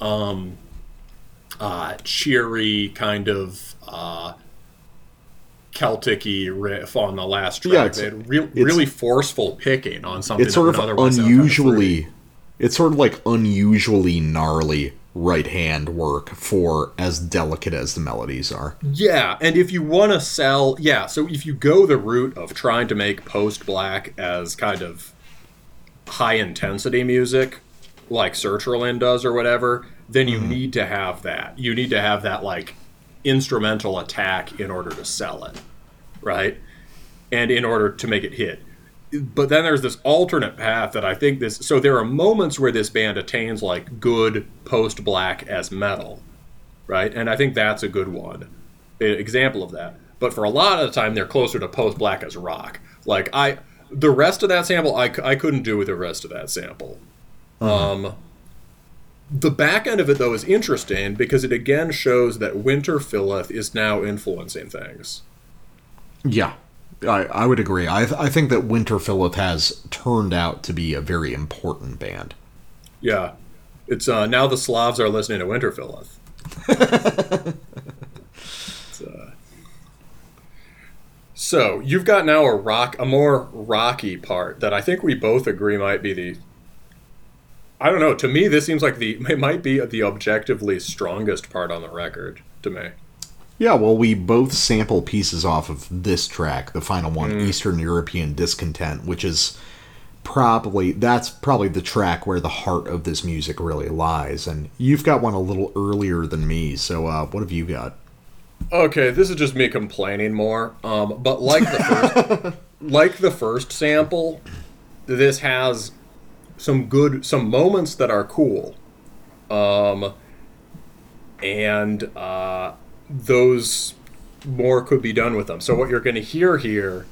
B: um uh cheery kind of uh celtic-y riff on the last track
A: Yeah, it's-
B: had real,
A: it's-
B: really forceful picking on something
A: it's sort of
B: otherwise sound kinda
A: unusually it's sort of like unusually gnarly right hand work for as delicate as the melodies are.
B: Yeah, and if you want to sell, yeah, so if you go the route of trying to make post black as kind of high intensity music, like Sertraline does or whatever, then you mm-hmm. need to have that. You need to have that like instrumental attack in order to sell it, right? And in order to make it hit. But then there's this alternate path that I think this. So there are moments where this band attains like good post black as metal, right? And I think that's a good one, an example of that. But for a lot of the time, they're closer to post black as rock. Like I, the rest of that sample, I, I couldn't do with the rest of that sample. Um, the back end of it though is interesting because it again shows that Winterfylleth is now influencing things.
A: Yeah. I, I would agree. I, I think that Winterfylleth has turned out to be a very important band.
B: Yeah, it's uh, now the Slavs are listening to Winter. It's, uh, so you've got now a rock, a more rocky part that I think we both agree might be the. I don't know. To me, this seems like the it might be the objectively strongest part on the record. To me,
A: Yeah, well, we both sample pieces off of this track, the final one,
B: Mm.
A: Eastern European Discontent, which is probably that's probably the track where the heart of this music really lies. And you've got one a little earlier than me, so uh, what have you got?
B: Okay, this is just me complaining more. Um, but like the first, like the first sample, this has some good, some moments that are cool, um, and uh, those more could be done with them. So what you're going to hear here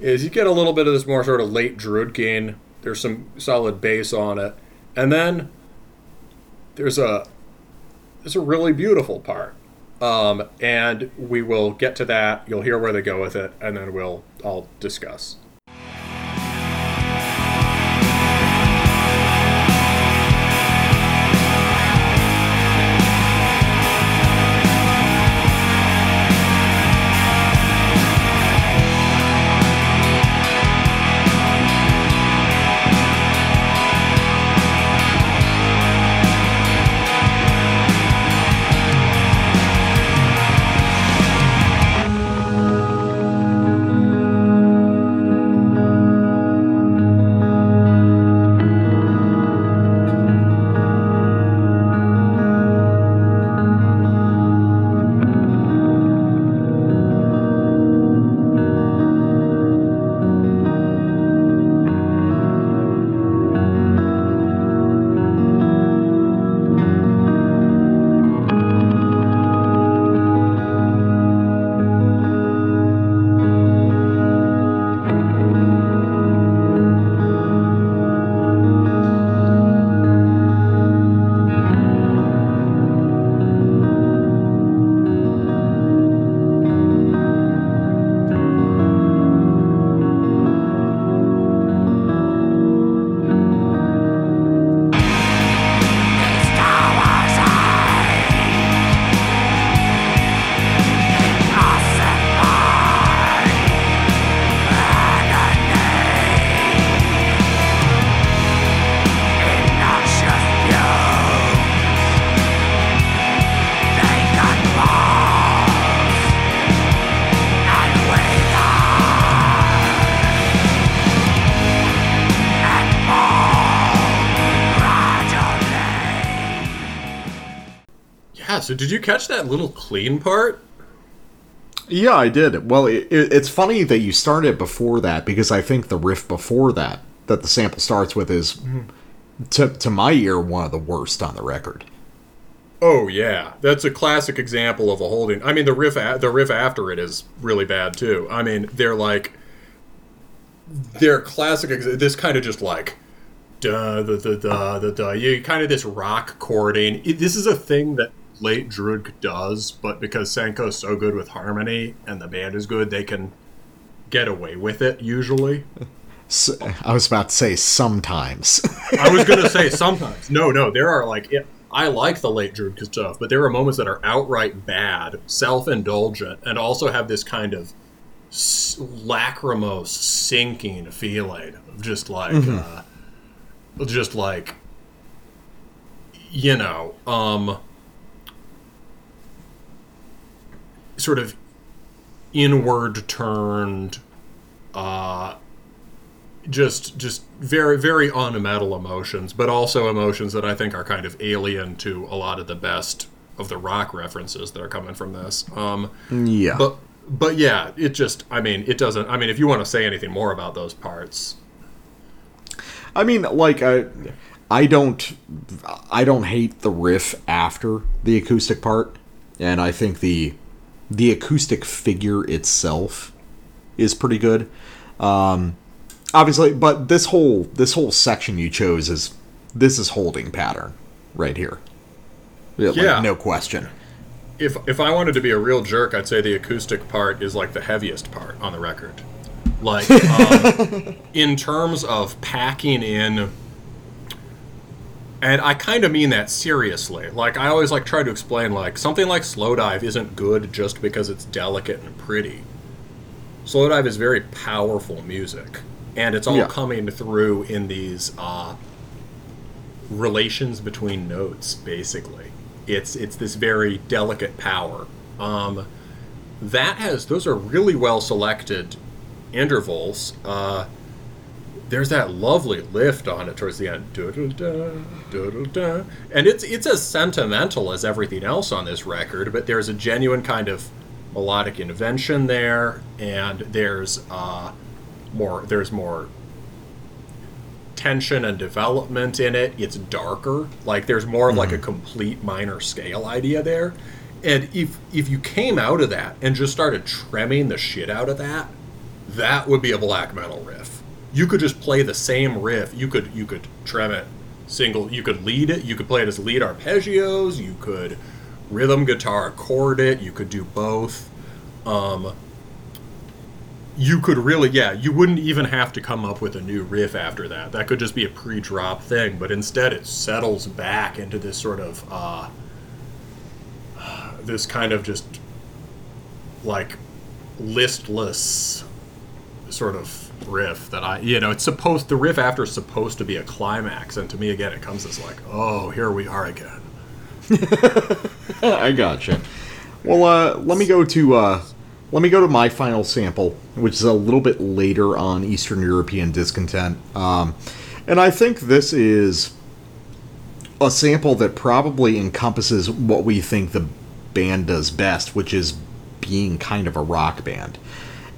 B: is you get a little bit of this more sort of late Druidkin. There's some solid bass on it, and then there's a there's a really beautiful part. Um, and we will get to that. You'll hear where they go with it, and then we'll I'll discuss. So did you catch that little clean part?
A: Yeah, I did. Well, it, it, it's funny that you started before that because I think the riff before that that the sample starts with is, mm-hmm. to to my ear, one of the worst on the record.
B: Oh yeah, that's a classic example of a holding. I mean, the riff a- the riff after it is really bad too. I mean, they're like they're classic. Ex- this kind of just like da da da da da. You kind of this rock chording. It, this is a thing that late Drudkh does, but because Saenko's so good with harmony and the band is good, they can get away with it usually.
A: I was about to say sometimes.
B: I was gonna say sometimes. No, no, there are like it, I like the late Drudkh stuff, but there are moments that are outright bad, self-indulgent, and also have this kind of s- lachrymose, sinking feeling of just like, uh, just like, you know, um, sort of inward turned, uh, just just very very unmetal emotions, but also emotions that I think are kind of alien to a lot of the best of the rock references that are coming from this. Um,
A: yeah.
B: but but yeah, it just I mean it doesn't. I mean if you want to say anything more about those parts,
A: I mean, like I, I don't, I don't hate the riff after the acoustic part, and I think the, the acoustic figure itself, is pretty good. Um, obviously, but this whole this whole section you chose is this is holding pattern right here. Like,
B: Yeah.
A: no question.
B: if if I wanted to be a real jerk, I'd say the acoustic part is like the heaviest part on the record. Like um, in terms of packing in, and I kind of mean that seriously. Like I always like try to explain, like something like Slowdive isn't good just because it's delicate and pretty. Slowdive is very powerful music, and it's all
A: Yeah.
B: coming through in these uh, relations between notes basically it's it's this very delicate power um, that has those are really well selected intervals uh, there's that lovely lift on it towards the end and it's it's as sentimental as everything else on this record but there's a genuine kind of melodic invention there and there's uh, more there's more tension and development in it. It's darker. Like there's more of like a complete minor scale idea there. And if if you came out of that and just started trimming the shit out of that, that would be a black metal riff. You could just play the same riff. You could you could trim it single. You could lead it. You could play it as lead arpeggios. You could rhythm guitar chord it. You could do both. Um, you could really yeah you wouldn't even have to come up with a new riff after that that could just be a pre-drop thing but instead it settles back into this sort of uh, this kind of just like listless sort of riff that i you know it's supposed the riff after is supposed to be a climax and to me again it comes as like oh here we are again.
A: I gotcha. Well, uh, let me go to uh, let me go to my final sample, which is a little bit later on Eastern European discontent, um, and I think this is a sample that probably encompasses what we think the band does best, which is being kind of a rock band,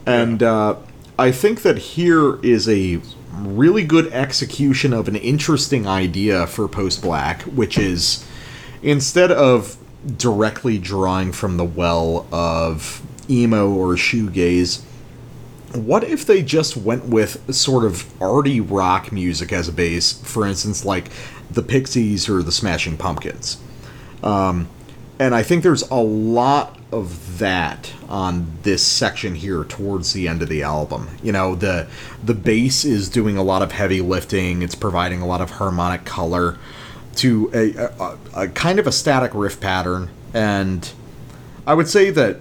A: and uh, I think that here is a really good execution of an interesting idea for post black, which is instead of directly drawing from the well of emo or shoegaze, what if they just went with sort of arty rock music as a base, for instance, like the Pixies or the Smashing Pumpkins? Um, and I think there's a lot of that on this section here towards the end of the album. You know, the the bass is doing a lot of heavy lifting. It's providing a lot of harmonic color to a, a, a kind of a static riff pattern, and I would say that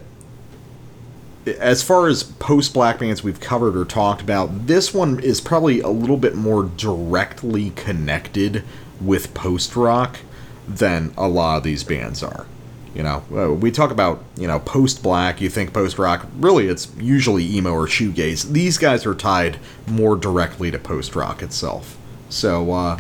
A: as far as post black bands we've covered or talked about, this one is probably a little bit more directly connected with post rock than a lot of these bands are. You know, uh, we talk about you know post black. You think post rock? Really, it's usually emo or shoegaze. These guys are tied more directly to post rock itself. So uh,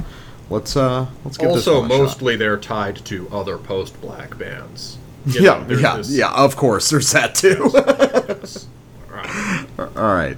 A: let's uh let's give this
B: Also,
A: one a
B: mostly they're tied to other post-black bands. You
A: Yeah,
B: know, there's
A: yeah,
B: this-
A: yeah. Of course, there's that too.
B: this- right.
A: All right.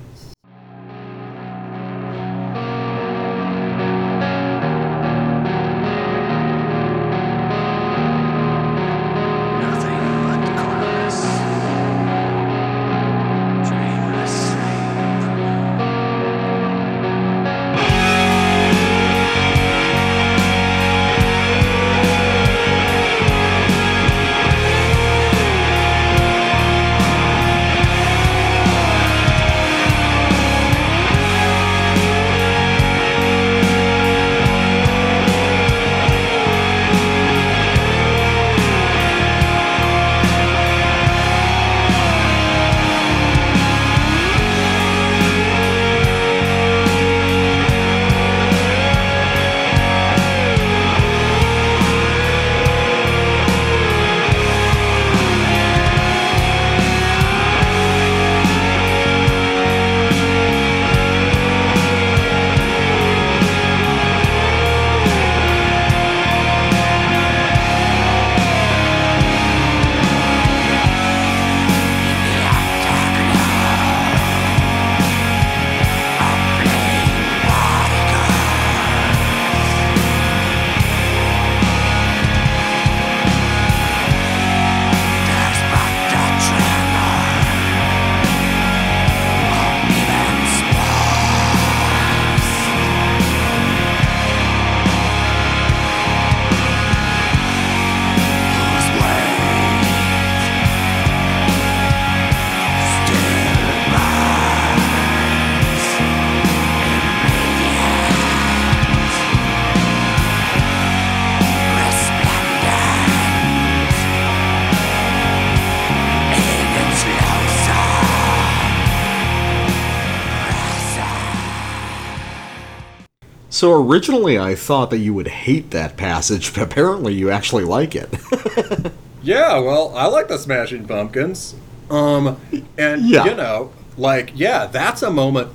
A: So originally, I thought that you would hate that passage, but apparently, you actually like it.
B: Yeah, well, I like the Smashing Pumpkins. Um, and
A: Yeah.
B: you know, like, yeah, that's a moment.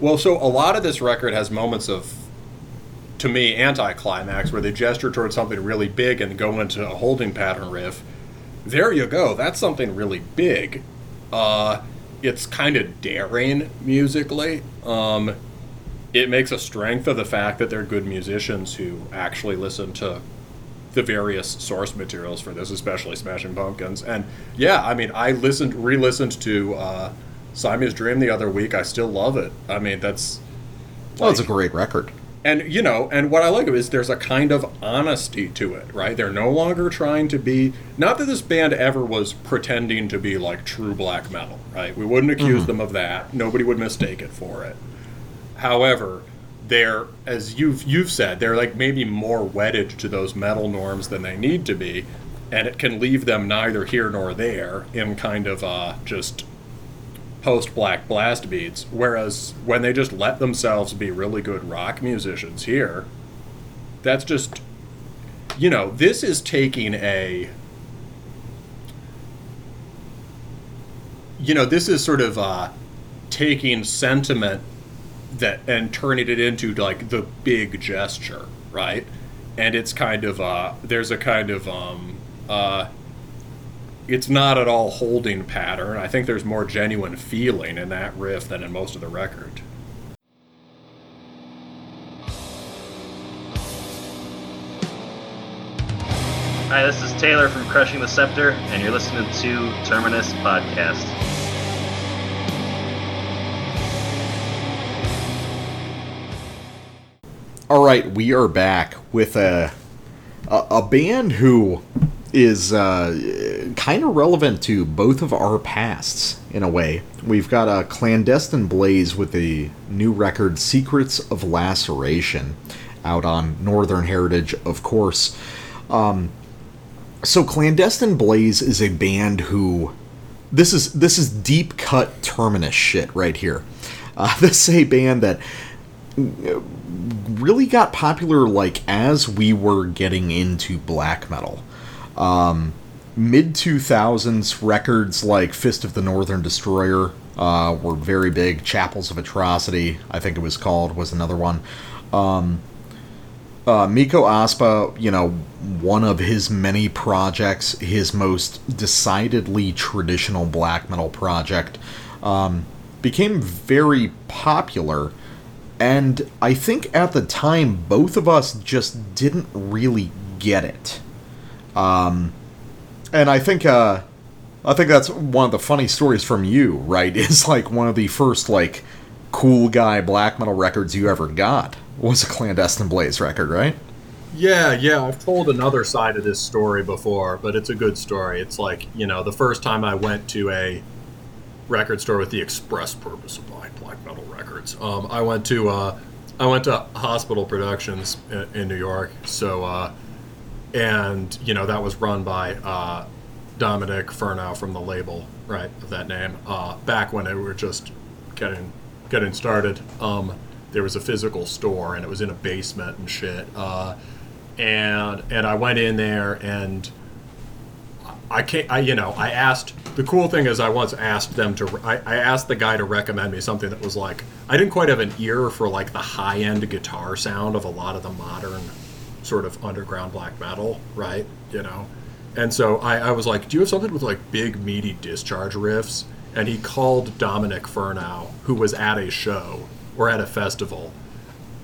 B: Well, so a lot of this record has moments of, to me, anticlimax where they gesture towards something really big and go into a holding pattern riff. There you go. That's something really big. Uh, it's kind of daring musically. Um, it makes a strength of the fact that they're good musicians who actually listen to the various source materials for this, especially Smashing Pumpkins. And yeah, I mean, I listened, re-listened to uh, Siamese Dream the other week. I still love it. I mean, that's
A: well, it's a great record.
B: and you know, and what I like is there's a kind of honesty to it, right? They're no longer trying to be. Not that this band ever was pretending to be like true black metal, right? We wouldn't accuse them of that. Nobody would mistake it for it. However, they're as you've you've said, they're like maybe more wedded to those metal norms than they need to be, and it can leave them neither here nor there in kind of uh, just post black blast beats. Whereas when they just let themselves be really good rock musicians here, that's just you know, this is taking a you know, this is sort of uh taking sentiment that and turning it into like the big gesture, right? And it's kind of uh there's a kind of um uh it's not at all holding pattern. I think there's more genuine feeling in that riff than in most of the record.
E: Hi, this is Taylor from Crushing the Scepter, and you're listening to Terminus Podcast.
A: All right, we are back with a a, a band who is uh, kind of relevant to both of our pasts in a way. We've got a clandestine blaze with the new record "Secrets of Laceration" out on Northern Heritage, of course. Um, so clandestine blaze is a band who this is this is deep cut terminus shit right here. Uh, this is a band that really got popular like as we were getting into black metal. Um, Mid 2000s records like Fist of the Northern Destroyer uh, were very big. Chapels of Atrocity, I think it was called, was another one. Um, uh, Mikko Aspa, you know, one of his many projects, his most decidedly traditional black metal project, um, became very popular. And I think at the time, both of us just didn't really get it. Um, and I think, uh, I think that's one of the funny stories from you, right? Is like one of the first like cool guy black metal records you ever got was a clandestine blaze record, right?
B: Yeah, yeah, I've told another side of this story before, but it's a good story. It's like, you know, the first time I went to a record store with the express purpose of records, um, I went to uh, I went to Hospital Productions in, in New York. So, uh, and you know, that was run by uh, Dominick Fernow from the label, right, of that name. Uh, back when they were just getting getting started, um, there was a physical store, and it was in a basement and shit. Uh, and and I went in there and I can't I you know I asked the cool thing is I once asked them to I, I asked the guy to recommend me something that was like I didn't quite have an ear for like the high end guitar sound of a lot of the modern sort of underground black metal right you know and so I, I was like do you have something with like big meaty discharge riffs and he called Dominick Fernow who was at a show or at a festival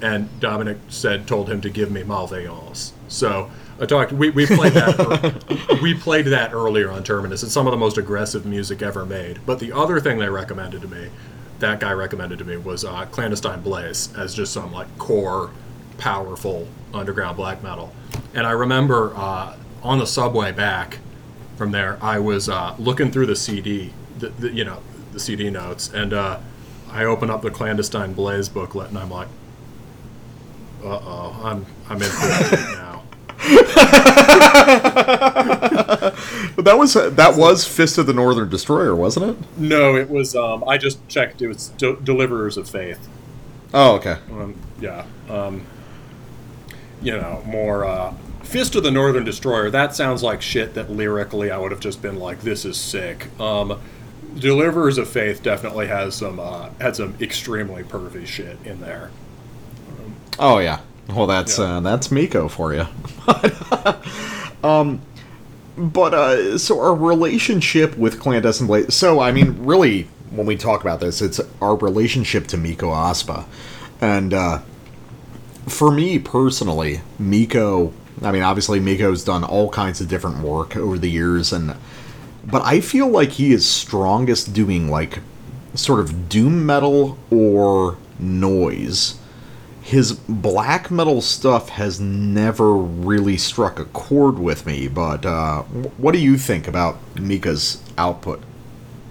B: and Dominic said told him to give me Malveillance. So I talked. We, we played that. we played that earlier on Terminus. It's some of the most aggressive music ever made. But the other thing they recommended to me, that guy recommended to me, was uh, Clandestine Blaze as just some like core, powerful underground black metal. And I remember uh, on the subway back from there, I was uh, looking through the CD, the, the, you know, the CD notes, and uh, I open up the Clandestine Blaze booklet, and I'm like, uh oh, I'm I'm in for it now.
A: But that was that was Fist of the Northern Destroyer, wasn't it?
B: No, it was. Um, I just checked. It was De- Deliverers of Faith.
A: Oh, okay.
B: Um, yeah. Um, you know, more uh, Fist of the Northern Destroyer. That sounds like shit that lyrically I would have just been like, "This is sick." Um, Deliverers of Faith definitely has some uh, had some extremely pervy shit in there.
A: Oh yeah. Well, that's
B: Yeah.
A: uh, that's Mikko for you. um, but uh, so our relationship with clandestine blaze. So I mean, really, when we talk about this, it's our relationship to Mikko Aspa, and uh, for me personally, Mikko. I mean, obviously, Mikko's done all kinds of different work over the years, and but I feel like he is strongest doing like sort of doom metal or noise his black metal stuff has never really struck a chord with me, but uh, what do you think about Mikko's output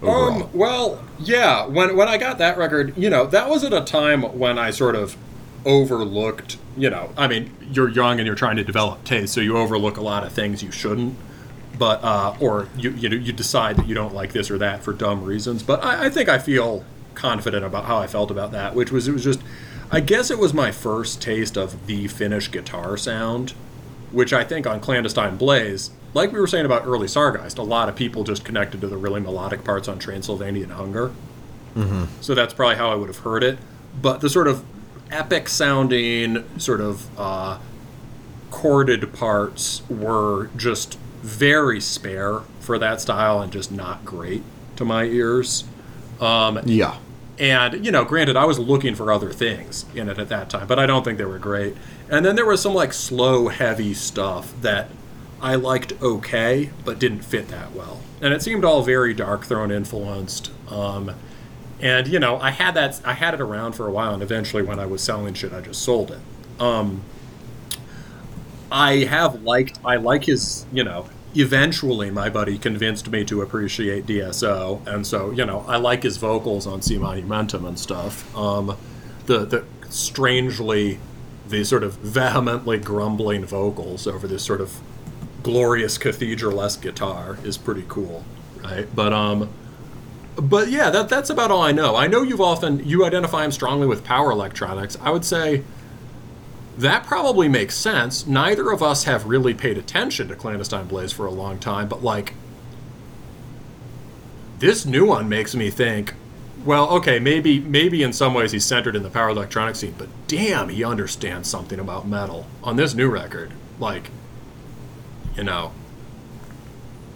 A: overall?
B: Um, well, yeah. When when I got that record, you know, that was at a time when I sort of overlooked. You know, I mean, you're young and you're trying to develop taste, so you overlook a lot of things you shouldn't. But uh, or you you you decide that you don't like this or that for dumb reasons. But I, I think I feel confident about how I felt about that, which was it was just. I guess it was my first taste of the Finnish guitar sound, which I think on Clandestine Blaze, like we were saying about early Sargeist, a lot of people just connected to the really melodic parts on Transylvanian Hunger. Mm-hmm. So that's probably how I would have heard it. But the sort of epic sounding, sort of uh, chorded parts were just very spare for that style and just not great to my ears. Um,
A: yeah.
B: And, you know, granted, I was looking for other things in it at that time, but I don't think they were great. And then there was some, like, slow, heavy stuff that I liked okay, but didn't fit that well. And it seemed all very Darkthrone influenced. Um, and, you know, I had that, I had it around for a while, and eventually when I was selling shit, I just sold it. Um, I have liked, I like his, you know, eventually my buddy convinced me to appreciate DSO, and so you know I like his vocals on Si Monumentum and stuff. Um, the the strangely, the sort of vehemently grumbling vocals over this sort of glorious cathedral-esque guitar is pretty cool, right? But um, but yeah, that that's about all I know. I know you've often you identify him strongly with power electronics. I would say that probably makes sense. Neither of us have really paid attention to Clandestine Blaze for a long time, but like this new one makes me think Well, okay, maybe maybe in some ways he's centered in the power electronic scene, but damn, he understands something about metal on this new record. Like, you know,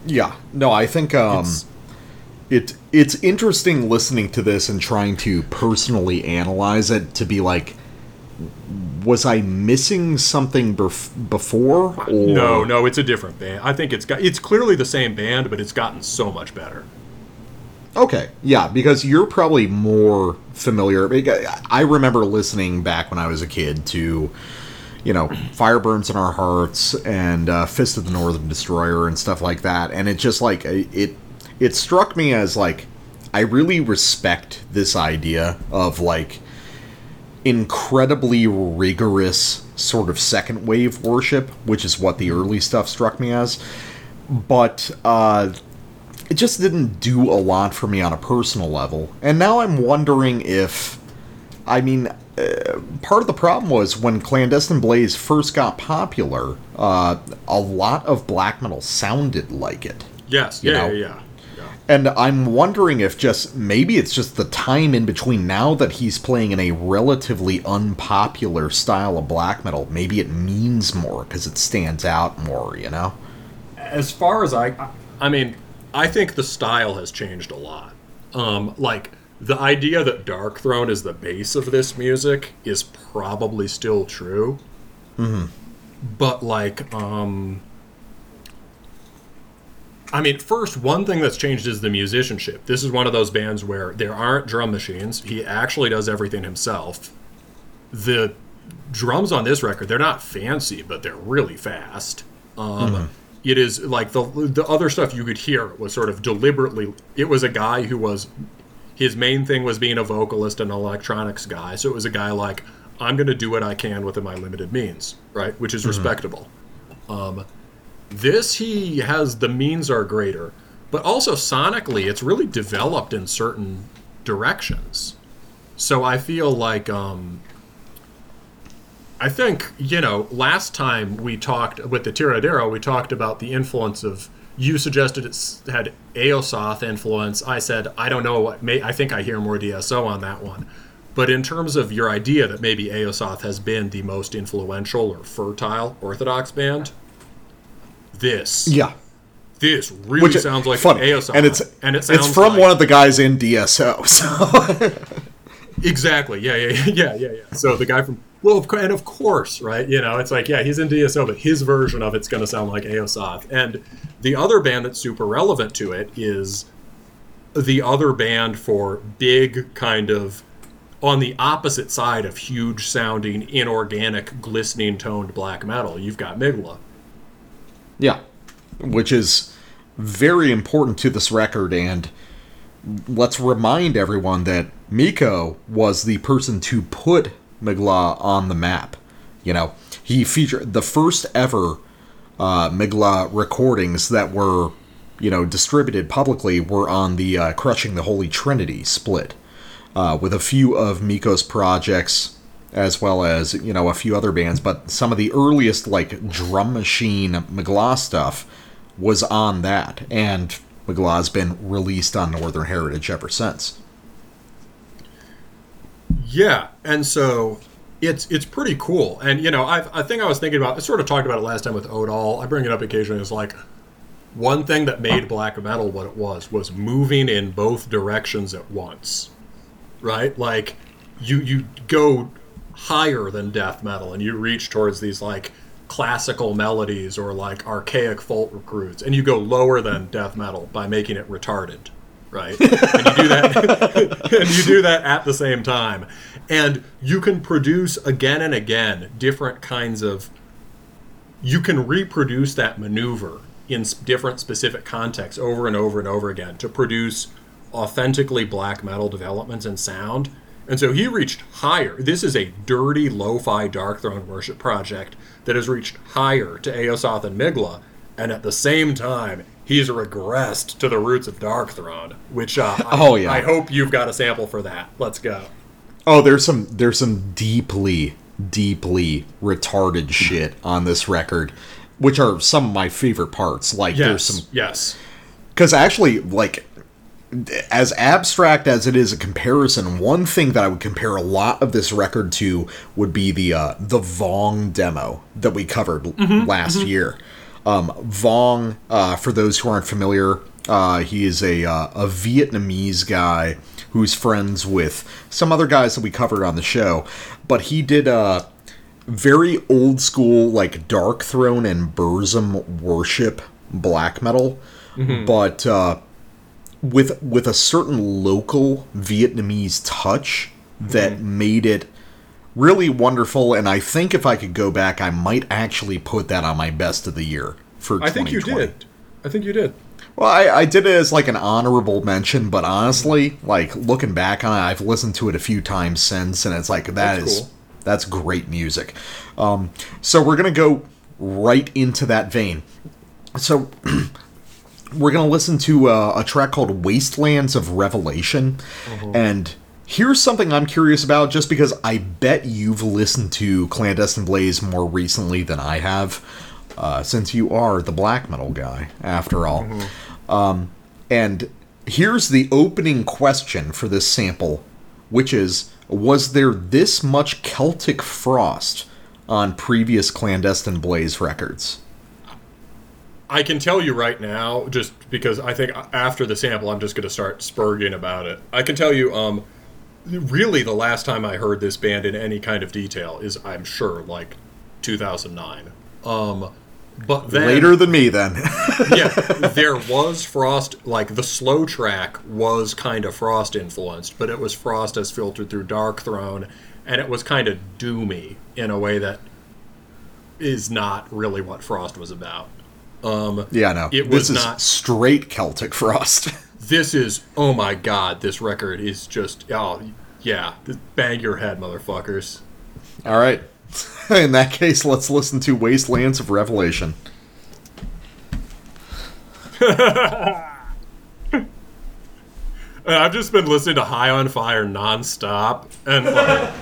A: Yeah, no, I think um,
B: It's-
A: it it's interesting listening to this and trying to personally analyze it to be like, was I missing something bef- before? Or
B: no, no, it's a different band. I think it's got it's clearly the same band, but it's gotten so much better.
A: Okay, yeah, because you're probably more familiar. I remember listening back when I was a kid to, you know, Fire Burns in Our Hearts and uh, Fist of the Northern Destroyer and stuff like that, and it just like it it struck me as like I really respect this idea of like incredibly rigorous sort of second wave worship, which is what the early stuff struck me as. But uh, it just didn't do a lot for me on a personal level. And now I'm wondering if, I mean, uh, part of the problem was when Clandestine Blaze first got popular, uh, a lot of black metal sounded like it.
B: Yes,
A: You
B: yeah,
A: know?
B: yeah, yeah, yeah.
A: And I'm wondering if just maybe it's just the time in between now that he's playing in a relatively unpopular style of black metal. Maybe it means more because it stands out more, you know?
B: As far as I, I- mean, I think the style has changed a lot. Um, like the idea that Darkthrone is the base of this music is probably still true. Mm-hmm. But like, um, I mean, first, one thing that's changed is the musicianship. This is one of those bands where there aren't drum machines. He actually does everything himself. The drums on this record, they're not fancy, but they're really fast. Um, It is like the the other stuff you could hear was sort of deliberately. It was a guy who was his main thing was being a vocalist and an electronics guy. So it was a guy like I'm going to do what I can within my limited means, right? Which is respectable. Um, this he has the means are greater, but also sonically it's really developed in certain directions. So I feel like um, I think you know last time we talked with the Tiradero, we talked about the influence of. You suggested it had Aosoth influence. I said I don't know what. May, I think I hear more DSO on that one. But in terms of your idea that maybe Aosoth has been the most influential or fertile Orthodox band, this
A: Yeah.
B: this really
A: Which
B: sounds like
A: funny.
B: Aosoth,
A: and it's
B: and it sounds
A: it's from
B: like-
A: one of the guys in DSO. So
B: Exactly. Yeah, yeah, yeah, yeah, yeah. So the guy from well, of, and of course, right? You know, it's like yeah, he's in DSO, but his version of it's going to sound like Aosoth. And the other band that's super relevant to it is the other band for big kind of on the opposite side of huge sounding, inorganic, glistening toned black metal. You've got Mgła.
A: Yeah, which is very important to this record. And let's remind everyone that Mikko was the person to put Mgła on the map. You know, he featured the first ever uh, Mgła recordings that were, you know, distributed publicly were on the uh, Crushing the Holy Trinity split, uh, with a few of Mikko's projects as well as you know a few other bands. But some of the earliest like drum machine Mgła stuff was on that, and Mgła's been released on Northern Heritage ever since.
B: Yeah, and so it's it's pretty cool. And you know, I I think I was thinking about I sort of talked about it last time with Odal. I bring it up occasionally. It's like one thing that made black metal what it was was moving in both directions at once. Right? Like you you go higher than death metal and you reach towards these like classical melodies or like archaic folk recruits and you go lower than death metal by making it retarded right and you do that and you do that at the same time and you can produce again and again different kinds of you can reproduce that maneuver in different specific contexts over and over and over again to produce authentically black metal developments and sound. And so he reached higher. This is a dirty lo-fi Darkthrone worship project that has reached higher to Aosoth and Mgła, and at the same time he's regressed to the roots of Darkthrone, which uh, I,
A: Oh, yeah.
B: I hope you've got a sample for that. Let's go.
A: Oh, there's some there's some deeply deeply retarded shit on this record, which are some of my favorite parts. Like there's some
B: yes.
A: because actually like as abstract as it is a comparison, one thing that I would compare a lot of this record to would be the uh, the Vong demo that we covered l- last year. Um, Vong, uh, for those who aren't familiar, uh, he is a uh, a Vietnamese guy who's friends with some other guys that we covered on the show, but he did a very old school like Darkthrone and Burzum worship black metal, but. With with a certain local Vietnamese touch that made it really wonderful. And I think if I could go back, I might actually put that on my best of the year for.
B: I think you did. I think you did.
A: Well, I, I did it as like an honorable mention, but honestly, like looking back on it, I've listened to it a few times since, and it's like that
B: That's
A: is
B: cool.
A: that's great music. Um, so we're gonna go right into that vein. So we're gonna listen to uh, a track called "Wastelands of Revelation," and here's something I'm curious about, just because I bet you've listened to Clandestine Blaze more recently than I have, uh, since you are the black metal guy, after all. Um, and here's the opening question for this sample, which is Was there this much Celtic frost on previous Clandestine Blaze records?
B: I can tell you right now, just because I think after the sample, I'm just going to start spurging about it. I can tell you, um, really, the last time I heard this band in any kind of detail is, I'm sure, like 2009. Um, but then
A: Later than me, then.
B: yeah, there was Frost. Like the slow track was kind of Frost influenced, but it was Frost as filtered through Dark Throne, and it was kind of doomy in a way that is not really what Frost was about. Um,
A: yeah, no.
B: It
A: this
B: was
A: is
B: not-
A: straight Celtic frost.
B: this is oh my god, this record is just oh yeah, bang your head, motherfuckers.
A: All right. In that case, let's listen to Wastelands of Revelation.
B: I've just been listening to High on Fire nonstop, and like,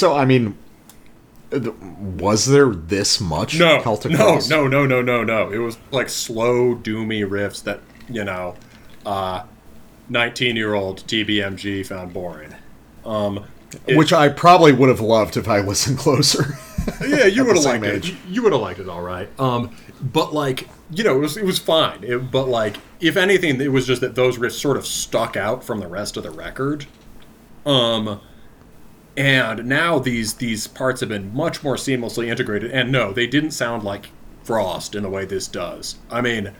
A: So, I mean, was there this much
B: No,
A: Celtic
B: no,
A: frost?
B: no, no, no, no, no. It was like slow, doomy riffs that you know, uh, nineteen-year-old TBMG found boring. Um, it-
A: Which I probably would have loved if I listened closer.
B: yeah, you would have liked it.
A: age.
B: You, you would have liked it, all right. Um, but like, you know, it was it was fine. It, but like, if anything, it was just that those riffs sort of stuck out from the rest of the record. Um, and now these these parts have been much more seamlessly integrated. And no, they didn't sound like Frost in the way this does. I mean,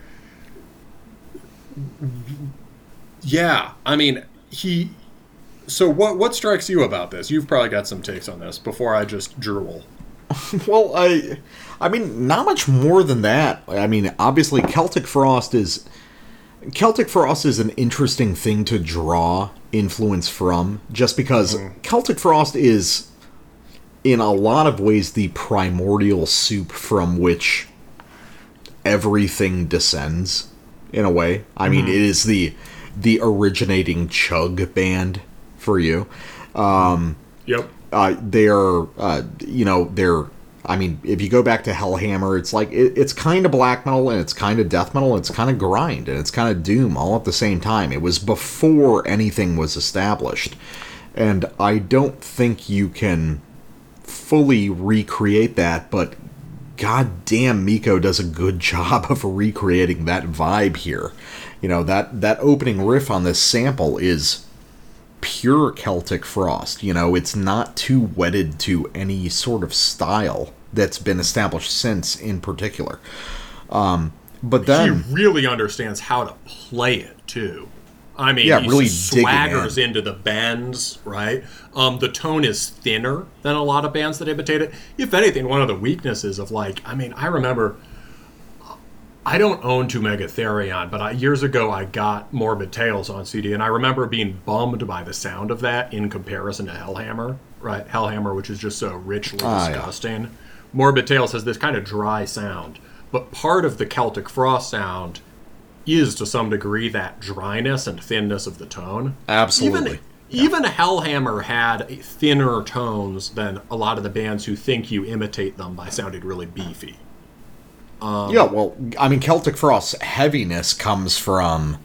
B: Yeah, I mean, he. So what what strikes you about this? You've probably got some takes on this before I just drool.
A: Well, I, I mean, not much more than that. I mean, obviously, Celtic Frost is Celtic Frost is an interesting thing to draw influence from, just because Celtic Frost is, in a lot of ways, the primordial soup from which everything descends. In a way, I mean, it is the the originating chug band for you. Um,
B: Yep.
A: uh, they're uh, you know they're I mean if you go back to Hellhammer it's like it, it's kind of black metal and it's kind of death metal and it's kind of grind and it's kind of doom all at the same time. It was before anything was established. And I don't think you can fully recreate that but god damn Mikko does a good job of recreating that vibe here. You know that that opening riff on this sample is pure Celtic frost. You know, it's not too wedded to any sort of style that's been established since, in particular. Um, but then,
B: he really understands how to play it too. I mean,
A: Yeah,
B: he
A: really
B: swaggers
A: in.
B: into the bends, right? Um, the tone is thinner than a lot of bands that imitate it. If anything, one of the weaknesses of like, I mean, I remember. I don't own To Mega Therion, but I, years ago I got Morbid Tales on CD, and I remember being bummed by the sound of that in comparison to Hellhammer, right? Hellhammer, which is just so richly
A: Ah, yeah.
B: disgusting. Morbid Tales has this kind of dry sound, but part of the Celtic Frost sound is to some degree that dryness and thinness of the tone.
A: Absolutely.
B: Even, even Hellhammer had thinner tones than a lot of the bands who think you imitate them by sounding really beefy.
A: Yeah, well, I mean, Celtic Frost's heaviness comes from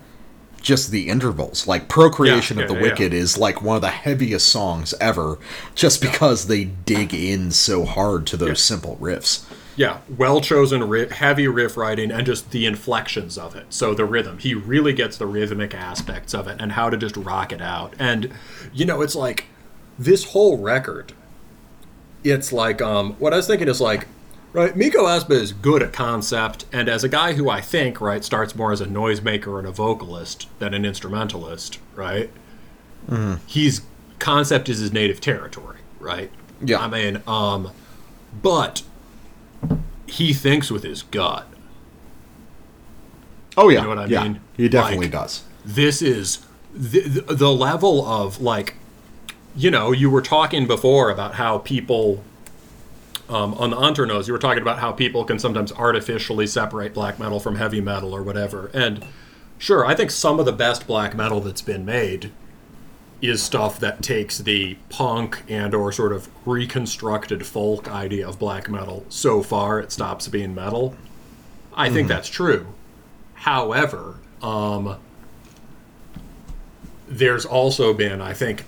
A: just the intervals. Like, Procreation
B: Yeah,
A: of the
B: yeah, yeah.
A: Wicked is like one of the heaviest songs ever, just because they dig in so hard to those simple riffs.
B: Yeah, well chosen, riff, heavy riff writing, and just the inflections of it. So the rhythm, he really gets the rhythmic aspects of it and how to just rock it out. And you know, it's like this whole record. It's like um, what I was thinking is like, right? Mikko Aspa is good at concept, and as a guy who I think right starts more as a noisemaker and a vocalist than an instrumentalist, right? Mm-hmm. He's concept is his native territory, right?
A: Yeah.
B: I mean, um, but he thinks with his gut.
A: Oh, yeah.
B: know what I
A: yeah,
B: mean?
A: He definitely
B: Like-
A: does.
B: This is the, the level of like, you know, you were talking before about how people um, on the Hanternoz, you were talking about how people can sometimes artificially separate black metal from heavy metal or whatever. And sure, I think some of the best black metal that's been made is stuff that takes the punk and or sort of reconstructed folk idea of black metal so far it stops being metal. I think that's true. However, um, there's also been, I think,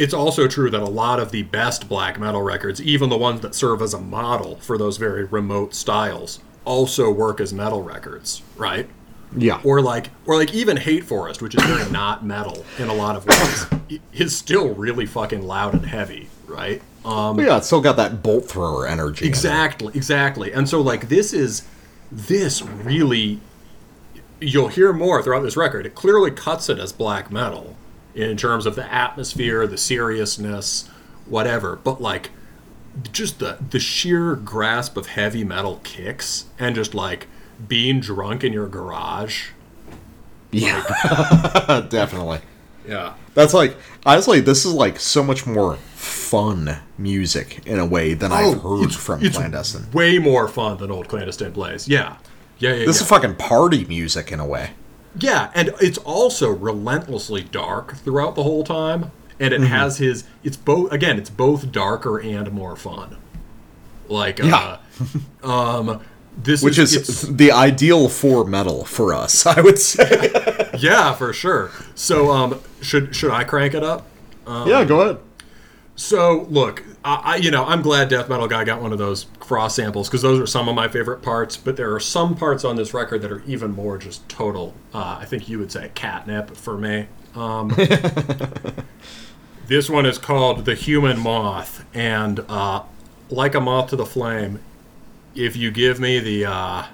B: it's also true that a lot of the best black metal records, even the ones that serve as a model for those very remote styles, also work as metal records, right?
A: Yeah.
B: Or like, or like even Hate Forest, which is very not metal in a lot of ways, is still really fucking loud and heavy, right? Um,
A: But yeah, it's still got that bolt thrower energy.
B: Exactly, exactly. And so like this is this really you'll hear more throughout this record. It clearly cuts it as black metal in terms of the atmosphere, the seriousness, whatever. But like just the the sheer grasp of heavy metal kicks and just like being drunk in your garage.
A: Yeah, definitely.
B: Yeah.
A: That's like honestly, this is like so much more fun music in a way than I've oh, heard
B: it's,
A: from
B: it's
A: Clandestine.
B: way more fun than old clandestine blaze. Yeah. Yeah, yeah,
A: This
B: yeah.
A: is fucking party music in a way.
B: Yeah, and it's also relentlessly dark throughout the whole time, and
A: Mm-hmm.
B: it has his. It's both again. It's both darker and more fun. Like,
A: Yeah.
B: uh, um, this
A: Which is
B: it's-
A: the ideal for metal for us, I would say.
B: yeah, for sure. So, um, should should I crank it up?
A: yeah, go ahead.
B: So look, I, I you know I'm glad Death Metal Guy got one of those frost samples because those are some of my favorite parts. But there are some parts on this record that are even more just total. Uh, I think you would say catnip for me. Um, this one is called the Human Moth, and uh, like a moth to the flame, if you give me the uh,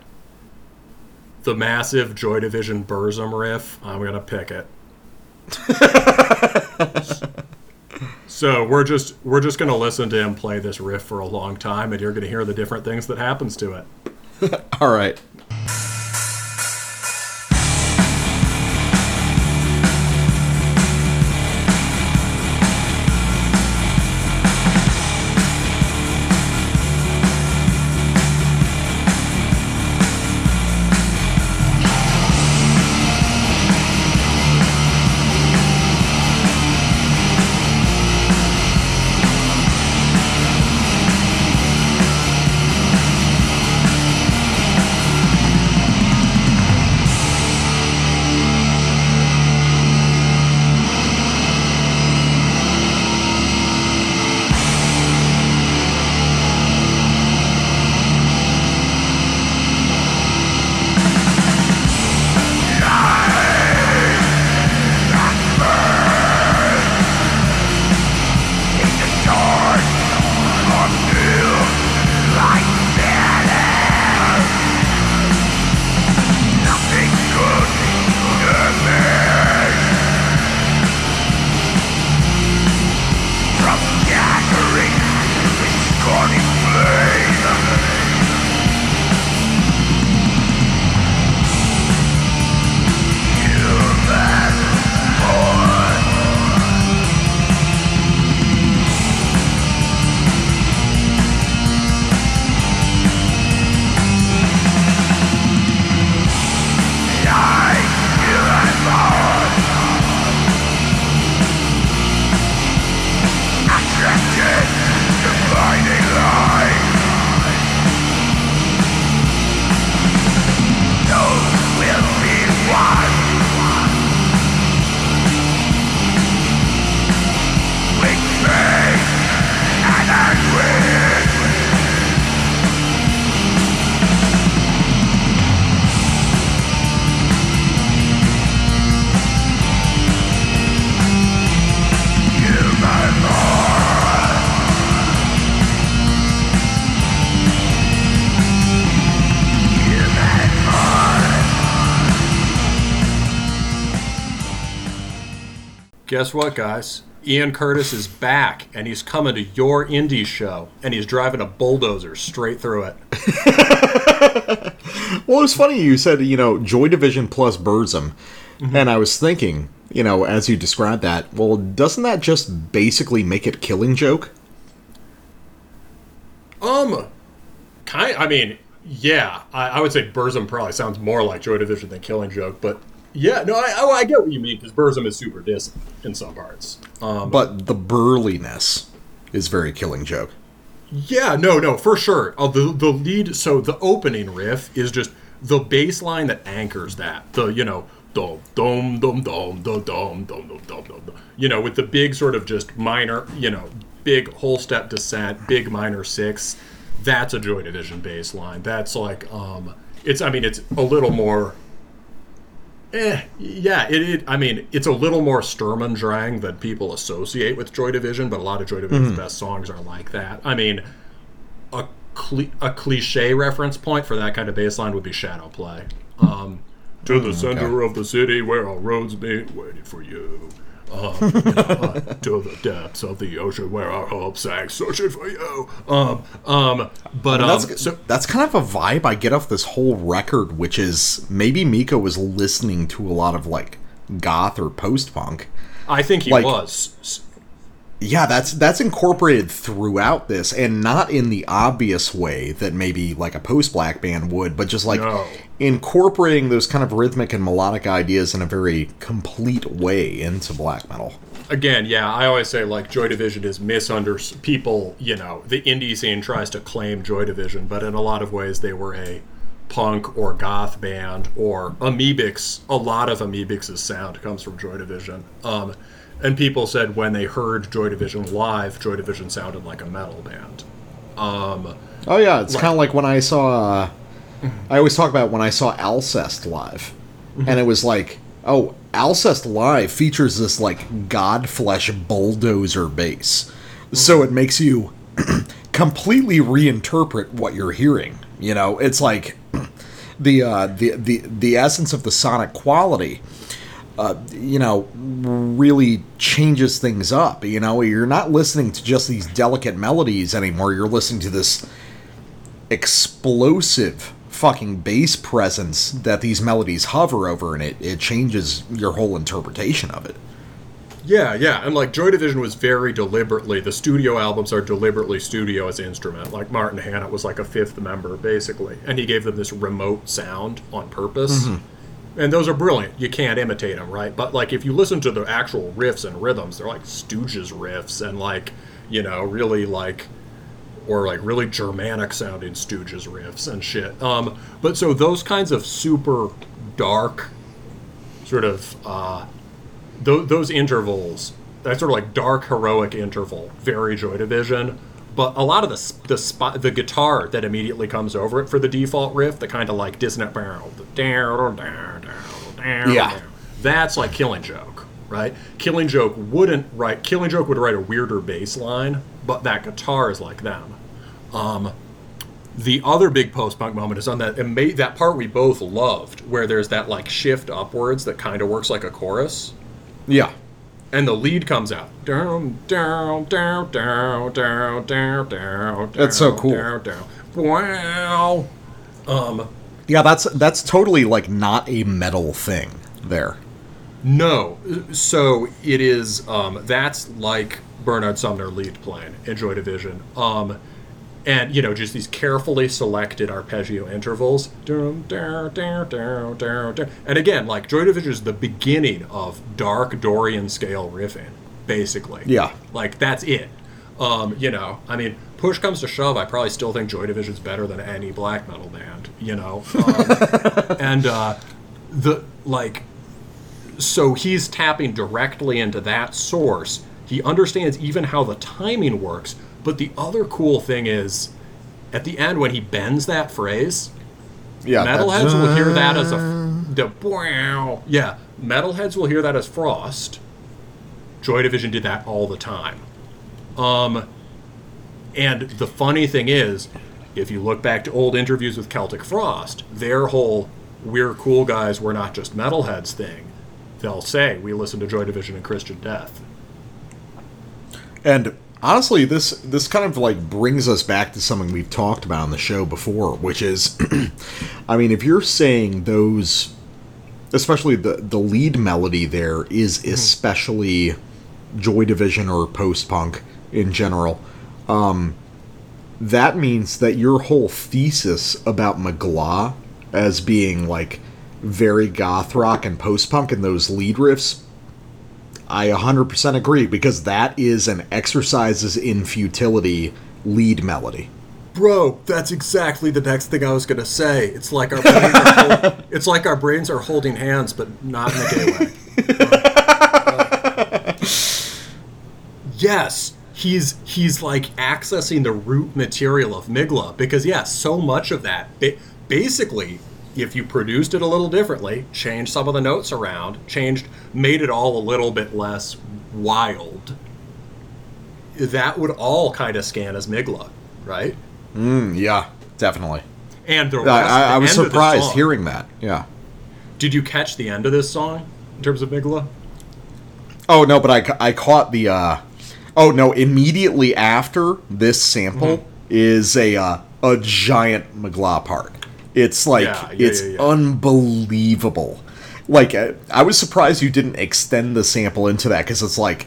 B: the massive Joy Division Burzum riff, I'm gonna pick it. so we're just we're just gonna listen to him play this riff for a long time, and you're gonna hear the different things that happens to it.
A: All right.
B: Guess what, guys? Ian Curtis is back, and he's coming to your indie show, and he's driving a bulldozer straight through it.
A: Well, it's funny you said, you know, Joy Division plus Burzum. And I was thinking, you know, as you described that, well, doesn't that just basically make it Killing Joke?
B: Um, kind. I mean, yeah, I, I would say Burzum probably sounds more like Joy Division than Killing Joke, but yeah, no, I, I, I get what you mean because Burzum is super distant in some parts. Um,
A: But the burliness is very Killing Joke.
B: Yeah, no, no, for sure. Uh, the the lead, so the opening riff is just the bass line that anchors that. The you know dum dum dum dum dum dum dum dum dum dum. You know, with the big sort of just minor, you know, big whole step descent, big minor six. That's a Joy Division bass line. That's like um, it's. I mean, it's a little more. Eh, yeah, it, it. I mean, it's a little more Sturm und Drang than people associate with Joy Division, but a lot of Joy Division's best songs are like that. I mean, a cli- a cliche reference point for that kind of bass line would be Shadow Play. Um, to the center of the city where all roads meet, waiting for you. Um, you know, uh, to the depths of the ocean where our hopes sang, searching for you. Um, um, but um,
A: That's
B: so
A: that's kind of a vibe I get off this whole record, which is maybe Mikko was listening to a lot of like goth or post punk.
B: I think he
A: like-
B: was.
A: Yeah, that's that's incorporated throughout this, and not in the obvious way that maybe like a post black band would, but just like
B: No.
A: incorporating those kind of rhythmic and melodic ideas in a very complete way into black metal.
B: again, yeah, I always say like Joy Division is misunderstood. People, you know, the indie scene tries to claim Joy Division, but in a lot of ways they were a punk or goth band or Amebix. A lot of Amebix's sound comes from Joy Division. Um, and people said when they heard Joy Division live, Joy Division sounded like a metal band. Um,
A: Oh yeah, it's kind of like when I saw. Uh, I always talk about when I saw Alcest live, and it was like, oh, Alcest live features this like Godflesh bulldozer bass, so it makes you completely reinterpret what you're hearing. You know, it's like the uh, the the the essence of the sonic quality. Uh, you know, really changes things up. You know, you're not listening to just these delicate melodies anymore. You're listening to this explosive fucking bass presence that these melodies hover over, and it, it changes your whole interpretation of it.
B: Yeah, yeah, and like Joy Division was very deliberately. The studio albums are deliberately studio as instrument. Like Martin Hannett was like a fifth member basically, and he gave them this remote sound on purpose. And those are brilliant. You can't imitate them, right? But like if you listen to the actual riffs and rhythms, they're like Stooges riffs and like you know really like or like really Germanic sounding Stooges riffs and shit. Um, but so those kinds of super dark, sort of uh, th- those intervals, that sort of like dark heroic interval, very Joy Division. But a lot of the the spot, the guitar that immediately comes over it for the default riff, the kind of like dissonant down, down,
A: Yeah.
B: That's like Killing Joke, right? Killing Joke wouldn't write. Killing Joke would write a weirder bass line, but that guitar is like them. Um, the other big post punk moment is on that ama- that part we both loved, where there's that like shift upwards that kind of works like a chorus,
A: Yeah.
B: and the lead comes out. Down, down, down, down, down, down, down.
A: That's so cool.
B: Down, down. Wow. Um,
A: Yeah, that's that's totally like not a metal thing there.
B: No, so it is. Um, that's like Bernard Sumner lead playing in Joy Division. Um, and you know, just these carefully selected arpeggio intervals. And again, like Joy Division is the beginning of dark Dorian scale riffing, basically.
A: Yeah.
B: Like that's it. Um, you know, I mean, push comes to shove, I probably still think Joy Division's better than any black metal band. You know, um, and uh, the like so he's tapping directly into that source. He understands even how the timing works. But the other cool thing is, at the end when he bends that phrase,
A: Yeah.
B: metalheads will hear that as a the wow. Yeah, metalheads will hear that as frost. Joy Division did that all the time. Um, and the funny thing is, if you look back to old interviews with Celtic Frost, their whole "we're cool guys, we're not just metalheads" thing, they'll say we listen to Joy Division and Christian Death.
A: And honestly, this this kind of like brings us back to something we've talked about on the show before, which is, I mean, if you're saying those, especially the the lead melody there is mm-hmm. especially Joy Division or post punk in general, um, that means that your whole thesis about Mgła as being like very goth rock and post punk and those lead riffs I 100% agree because that is an exercises in futility lead melody.
B: Bro, that's exactly the next thing I was gonna say. It's like our brains are hol- it's like our brains are holding hands, but not in a gay way. yes, he's he's like accessing the root material of Mgła because yeah, so much of that basically. If you produced it a little differently, changed some of the notes around, changed, made it all a little bit less wild, that would all kind of scan as Mgła, right?
A: Mm, yeah, definitely.
B: And the
A: I,
B: rest,
A: I, I
B: the
A: was
B: end of the
A: surprised hearing that. Yeah.
B: Did you catch the end of this song in terms of Mgła?
A: Oh no, but I, I caught the. uh Oh no! Immediately after this sample
B: Mm-hmm.
A: is a uh, a giant Mgła part. It's like
B: Yeah, yeah,
A: it's
B: yeah, yeah.
A: unbelievable. Like uh, I was surprised you didn't extend the sample into that because it's like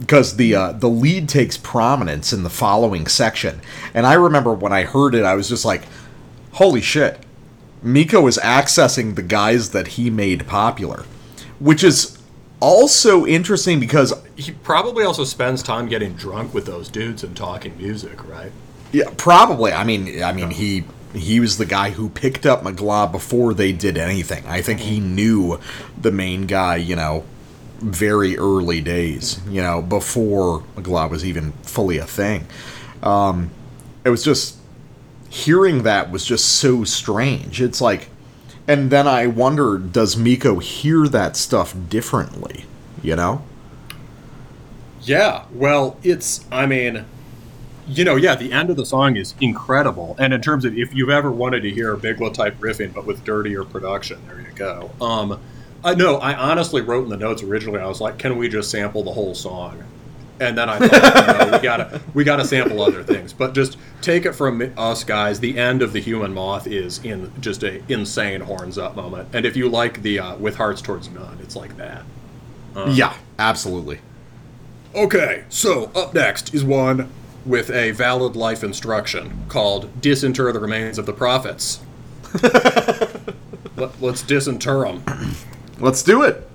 A: because the uh, the lead takes prominence in the following section, and I remember when I heard it, I was just like, "Holy shit!" Mikko is accessing the guys that he made popular, which is also interesting because
B: He probably also spends time getting drunk with those dudes and talking music, right?
A: yeah, probably. I mean, I mean he he was the guy who picked up Mgła before they did anything. I think he knew the main guy, you know, very early days, you know, before Mgła was even fully a thing. Um, it was just hearing that was just so strange. It's like, and then I wonder, does Mikko hear that stuff differently? You know?
B: Yeah. Well, it's. I mean, you know, yeah, the end of the song is incredible. And in terms of if you've ever wanted to hear a Mgła type riffing, but with dirtier production, there you go. Um, I know. I honestly wrote in the notes originally. I was like, "Can we just sample the whole song?" And then I thought, no, we gotta we gotta sample other things. But just take it from us guys. The end of the Human Moth is in just a insane horns up moment. And if you like the uh, with hearts towards none, it's like that.
A: yeah, absolutely.
B: Okay, so up next is one with a valid life instruction called Disinter the Remains of the Prophets. Let, us disinter them.
A: Let's do it.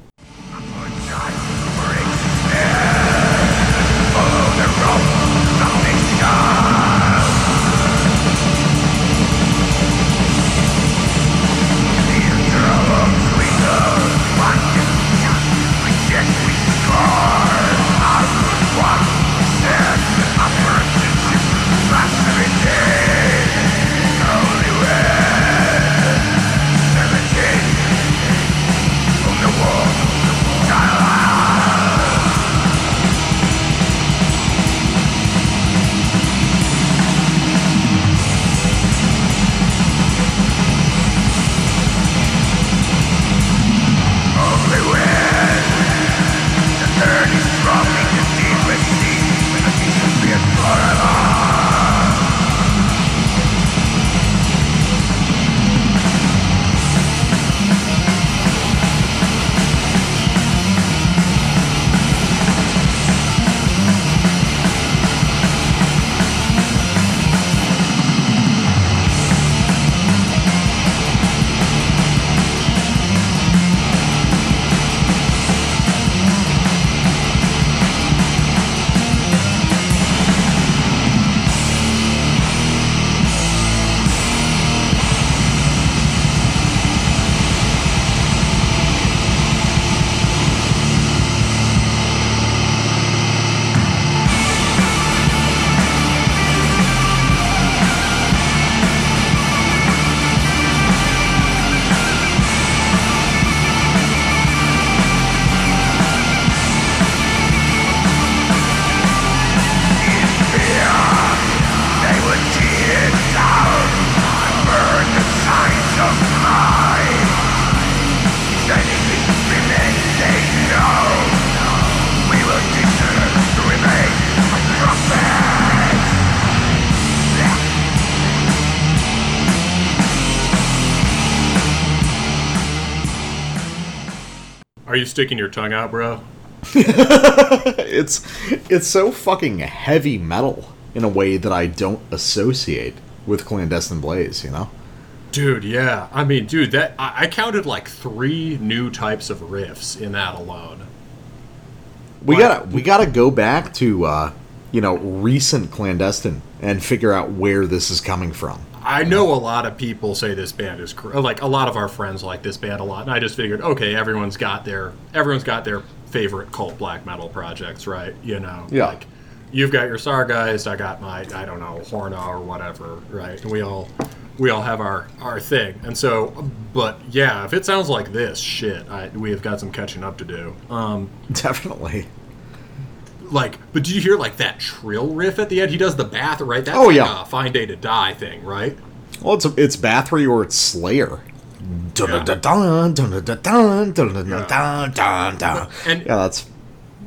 B: Sticking your tongue out, bro?
A: It's it's so fucking heavy metal in a way that I don't associate with Clandestine Blaze, you know?
B: Dude, yeah. I mean, dude, that I, I counted like three new types of riffs in that alone.
A: We gotta we gotta go back to uh, you know, recent clandestine and figure out where this is coming from.
B: I know a lot of people say this band is cr- like a lot of our friends like this band a lot, and I just figured, okay, everyone's got their everyone's got their favorite cult black metal projects, right? You know,
A: Yeah.
B: Like, you've got your Sargeist, I got my I don't know Horna or whatever, right? And we all we all have our our thing, and so, but yeah, if it sounds like this, shit, I, we have got some catching up to do. Um,
A: Definitely.
B: Like, but did you hear like that trill riff at the end? He does the bath, right? That's
A: Oh,
B: like
A: yeah.
B: a Fine Day to Die thing, right?
A: Well, it's it's Bathory or it's Slayer. Dun-dun-dun-dun-dun.
B: And-
A: Yeah, that's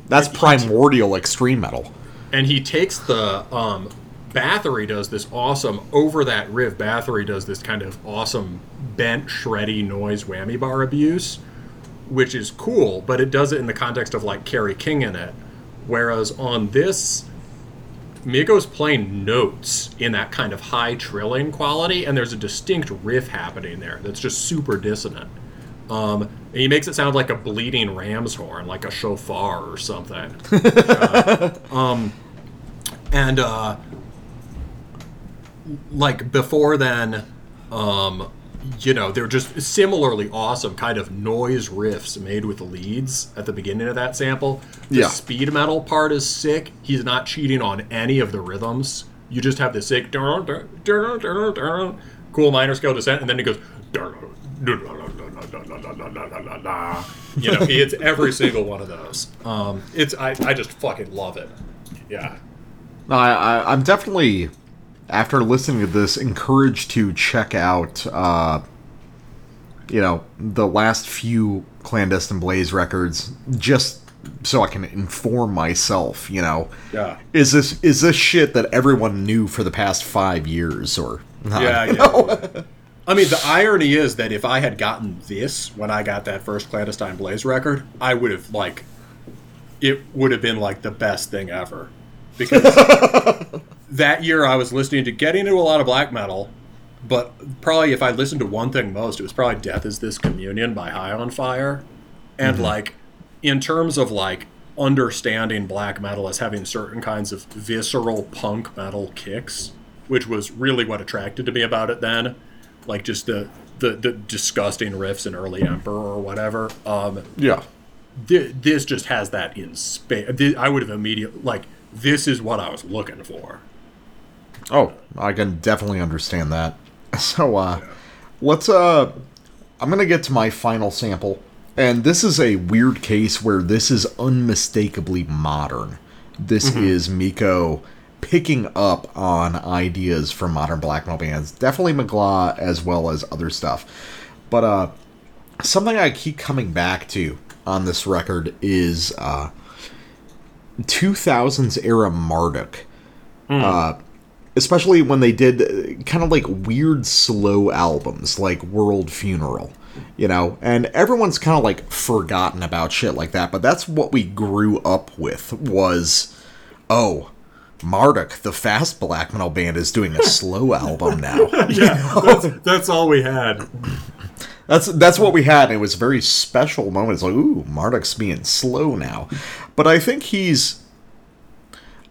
A: that's primordial extreme metal.
B: and he takes the um Bathory does this awesome over that riff. Bathory does this kind of awesome bent shreddy noise whammy bar abuse, which is cool, but it does it in the context of like Kerry King in it. Whereas on this, Mikko's playing notes in that kind of high trilling quality, and there's a distinct riff happening there that's just super dissonant. Um, and he makes it sound like a bleeding ram's horn, like a shofar or something. and uh like before then um you know, they're just similarly awesome kind of noise riffs made with leads at the beginning of that sample. The
A: yeah.
B: speed metal part is sick. He's not cheating on any of the rhythms. You just have the sick cool minor scale descent, and then he goes. You know, he hits every single one of those. Um, it's I, I just fucking love it. Yeah.
A: No, I, I I'm definitely after listening to this, encouraged to check out, uh, you know, the last few Clandestine Blaze records, just so I can inform myself. You know,
F: Yeah.
A: is this is this shit that everyone knew for the past five years or not?
F: Yeah, yeah. I mean, the irony is that if I had gotten this when I got that first Clandestine Blaze record, I would have, like, it would have been, like, the best thing ever. Because that year I was listening to, getting into a lot of black metal, but probably if I listened to one thing most, it was probably Death is This Communion by High on Fire. And, like, in terms of, like, understanding black metal as having certain kinds of visceral punk metal kicks, which was really what attracted to me about it then like just the the, the disgusting riffs in early emperor or whatever um
A: yeah.
F: thi- this just has that in space i would have immediately like this is what i was looking for
A: Oh, I can definitely understand that. So, uh, let's, uh, I'm gonna get to my final sample. And this is a weird case where this is unmistakably modern. This is Mikko picking up on ideas from modern black metal bands. Definitely Mgła as well as other stuff. But, uh, something I keep coming back to on this record is, uh, 2000s era Marduk especially when they did kind of like weird slow albums like World Funeral, you know, and everyone's kind of like forgotten about shit like that, but that's what we grew up with was oh, Marduk, the fast black metal band is doing a slow album now.
F: yeah that's, that's all we had
A: That's that's what we had. And it was a very special moment. It's like, ooh, Marduk's being slow now. But I think he's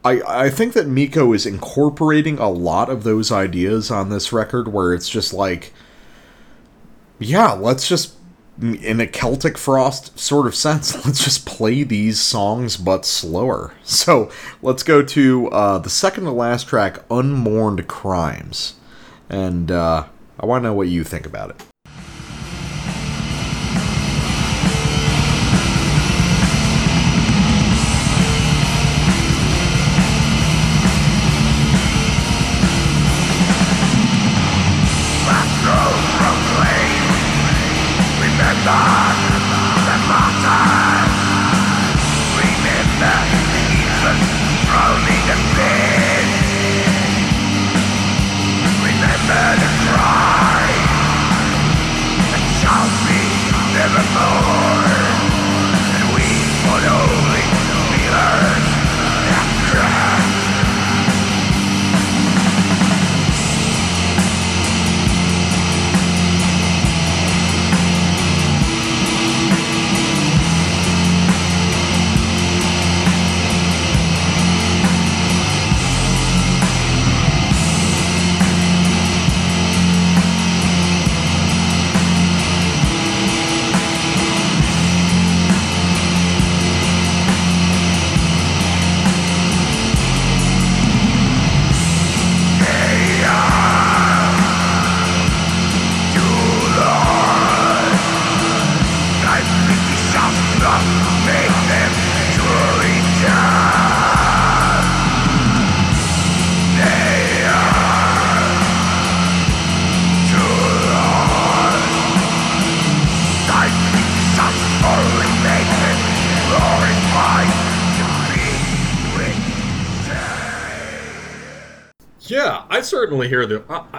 A: I I think that Mikko is incorporating a lot of those ideas on this record where it's just like yeah, let's just in a Celtic Frost sort of sense, let's just play these songs but slower. So let's go to uh, the second to last track, Unmourned Crimes. And uh, I want to know what you think about it.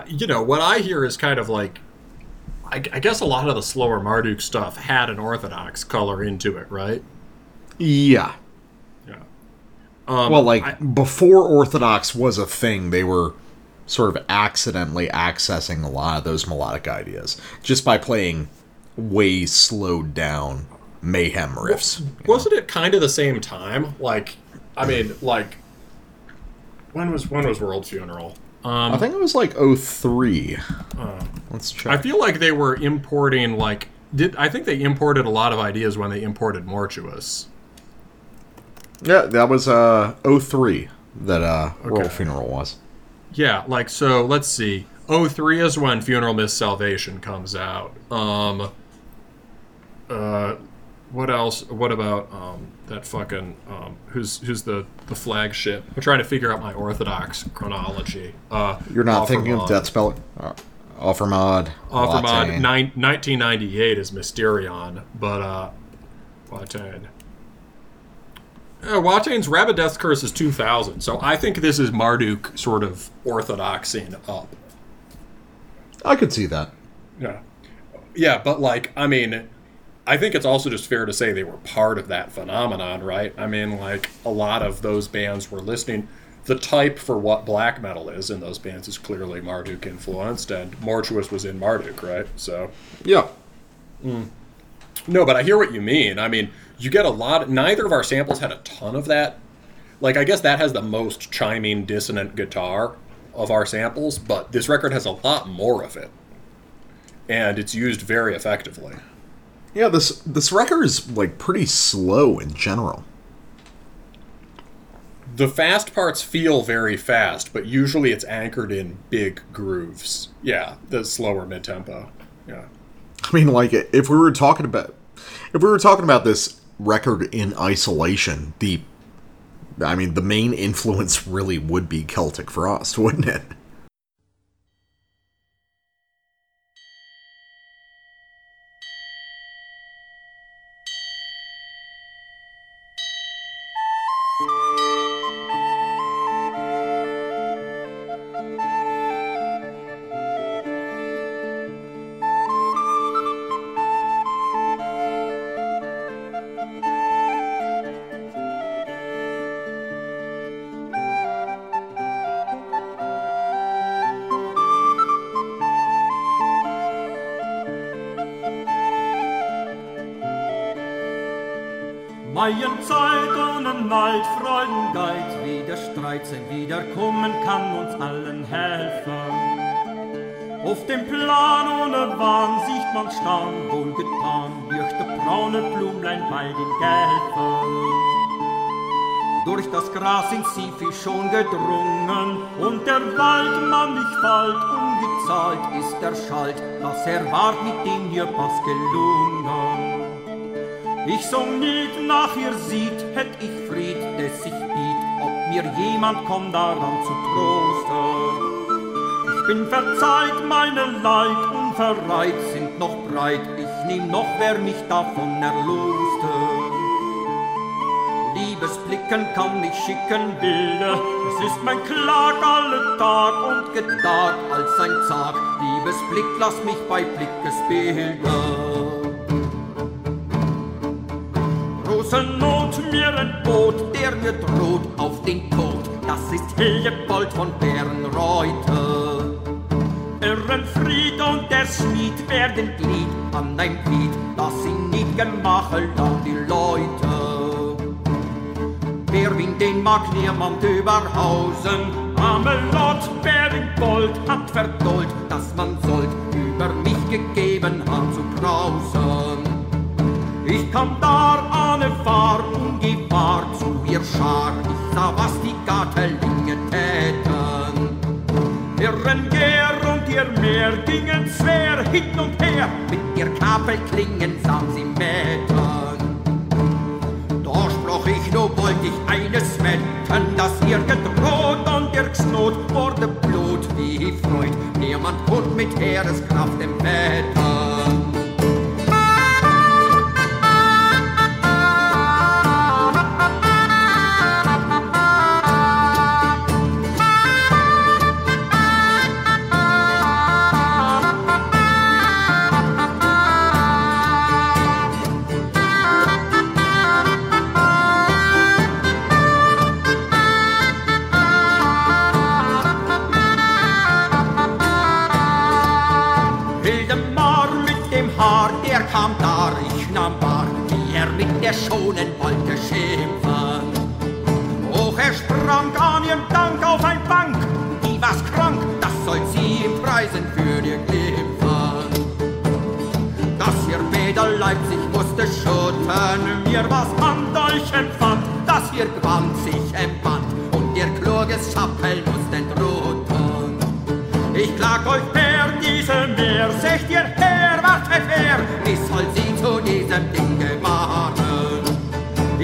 B: You know, what I hear is kind of like. I, I guess a lot of the slower Marduk stuff had an Orthodox color into it, right?
A: Yeah.
B: Yeah. Um,
A: Well, like
B: I-
A: before Orthodox was a thing, they were sort of accidentally accessing a lot of those melodic ideas just by playing way slowed down mayhem riffs.
B: wasn't it kind of the same time? Like, I mean, like, when was when was World Funeral? Um,
A: I think it was like 03.
B: uh,
A: Let's check.
B: I feel like they were importing like did I think they imported a lot of ideas when they imported Mortuus.
A: yeah, that was uh 03 that uh
B: Okay.
A: Funeral was.
B: Yeah, like so. Let's see. 03 is when Funeral Mist Salvation comes out. Um. Uh. what else? What about um, that fucking um, who's who's the the flagship? I'm trying to figure out my orthodox chronology. Uh,
A: You're not thinking of
B: Offermod.
A: Deathspell? Uh, Offermod.
B: Offermod
A: Watain.
B: nine, 1998 is Mysterion, but uh, Watain. Yeah, Watain's Rabid Death Curse is 2000, so I think this is Marduk sort of orthodoxing up.
A: I could see that.
F: Yeah. Yeah, but like, I mean, I think it's also just fair to say they were part of that phenomenon, right? I mean, like, a lot of those bands were listening. The type for what black metal is in those bands is clearly Marduk influenced, and Mortuus was in Marduk, right? So,
A: Yeah. Mm.
F: no, but I hear what you mean. I mean, you get a lot. Neither of our samples had a ton of that. Like, I guess that has the most chiming, dissonant guitar of our samples, but this record has a lot more of it. And it's used very effectively.
A: Yeah, this this record is like pretty slow in general.
F: The fast parts feel very fast, but usually it's anchored in big grooves. Yeah, the slower mid tempo. Yeah.
A: I mean, like if we were talking about if we were talking about this record in isolation, the I mean, the main influence really would be Celtic Frost, wouldn't it?
G: Gras sind sie viel schon gedrungen, und der Waldmann nicht bald ungezahlt ist der Schalt, was er ward mit dem hier was gelungen. Ich so nicht nach ihr sieht, hätt ich Fried, des ich biet, ob mir jemand kommt daran zu trosten. Ich bin verzeiht, meine Leid unverreiht sind noch breit, ich nehm noch, wer mich davon erloste. Liebesblicken kann ich schicken Bilder, es ist mein Klag alle Tag und Getag als ein Zag. Liebesblick, lass mich bei Blickesbilder. große Not mir entbot, der mir droht auf den Tod. Das ist Hillebold von Bärenreute. Irrenfried und der Schmied werden Glied an ein Glied, das ihn nicht gemachelt an die Leute. Wer ihn den mag niemand überhausen, Amelot, Bärengold hat verdollt, dass man sollt über mich gegeben haben zu brausen. Ich kam an eine Fahr ungewahr zu ihr Schar. Ich sah, was die Gatelinge täten. Ihren Gär und ihr Meer gingen schwer hin und her. Mit ihr Kapelklingen sahen sie mäten so wollt ich eines wetten, dass ihr gedroht an Dirks Not wurde Blut wie Freud. Niemand konnte mit Heereskraft im Wettern. Wollte schimpfen. Hoch er sprang an ihrem Dank auf ein Bank, die war's krank, das soll sie ihm preisen für ihr Glimpfen. Dass ihr Bäder Leipzig musste schütten, mir was an euch empfand, dass ihr Gewand sich empfand und ihr kluges Schappell mussten drohen. Ich klag euch her, diese Meer, seht ihr her, wartet her, ich soll sie zu diesem Ding.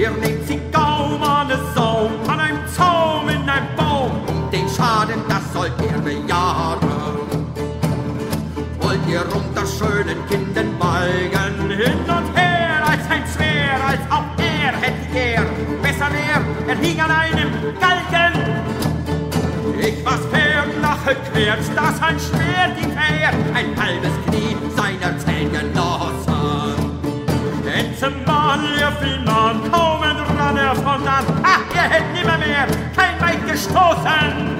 G: Ihr nehmt sie kaum an den Saum, an einem Zaum in einem Baum, und den Schaden, das sollt ihr bejahen. Wollt ihr unter schönen Kinden balgen, hin und her, als ein Zwer, als auch er hätte er, besser wär, er hing an einem Galgen. Ich was Pferdlache quert, dass ein Schwert ihm fährt, ein halbes Knie seiner Zellgenossen zum Mal, ihr Vielmann, kaum entrann er von dann. Ach, ihr hättet nimmermehr kein Weit gestoßen.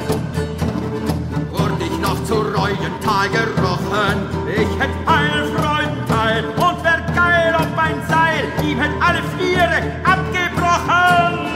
G: Wurde ich noch zu reuen gerochen, ich hätt einen Freudenteil und wär geil auf mein Seil, ihm hätt alle Viere abgebrochen.